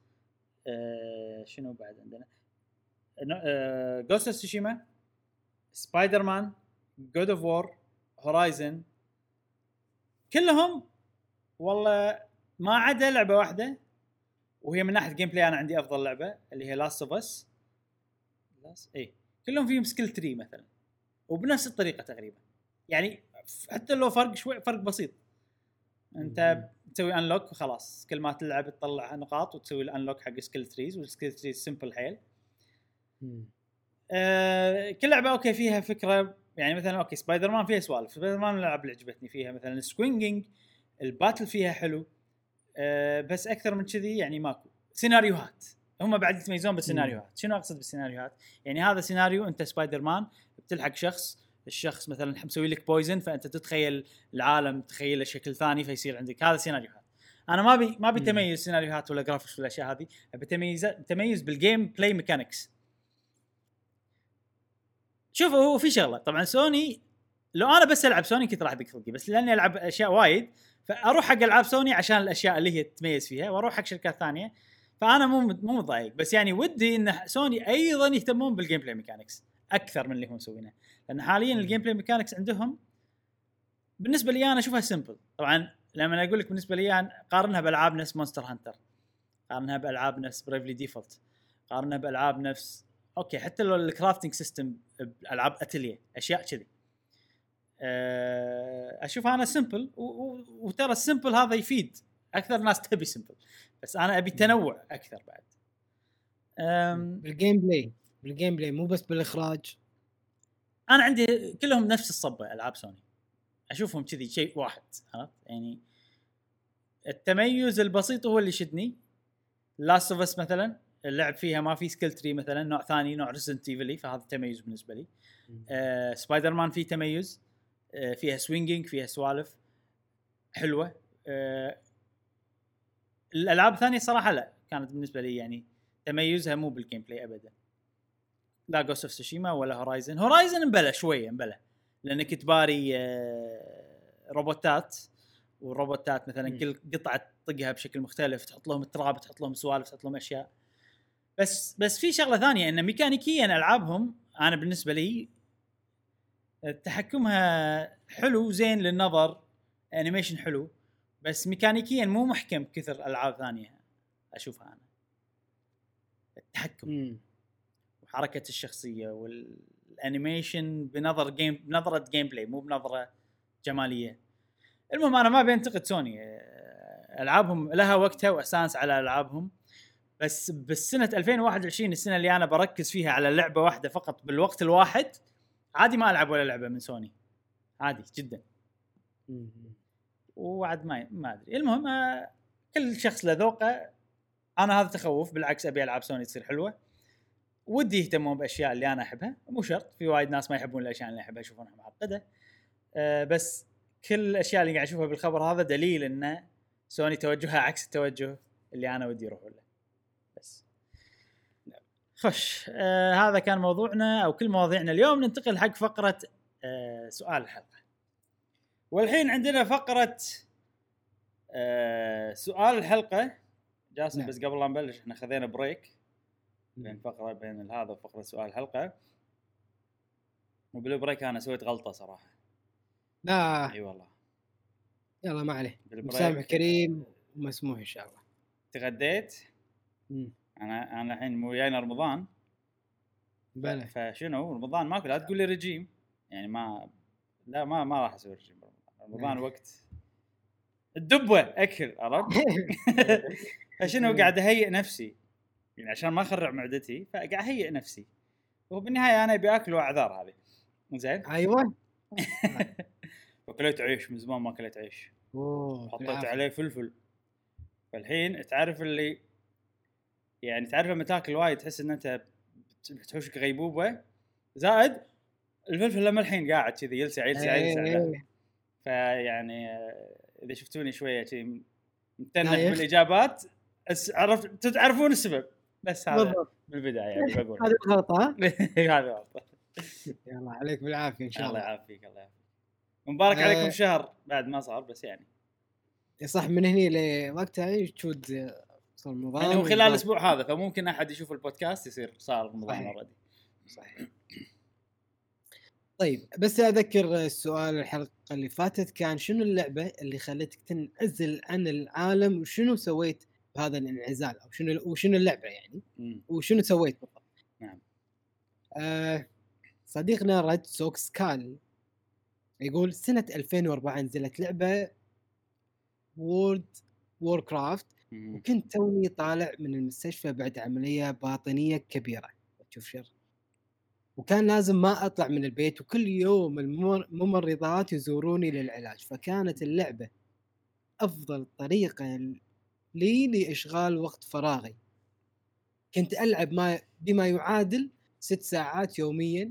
شنو بعد عندنا؟ جوست اوف تسوشيما سبايدر مان جود اوف وور هورايزن كلهم والله ما عدا لعبة واحدة وهي من ناحية gameplay أنا عندي أفضل لعبة اللي هي لاست اوف اس اي كلهم فيهم skill tree مثلا وبنفس الطريقة تقريبا يعني حتى لو فرق شوي فرق بسيط. انت تسوي unlock وخلاص. كل ما تلعب تطلع نقاط وتسوي ال unlock حق skill trees وال skill trees simple حيل. آه، كل لعبة okay فيها فكرة يعني مثلا okay سبايدر مان فيها سوالف. سبايدر مان الالعاب اللي عجبتني فيها. مثلا ال swinging ال battle فيها حلو. آه، بس أكثر من كذي يعني ماكو. سيناريوهات. هم بعد يتميزون بالسيناريوهات. شنو أقصد بالسيناريوهات؟ يعني هذا سيناريو أنت سبايدر مان بتلحق شخص الشخص مثلا مسوي لك poison فأنت تتخيل العالم تخيله شكل ثاني فيصير عندك. هذا سيناريوهات أنا ما ابي ما ابي. تميز سيناريوهات ولا graphics ولا الاشياء هذه. أبي تميز تميز بال gameplay mechanics شوف هو في شغلة. طبعا سوني لو أنا بس ألعب سوني كنت راح اضيق خلقي بس لأني ألعب أشياء وايد فأروح حق ألعاب سوني عشان الأشياء اللي هي تتميز فيها وأروح حق شركات ثانية. فأنا مو مو متضايق. بس يعني ودي إن سوني أيضا يهتمون بال gameplay mechanics أكثر من اللي هم مسوينه. لأن حاليا ال gameplay mechanics عندهم بالنسبة لي أنا أشوفها simple طبعا لما أقول لك بالنسبة لي أنا قارنها بألعاب نفس مونستر هانتر قارنها بألعاب نفس بريفلي ديفولت قارنها بألعاب نفس okay حتى لو ال crafting system بألعاب اتليه أشياء كذي. أه، اشوفها أنا simple وترى ال simple هذا يفيد. أكثر ناس تبي simple بس أنا أبي تنوع أكثر بعد. أم، بال gameplay بال gameplay مو بس بالإخراج. أنا عندي كلهم نفس الصبة ألعاب سوني. أشوفهم كذي شيء واحد عرفت؟ يعني التميز البسيط هو اللي يشدني. لاست اوف اس مثلا اللعب فيها ما في skill tree مثلا نوع ثاني نوع ريزدنت ايفل فهذا تميز بالنسبة لي. آه سبايدر مان فيه تميز. آه فيها swinging فيها سوالف. حلوة. آه الألعاب الثانية صراحة لا كانت بالنسبة لي يعني تميزها مو بال gameplay ابدا. لا جوست اوف سوشيما ولا هورايزن هورايزن مبلى شوية مبلى. لانك تباري آه، روبوتات والروبوتات مثلا مم. كل قطعة تطقها بشكل مختلف تحط لهم تراب تحط لهم سوالف تحط لهم أشياء. بس بس في شغلة ثانية إن ميكانيكيا ألعابهم أنا بالنسبة لي تحكمها حلو زين للنظر animation حلو بس ميكانيكيا مو محكم كثر ألعاب ثانية أشوفها أنا. التحكم. مم. وحركه الشخصية وال animation بنظر game بنظرة gameplay مو بنظرة جمالية. المهم أنا ما بينتقد سوني آه، ألعابهم لها وقتها واستانس على ألعابهم. بس بالسنة 2021 السنة اللي أنا بركز فيها على لعبة واحدة فقط بالوقت الواحد عادي ما ألعب ولا لعبة من سوني عادي جدا. مم. وعاد ما ما أدري. المهم آه، كل شخص له ذوقه. أنا هذا تخوف بالعكس أبي العاب سوني تصير حلوة. ودي يهتمون بأشياء اللي أنا أحبها مو شرط في وايد ناس ما يحبون الأشياء اللي أحبها يشوفونها معقدة. أه بس كل الأشياء اللي قاعد أشوفها بالخبر هذا دليل إن سوني توجهها عكس التوجه اللي أنا ودي يروحون له. بس. خش آه هذا كان موضوعنا أو كل مواضيعنا. اليوم ننتقل حق فقرة آه سؤال الحلقة. والحين عندنا فقرة آه سؤال الحلقة. جاسم نعم. بس قبل لا نبلش إحنا خذينا break. بين فقرة بين هذا وفقرة سؤال الحلقة. وبال break أنا سويت غلطة صراحة. لا. أي والله. يلا ما عليه. مسامح كريم ومسموح إن شاء الله. تغديت؟ مم. أنا أنا الحين مو جاينا رمضان. بلى. فشنو؟ رمضان ماكو لا تقول لي رجيم. يعني ما لا ما ما راح أسوي رجيم برمضان. رمضان نعم. وقت. الدبه أكل عرفت؟ [laughs] فشنو قاعد أهيئ نفسي؟ يعني عشان ما اخرع معدتي فقاعد اهيئ نفسي وبالنهاية أنا أبي أكل وأعذار هذه زين أيوه [laughs] وكليت عيش من زمان ما أكلت عيش أوه حطيت. عليه فلفل فالحين تعرف اللي يعني تعرف لما تاكل وايد تحس إن أنت بت- بتحوشك غيبوبة زائد الفلفل لما الحين قاعد كذي يلسع يلسع يلسع إيه، له. إيه. فيعني آه، إذا شفتوني شوية شيء متنح. بالإجابات عرفت تعرفون السبب بس هذا بالبدايه يعني [laughs] بقول. هذه الغلطه ها؟ [laughs] هذا غلط يلا عليك بالعافية إن شاء الله الله. يعافيك الله يعافيك. مبارك آه. عليكم شهر بعد ما صار بس يعني. صح من هني لوقتها تشود صار رمضان يعني هو خلال الأسبوع هذا فممكن أحد يشوف البودكاست يصير صار رمضان. already. صحيح. طيب بس أذكر السؤال الحلقة اللي فاتت كان شنو اللعبة اللي خلتك تنعزل عن العالم وشنو سويت بهذا الانعزال أو شنو وشنو اللعبة يعني. وشنو سويت بالضبط نعم. آه صديقنا رد سوكس كال يقول سنة 2004 نزلت لعبة World of Warcraft. وكنت توني طالع من المستشفى بعد عملية باطنية كبيرة تشوف شر وكان لازم ما أطلع من البيت وكل يوم الممر- الممرضات يزوروني للعلاج فكانت اللعبة أفضل طريقة لي لإشغال وقت فراغي كنت ألعب ما بما يعادل ست ساعات يوميا.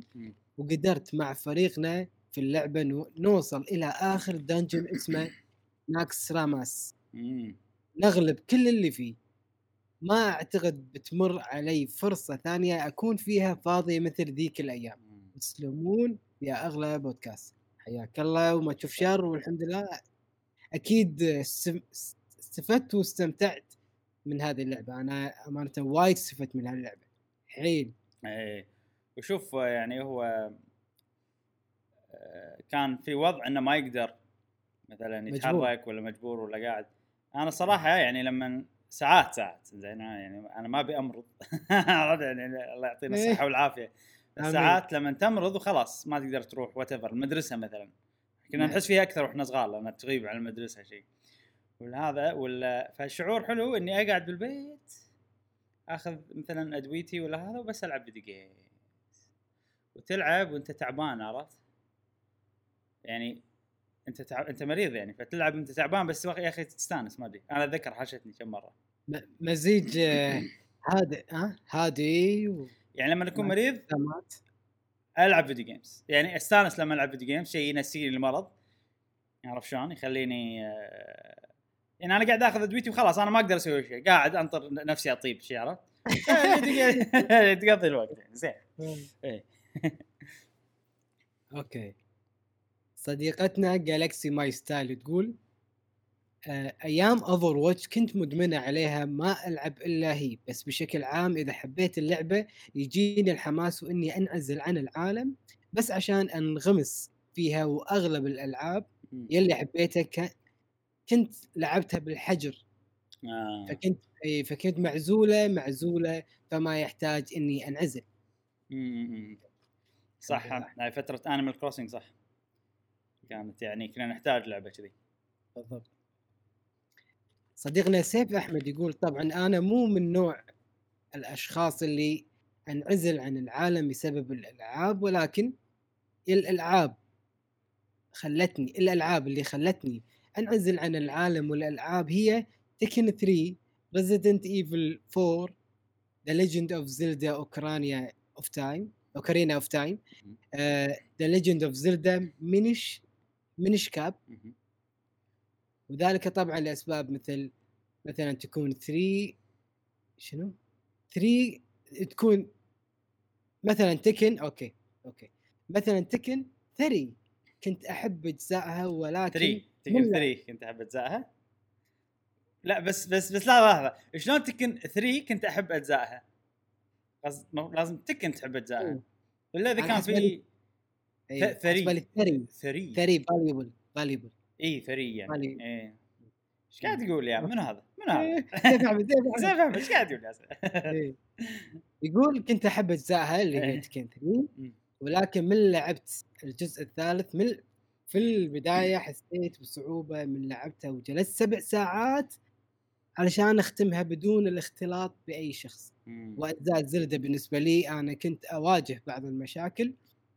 وقدرت مع فريقنا في اللعبة نو- نوصل إلى آخر dungeon اسمه Naxxramas. نغلب كل اللي فيه ما أعتقد بتمر علي فرصة ثانية أكون فيها فاضية مثل ذيك الأيام. تسلمون يا أغلى بودكاست حياك الله وما تشوف شر والحمد لله أكيد استفدت واستمتعت من هذه اللعبة. أنا أمانة وايد استفدت من هذه اللعبة. حيل. إيه. وشوف يعني هو آه، كان في وضع إنه ما يقدر مثلا. يتحرك ولا مجبور ولا قاعد. أنا صراحة يعني لما ساعات ساعات زين يعني أنا ما أبي أمرض. [laughs] يعني الله يعطينا إيه. الصحة والعافية. ساعات لما تمرض وخلاص ما تقدر تروح وات المدرسة مثلا. كنا نعم. نحس فيها أكثر وإحنا صغار لما تغيب عن المدرسة شيء. وهذا ولا فالشعور حلو إني أقعد بالبيت آخذ مثلا أدويتي ولا هذا وبس ألعب فيديو جيمز وتلعب وأنت تعبان عرفت؟ يعني أنت تع... أنت مريض يعني فتلعب انت تعبان بس يا أخي تستأنس ما أدري. أنا أتذكر حاشتني كم مرة. مزيج آه، هادئ ها؟ هادي يعني لما أكون. مريض ألعب video games يعني أستأنس لما ألعب video games شيء ينسيني المرض. عرفت شلون؟ يخليني آه، يعني أنا قاعد آخذ أدويتي وخلاص أنا ما أقدر أسوي شيء قاعد أنطر نفسي أطيب شيء عرفت يعني [laughs] تقضي الوقت يعني زين إيه. [laughs] okay صديقتنا Galaxy My Style تقول آه، أيام Overwatch كنت مدمنة عليها ما ألعب إلا هي بس بشكل عام إذا حبيت اللعبة يجيني الحماس وإني أنعزل عن العالم بس عشان أنغمس فيها وأغلب الألعاب. يلي حبيتها. كنت لعبتها بالحجر آه. فكنت إي فكنت معزولة معزولة فما يحتاج إني أنعزل مم. صح. هاي فترة Animal Crossing صح كانت يعني كنا نحتاج لعبة كذي بالضبط صديقنا سيف أحمد يقول طبعا أنا مو من نوع الأشخاص اللي أنعزل عن العالم بسبب الألعاب ولكن الألعاب خلتني الألعاب اللي خلتني انعزل عن العالم والألعاب هي Tekken 3 Resident Evil 4 The Legend of Zelda اوكرانيا of Time Ocarina of Time The Legend of Zelda Minish Minish Cap. وذلك طبعا لأسباب مثل مثلا تكون 3 شنو؟ 3 تكون مثلا تكن أوكي أوكي مثلا تكن 3 كنت أحب أجزائها ولكن 3 تكن ملا. 3 كنت أحب أجزائها لا بس بس بس لا لحظه شلون تكن 3 كنت أحب أجزائها لازم تكن تحب أجزائها. ولا إذا كان في إيه، ثري. ثري 3 ثري فاليبل فاليبل إي 3 يعني إيش قاعد تقول يا منو هذا؟ منو هذا؟ احمد سيف زين احمد إيش قاعد تقول؟ إيه. يقول كنت أحب أجزائها اللي هي إيه. تكن 3 مم. ولكن من لعبت الجزء الثالث من في البداية حسيت بصعوبة من لعبتها وجلست سبع ساعات علشان أختمها بدون الاختلاط بأي شخص. وأجزاء زلدة بالنسبة لي أنا كنت أواجه بعض المشاكل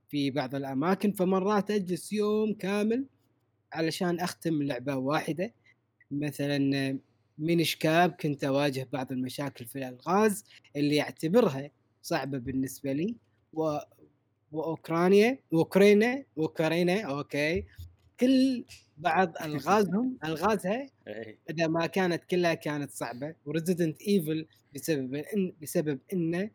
في بعض الأماكن فمرات أجلس يوم كامل علشان أختم لعبة واحدة مثلا Minish Cap كنت أواجه بعض المشاكل في الألغاز اللي اعتبرها صعبة بالنسبة لي و... وأوكرانيا و Ocarina و Ocarina okay. كل بعض ألغازهم [laughs] ألغازها إيه. إذا ما كانت كلها كانت صعبة و Resident Evil بسبب إن بسبب إنه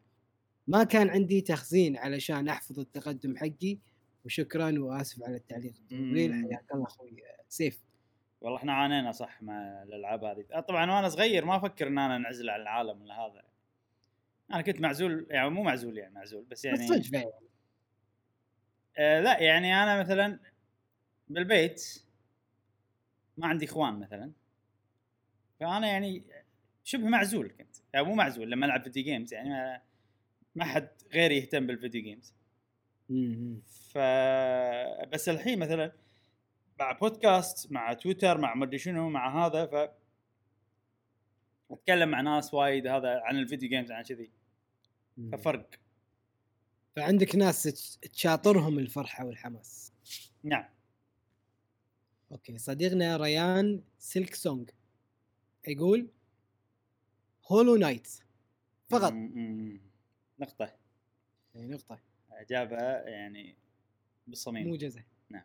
ما كان عندي تخزين علشان أحفظ التقدم حقي. وشكرا وآسف على التعليق. حياك الله أخوي سيف. والله إحنا عانينا صح مع الألعاب هذه. آه، طبعا وأنا صغير ما أفكر إن أنا انعزل عن العالم ولا هذا. أنا كنت معزول يعني مو معزول يعني معزول بس يعني يعني آه لا يعني أنا مثلا بالبيت ما عندي إخوان مثلا فأنا يعني شبه معزول كنت. يعني مو معزول لما ألعب video games يعني ما ما حد غيري يهتم بال video games. ف بس الحين مثلا مع بودكاست مع تويتر مع مدري شنو مع هذا ف أتكلم مع ناس وايد هذا عن ال video games عن كذي. ففرق. فعندك ناس تش- تشاطرهم الفرحة والحماس. نعم. okay صديقنا ريان Silksong يقول Hollow Knight فقط. نقطة. يعني نقطة. اجابة يعني بالصميم. موجزه نعم.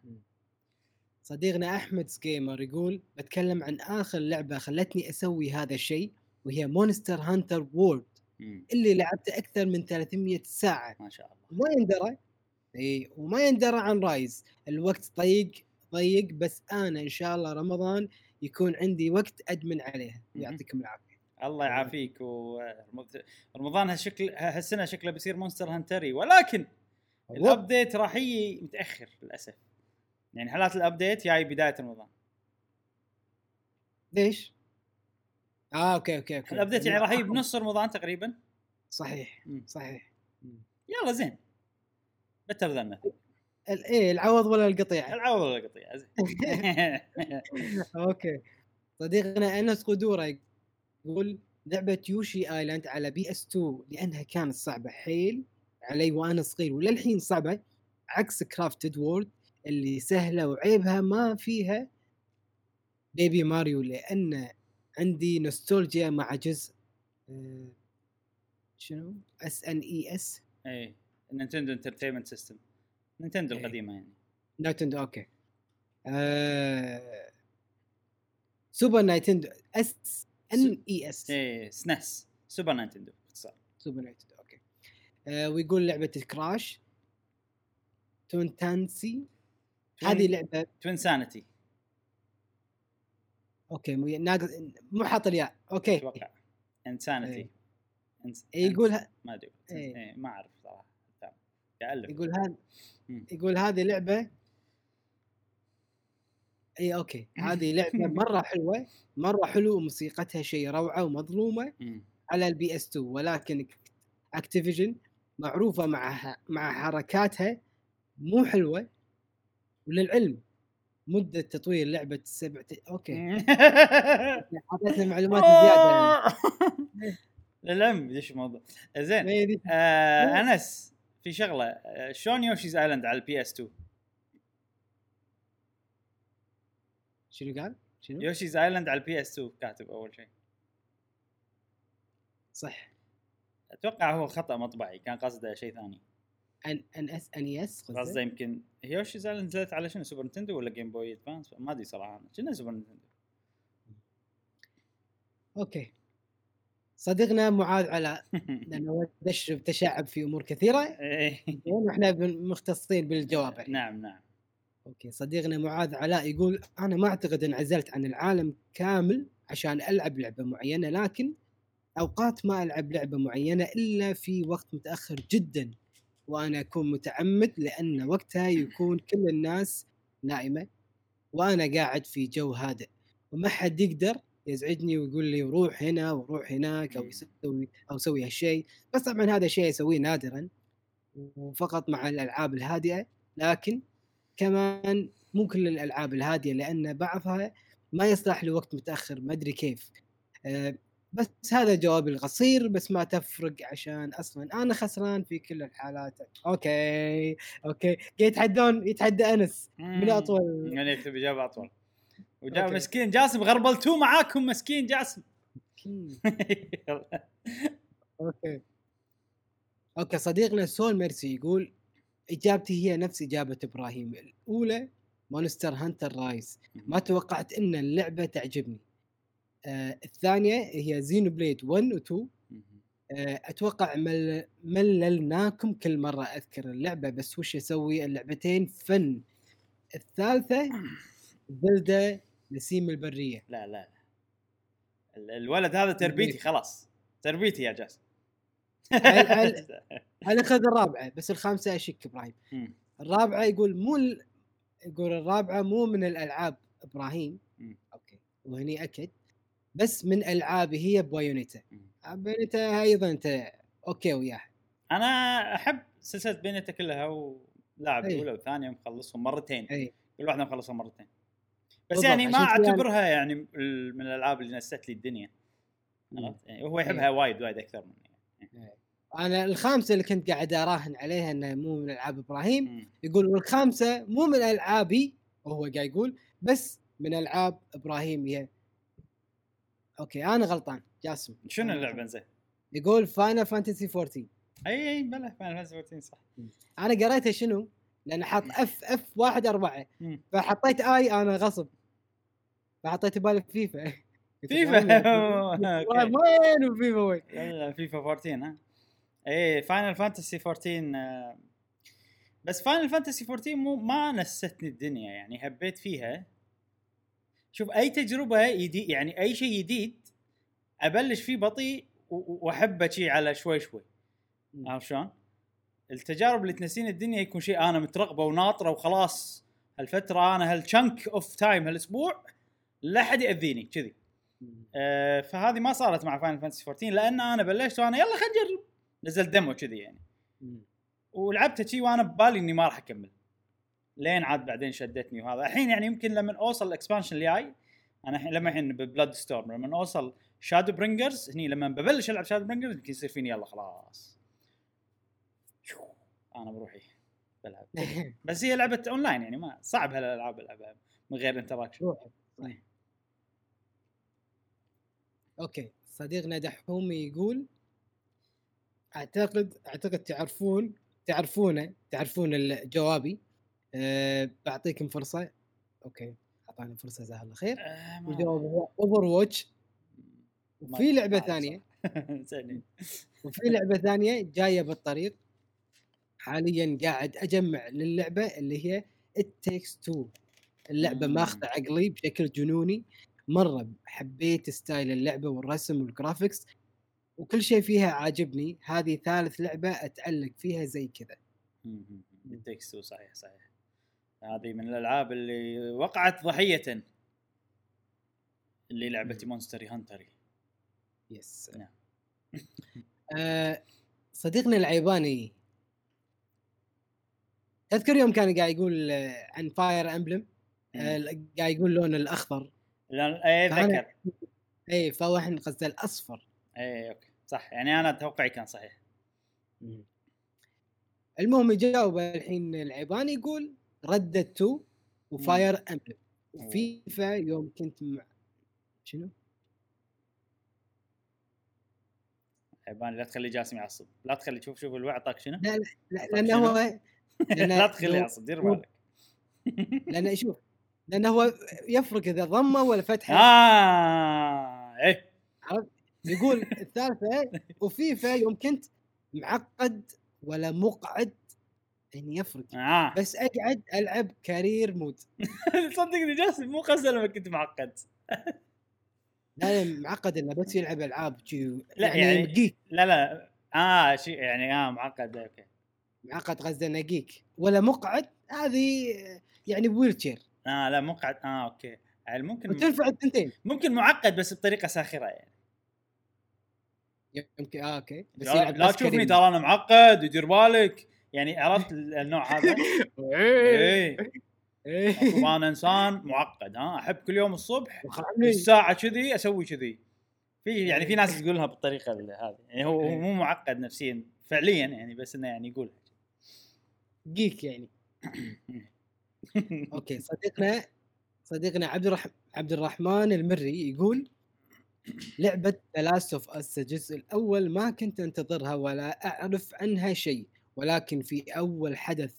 صديقنا أحمد سكيمر يقول بتكلم عن آخر لعبة خلتني أسوي هذا الشيء وهي Monster Hunter World اللي لعبته أكثر من 300 ساعة. ما شاء الله. وما يندرى إي وما يندرى عن Rise. الوقت ضيق ضيق بس أنا إن شاء الله رمضان يكون عندي وقت أدمن عليها. يعطيكم العافية. الله يعافيك. ورمضان هالشكل هالسنة شكله بيصير Monster Hunter ي. ولكن ال update راح يجي متأخر للأسف. يعني حالات ال update جاي بداية رمضان. ليش؟ آه okay okay okay. ال update يعني راح يجي بنص رمضان تقريبا. صحيح مم. صحيح. يلا زين. better than إيه العوض ولا القطيعه العوض ولا القطيع [laughs] okay. صديقنا أنس قدورة يقول لعبة Yoshi Island على PS 2 لأنها كانت صعبة. حيل علي وأنا صغير وللحين صعبة. عكس Crafted World اللي سهلة وعيبها ما فيها Baby Mario لأن عندي نوستولجيا مع جزء آه، شنو؟ SNES إي Nintendo Entertainment System Nintendo. القديمة يعني. Nintendo okay. آه... Super Nintendo SNES اي SNES Super Nintendo باختصار. Super Nintendo okay. آه ويقول لعبة Crash Twinsanity هذه لعبة Twinsanity okay مو ناقص مو حاط الياء. okay. أتوقع. insanity إيه. إنس... يقول ه- ما أدري. إيه. إيه. ما أعرف صراحة. يقول هذا. يقول هذه لعبة. اي okay. [laughs] هذه لعبة مرة حلوة مرة حلوة وموسيقتها شيء روعة ومظلومة. على ال PS 2 ولكن Activision معروفة مع مع حركاتها مو حلوة. وللعلم مدة تطوير لعبة سبع okay. [laughs] اعطيتنا معلومات زيادة للعلم [laughs] ليش الموضوع. زين دي. آه أنس في شغلة. شلون Yoshi's Island على ال PS 2 شنو قال؟ شنو؟ Yoshi's Island على ال PS 2 كاتب أول شيء. صح. أتوقع هو خطأ مطبعي كان قصده شيء ثاني. N N S N S قصده يمكن Yoshi's Island نزلت على شنو؟ Super Nintendo ولا Game Boy Advance ما أدري صراحة. أنا. شنو سوبر نتندو أوكي. صديقنا معاذ علاء [laughs] لأنه دش بتشعب في أمور كثيرة. إيه. ونحن بن- مختصين بالجواب نعم نعم. okay صديقنا معاذ علاء يقول أنا ما أعتقد انعزلت عن العالم كامل عشان ألعب لعبة معينة لكن أوقات ما ألعب لعبة معينة إلا في وقت متأخر جدا. وأنا أكون متعمد لأن وقتها يكون كل الناس نائمه وأنا قاعد في جو هادئ. وما حد يقدر يزعجني ويقول لي روح هنا وروح هناك أو. يسوي أو سوي هالشيء. بس طبعا هذا شيء أسويه نادرا وفقط مع الألعاب الهادئة لكن كمان مو كل الألعاب الهاديه لأن بعضها ما يصلح لوقت متأخر ما أدري كيف. أه، بس هذا جوابي القصير بس ما تفرق عشان أصلا أنا خسران في كل الحالات. okay okay. يتحدون يتحدى أنس. من أطول؟ من يكتب اجابه أطول. وجاء. مسكين جاسم غربلتوه معاكم مسكين جاسم. [laughs] أوكي. أوكي صديقنا سول ميرسي يقول إجابتي هي نفس إجابة إبراهيم. الأولى Monster Hunter Rise ما توقعت إن اللعبة تعجبني. آه الثانية هي Xenoblade 1 و 2 آه أتوقع مل مللناكم كل مرة أذكر اللعبة بس وش أسوي اللعبتين فن الثالثة Zelda نسيم البرية. لا لا ال- الولد هذا تربيتي خلاص. تربيتي يا جاسم. هل- [laughs] اخذ الرابعة بس الخامسة أشك إبراهيم. الرابعة يقول مو ال... يقول الرابعة مو من الألعاب إبراهيم. okay. وهني أكد. بس من العابي هي Bayonetta. Bayonetta أيضا أنت okay وياها. أنا أحب سلسلة Bayonetta كلها ولاعب أي. الاولى والثانيه مخلصهم مرتين. أي. كل واحدة مخلصها مرتين. بس بالضبط، يعني ما أعتبرها يعني من الألعاب اللي نست لي الدنيا؟ يعني هو يحبها وايد وايد أكثر مني. أنا الخامسة اللي كنت قاعد أراهن عليها انها مو من ألعاب إبراهيم مم. يقول والخامسة مو من ألعابي وهو قاعد يقول بس من ألعاب إبراهيم هي okay أنا غلطان. جاسم. شنو اللعبة. زين؟ يقول فاينل فانتسي 14 أي أي بلا Final Fantasy 14 صح. أنا قريتها شنو؟ لأن حاط FF واحد أربعة. فحطيت اي أنا غصب. فحطيت بالي [laughs] [laughs] فيفا. فيفا وين وفيفا وين؟ فيفا 14 ها. إيه Final Fantasy 14 آه، بس Final Fantasy 14 مو ما نستني الدنيا يعني هبيت فيها. شوف أي تجربة جديد يعني أي شيء جديد أبلش فيه بطيء وأحبه شي على شوي شوي. عارف شلون؟ التجارب اللي تنسيني الدنيا يكون شيء أنا مترقبه وناطرة وخلاص هالفترة أنا هال chunk of time هالأسبوع لا حد يأذيني كذي آه، فهذه ما صارت مع Final Fantasy 14 لأن أنا بلشت وأنا يلا خلينا نجرب نزل demo كذي يعني مم. ولعبتها شي وأنا ببالي إني ما راح أكمل لين عاد بعدين شدتني. وهذا الحين يعني يمكن لما أوصل ال expansion اللي جاي أنا الحين لما الحين ب Blood Storm لما أوصل Shadowbringers هني لما ببلش ألعب Shadowbringers يمكن يصير فيني يلا خلاص. أنا بروحي بلعب. [laughs] بس هي لعبة اونلاين يعني ما صعب هالألعاب ألعبها من غير interaction صح. okay. صديقنا دحومي يقول اعتقد أعتقد تعرفون تعرفونه تعرفون جوابي أه بعطيكم فرصة. okay أعطاني فرصة جزاه الله خير. آه، الجواب هو Overwatch وفي لعبة ثانية. [laughs] وفي لعبة ثانية جاية بالطريق. حاليا قاعد أجمع للعبة اللي هي It Takes Two. اللعبة. ماخذة عقلي بشكل جنوني. مرة حبيت style اللعبة والرسم وال graphics وكل شيء فيها عاجبني. هذه ثالث لعبة أتعلق فيها زي كذا. Takes Two صحيح صحيح. هذه من الألعاب اللي وقعت ضحية اللي لعبة مم. Monster Hunter Rise نعم. [laughs] آه صديقنا العيباني. تذكر يوم كان قاعد يقول آه، عن Fire Emblem قاعد يقول لون الأخضر. لأن اي ذكر اي فهو إحنا قصده الأصفر. اي okay صح. يعني أنا توقعي كان صحيح. المهم يجاوب الحين العيباني يقول ردد 2 وفاير امبلم وفيفا يوم كنت مع شنو؟ حيبان لا تخلي جاسم يعصب. لا تخلي شوف شوف الوعي اعطاك شنو؟ لا لا طيب لأنه؟ هو [laughs] لا تخلي يعصب دير بالك. [laughs] لأنه شوف لأنه هو يفرق إذا ضمه ولا فتحه. آه إيه. يقول الثالثة وفيفا يوم كنت معقد ولا مقعد يعني يفرق. آه. بس اقعد ألعب career mode. [laughs] صدقني جاسم مو قصده لما كنت معقد. لا لا معقد إنه بس يلعب ألعاب لا، يعني- geek لا لا آه شيء يعني آه معقد okay. معقد قصده إنه geek ولا مقعد هذه يعني ب wheelchair آه لا مقعد آه okay. يعني ممكن وتنفع الثنتين ممكن معقد بس بطريقة ساخرة يعني. يمكن آه okay. بس لا, لا تشوفني. ترى أنا معقد ودير بالك. يعني عرفت ال- النوع هذا؟ [laughs] إيه. إيه. المفروض أنا إنسان معقد ها؟ أحب كل يوم الصبح الساعة كذي أسوي كذي. في يعني في ناس تقولها بالطريقة ال- هذه. يعني هو مو معقد نفسيا فعليا يعني بس إنه يعني يقول geek يعني. [coughs] okay صديقنا صديقنا عبد الرح... عبد الرحمن المري يقول لعبة The Last of Us الجزء الأول ما كنت أنتظرها ولا أعرف عنها شيء. ولكن في أول حدث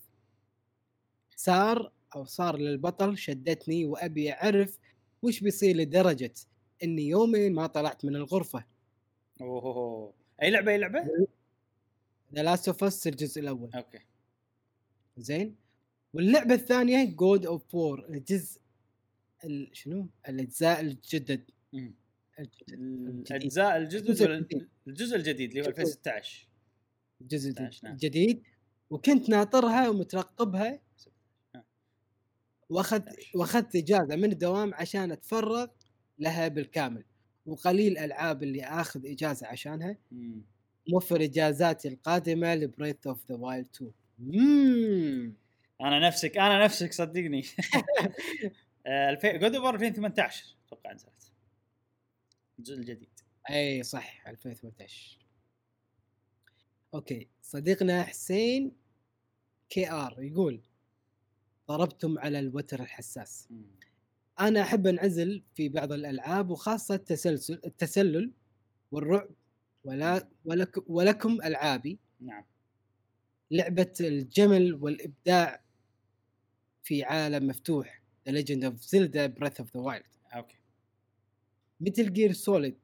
صار أو صار للبطل شدتني وأبي أعرف وش بيصير لدرجة إني يومين ما طلعت من الغرفة اوه أي لعبة أي لعبة؟ The Last of Us الجزء الأول okay زين واللعبة الثانية God of War الجزء ال... شنو؟ الأجزاء الجدد مم. الجدد. الجزء الجديد. اللي هو الجزء- 2016 الجزء 16 نعم. الجديد وكنت ناطرها ومترقبها. آه. وأخذت وأخذت إجازة من الدوام عشان أتفرغ لها بالكامل. وقليل الالعاب اللي آخذ إجازة عشانها. مم. موفر إجازاتي القادمة ل Breath of the Wild 2 اممم أنا نفسك أنا نفسك صدقني. God of 2018 أتوقع نزلت. الجزء الجديد. أي صح 2018 okay. صديقنا حسين KR يقول ضربتم على الوتر الحساس. أنا أحب أنعزل في بعض الألعاب وخاصة التسلسل التسلل والرعب ولا ولك ولكم ألعابي. نعم. لعبة الجمال والإبداع في عالم مفتوح The Legend of Zelda Breath of the Wild okay. Metal Gear Solid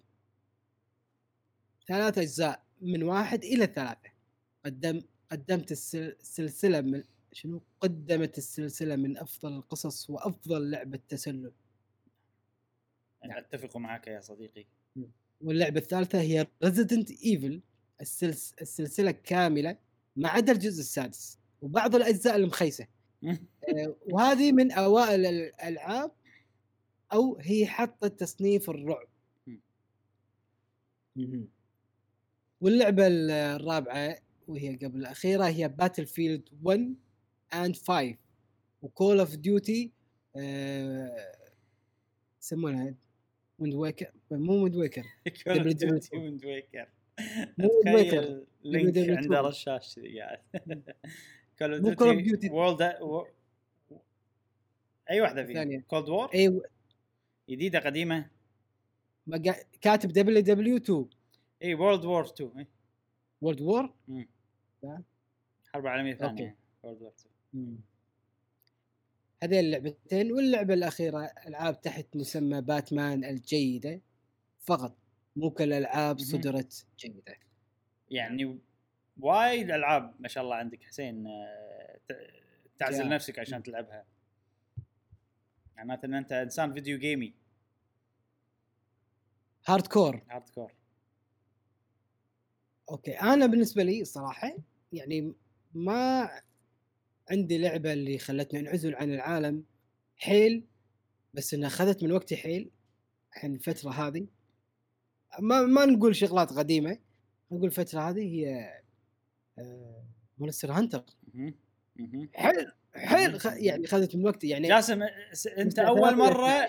ثلاث أجزاء. من واحد إلى ثلاثة. قدم قدمت السل- السلسلة من شنو؟ قدمت السلسلة من أفضل القصص وأفضل لعبة تسلل. يعني أتفق معك يا صديقي. واللعبة الثالثة هي Resident Evil السلس السلسلة كاملة ما عدا الجزء السادس وبعض الأجزاء المخيسة. [laughs] آه، وهذه من أوائل الألعاب أو هي حطت تصنيف الرعب. واللعبة الرابعة وهي قبل الأخيرة هي Battlefield 1 and 5 و Call of Duty يسمونها Wind Waker مو Wind Waker Call of. Duty Wind Waker مو Waker. تخيل Link. عنده رشاش كذي قاعد Call of Duty. World أي واحدة فيه الثانية. Cold War أي جديدة قديمة كاتب WW 2 اي World War 2 إي. World War. حرب عالمية. ثانية. World War 2 هذين اللعبتين واللعبة الأخيرة ألعاب تحت مسمى باتمان الجيدة. فقط. مو كل الالعاب. صدرت جيدة. يعني وايد ألعاب ما شاء الله عندك حسين آه، تعزل يا. نفسك عشان تلعبها. معناته ان أنت إنسان video gamer. hardcore hardcore أوكي أنا بالنسبة لي صراحة يعني ما عندي لعبة اللي خلتني أنعزل عن العالم حيل بس إنها أخذت من وقتي حيل الحين الفترة هذه ما ما نقول شغلات قديمة نقول الفترة هذه هي Monster Hunter. حيل حيل. يعني أخذت من وقتي يعني جاسم أنت أول مرة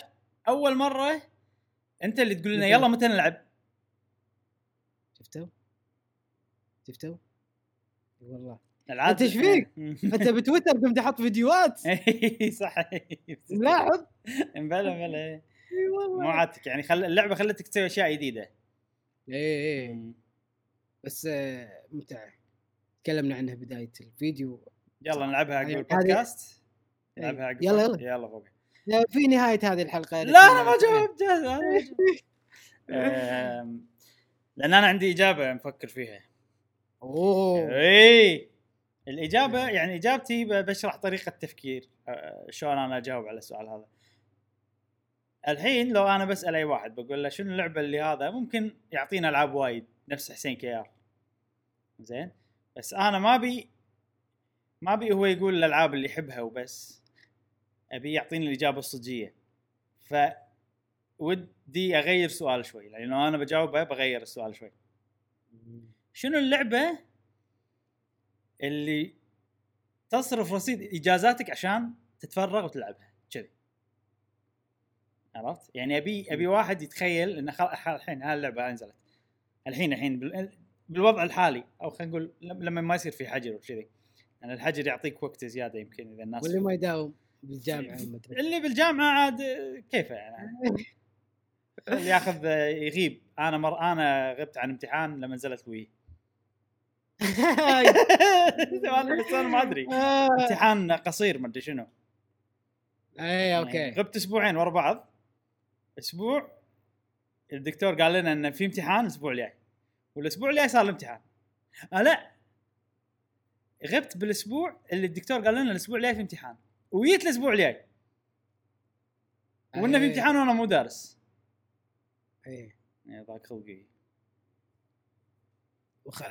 أول مرة أنت اللي تقول لنا؟ يلا متى نلعب شفتوا؟ شفتوا؟ والله. أنت إيش فيك؟ [laughs] أنت بتويتر قمت أحط فيديوهات. [laughs] اي صح ملاحظ؟ مبلا [laughs] مبلا اي والله. مو عادتك يعني. خل... اللعبة خلتك تسوي أشياء جديدة. اي اي بس آه، ممتعه تكلمنا عنها بداية الفيديو. يلا نلعبها عقب البودكاست. نلعبها عقب يلا، البودكاست. يلا. فوق لا، في نهاية هذه الحلقة. لا أنا ما جاوبت لأن أنا عندي إجابة مفكر فيها. أوه. إي. الإجابة يعني إجابتي بشرح طريقة تفكير أه، شلون أنا أجاوب على السؤال هذا. الحين لو أنا بسأل أي واحد بقول له شنو اللعبة اللي هذا؟ ممكن يعطينا ألعاب وايد نفس حسين كيار. زين؟ بس أنا ما بي ما بي هو يقول الألعاب اللي يحبها وبس. أبي يعطيني الإجابة الصجية. ف ودي أغير سؤال شوي لأنه أنا بجاوبه بغير السؤال شوي. شنو اللعبة اللي تصرف رصيد إجازاتك عشان تتفرغ وتلعبها؟ كذي. عرفت؟ يعني أبي أبي واحد يتخيل انه الحين هاللعبه نزلت. الحين الحين بال... بالوضع الحالي أو خلينا نقول لم- لما ما يصير في حجر وكذي. يعني الحجر يعطيك وقت زيادة يمكن إذا الناس واللي ما يداوم بالجامعة أدري. اللي بالجامعة عاد كيفه يعني؟ [laughs] اللي ياخذ يغيب. أنا مر أنا غبت عن امتحان لما نزلت Wii [laughs] بس [laughs] أنا ما أدري. آه. امتحان قصير ما أدري شنو. اي يعني أوكي. غبت أسبوعين ورا بعض. أسبوع الدكتور قال لنا إن في امتحان الأسبوع الجاي. والأسبوع الجاي صار الامتحان. آه لا. غبت بالأسبوع اللي الدكتور قال لنا الأسبوع الجاي في امتحان. وجيت الأسبوع الجاي. وإنه في إيه. امتحان وأنا مو دارس. يعني ضاق خلقي. وخ...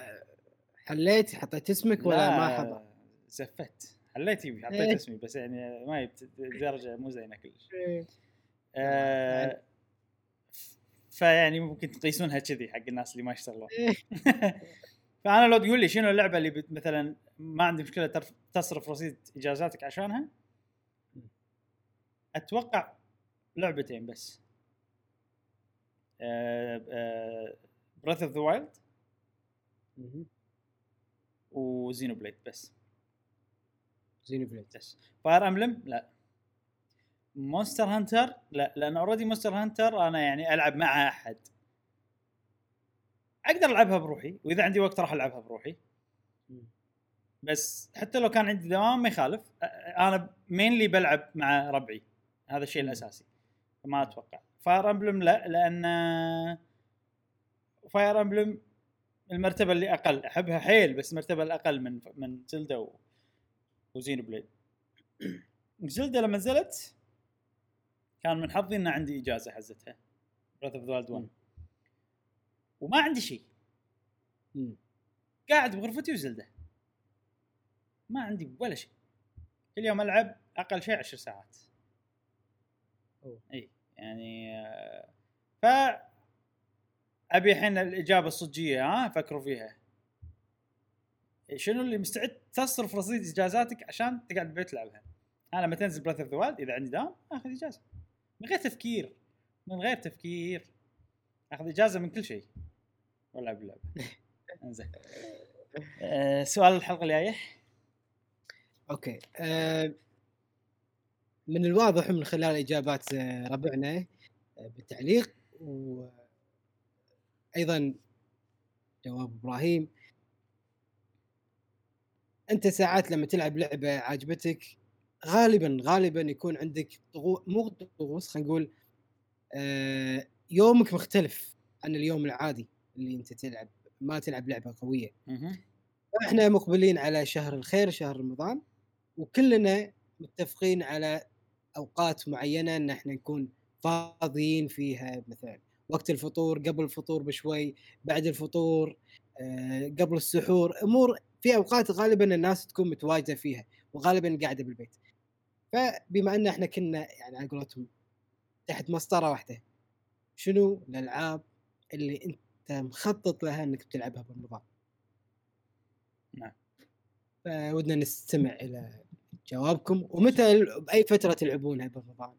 حليت حطيت اسمك ولا لا، ما حط زفت. حليت يبي حطيت إيه. اسمي بس يعني ما جبت درجة مو زينة كلش. إيه. آه فيعني ممكن تقيسونها كذي حق الناس اللي ما يشتغلون. إيه. [laughs] فأنا لو تقول لي شنو اللعبة اللي بت- مثلا ما عندي مشكلة تصرف رصيد إجازاتك عشانها؟ أتوقع لعبتين بس. Breath of the Wild. و Xenoblade بس. Xenoblade بس. Fire Emblem لا. Monster Hunter لا. لأن already Monster Hunter أنا يعني ألعب مع أحد. أقدر ألعبها بروحي وإذا عندي وقت راح ألعبها بروحي. بس حتى لو كان عندي دوام ما يخالف. أنا mainly بلعب مع ربعي. هذا الشيء. الأساسي. فما أتوقع. Fire Emblem لا لأن Fire Emblem المرتبة اللي أقل أحبها حيل بس المرتبه الأقل من من Zelda و... و Xenoblade. [clears throat] Zelda لما نزلت كان من حظي إن عندي إجازة حزتها. Breath of the Wild 1 وما عندي شيء. قاعد بغرفتي و Zelda. ما عندي ولا شيء كل يوم ألعب أقل شيء عشر ساعات. أوه. إي يعني آه، ف أبي الحين الإجابة الصجية ها؟ فكروا فيها. شنو اللي مستعد تصرف رصيد إجازاتك عشان تقعد بالبيت تلعبها أنا لما تنزل Breath of the Wild إذا عندي دوام آخذ إجازة. من غير تفكير. من غير تفكير. آخذ إجازة من كل شيء. والعب اللعبه [laughs] إنزين. آه، سؤال الحلقة الجاية. أوكي. آه من الواضح من خلال إجابات آه، ربعنا بالتعليق وأيضا جواب إبراهيم. أنت ساعات لما تلعب لعبة عاجبتك غالبا غالبا يكون عندك طغو... مو طقوس خلينا نقول آه يومك مختلف عن اليوم العادي اللي أنت تلعب ما تلعب لعبة قوية. إحنا مقبلين على شهر الخير شهر رمضان وكلنا متفقين على أوقات معينة إن إحنا نكون فاضيين فيها مثلا. وقت الفطور قبل الفطور بشوي بعد الفطور آه، قبل السحور أمور في أوقات غالبا الناس تكون متواجدة فيها وغالبا قاعدة بالبيت فبما إن إحنا كنا يعني على قولتهم تحت مسطرة واحدة شنو الألعاب اللي أنت مخطط لها إنك بتلعبها برمضان؟ نعم. فودنا نستمع إلى جوابكم ومتى بأي فترة تلعبونها برمضان؟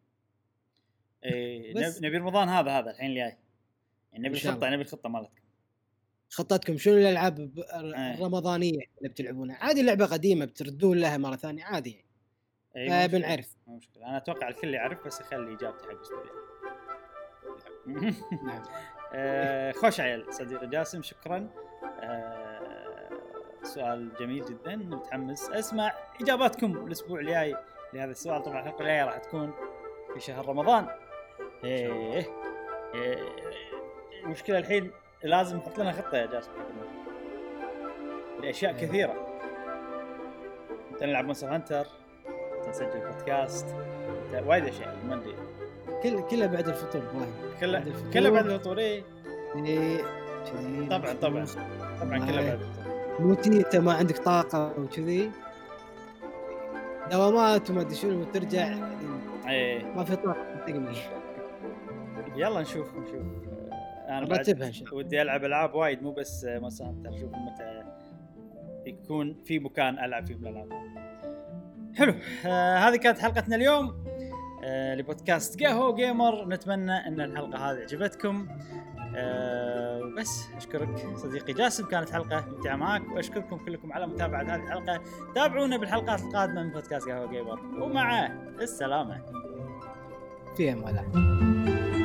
بس. نبي رمضان هذا هذا الحين الجاي يعني نبي الخطة. نبي الخطة مالتكم. خطتكم شنو الألعاب إيه. الرمضانية اللي بتلعبونها؟ عادي لعبة قديمة بتردون لها مرة ثانية عادي. يعني مو مشكلة، فبنعرف مو مشكلة. أنا أتوقع الكل يعرف بس يخلي اجابتي حق الاستوديو [laughs] نعم. آه، خوش عيل صديقي جاسم شكرا. آه، سؤال جميل جدا متحمس. أسمع إجاباتكم الأسبوع الجاي لهذا السؤال. طبعا الحلقة الجاية راح تكون في شهر رمضان. إيه. إيه، المشكلة الحين لازم نحط لنا خطة يا جاسم. لأشياء إيه. كثيرة. أنت نلعب Monster Hunter نسجل بودكاست وايد أشياء ما أدري. كل كله بعد الفطور إبراهيم كله بعد الفطور. كله بعد الفطور إيه. طبعا طبعا. طبعا كله ما- بعد الفطور. مو تي أنت ما عندك طاقة وكذي. دوامات وما أدري شنو وترجع إيه. ما في طاقة تقني يلا نشوف نشوف. أنا بعد ودي ألعب ألعاب وايد مو بس Monster Hunter أشوف متى يكون في مكان ألعب فيه بالالعاب حلو آه هذه كانت حلقتنا اليوم آه لبودكاست قهوة Gamer نتمنى إن الحلقة هذه عجبتكم. آه بس أشكرك صديقي جاسم كانت حلقة ممتعة معك وأشكركم كلكم على متابعة هذه الحلقة. تابعونا بالحلقات القادمة من بودكاست قهوة جيمر ومع السلامة. في أمان الله.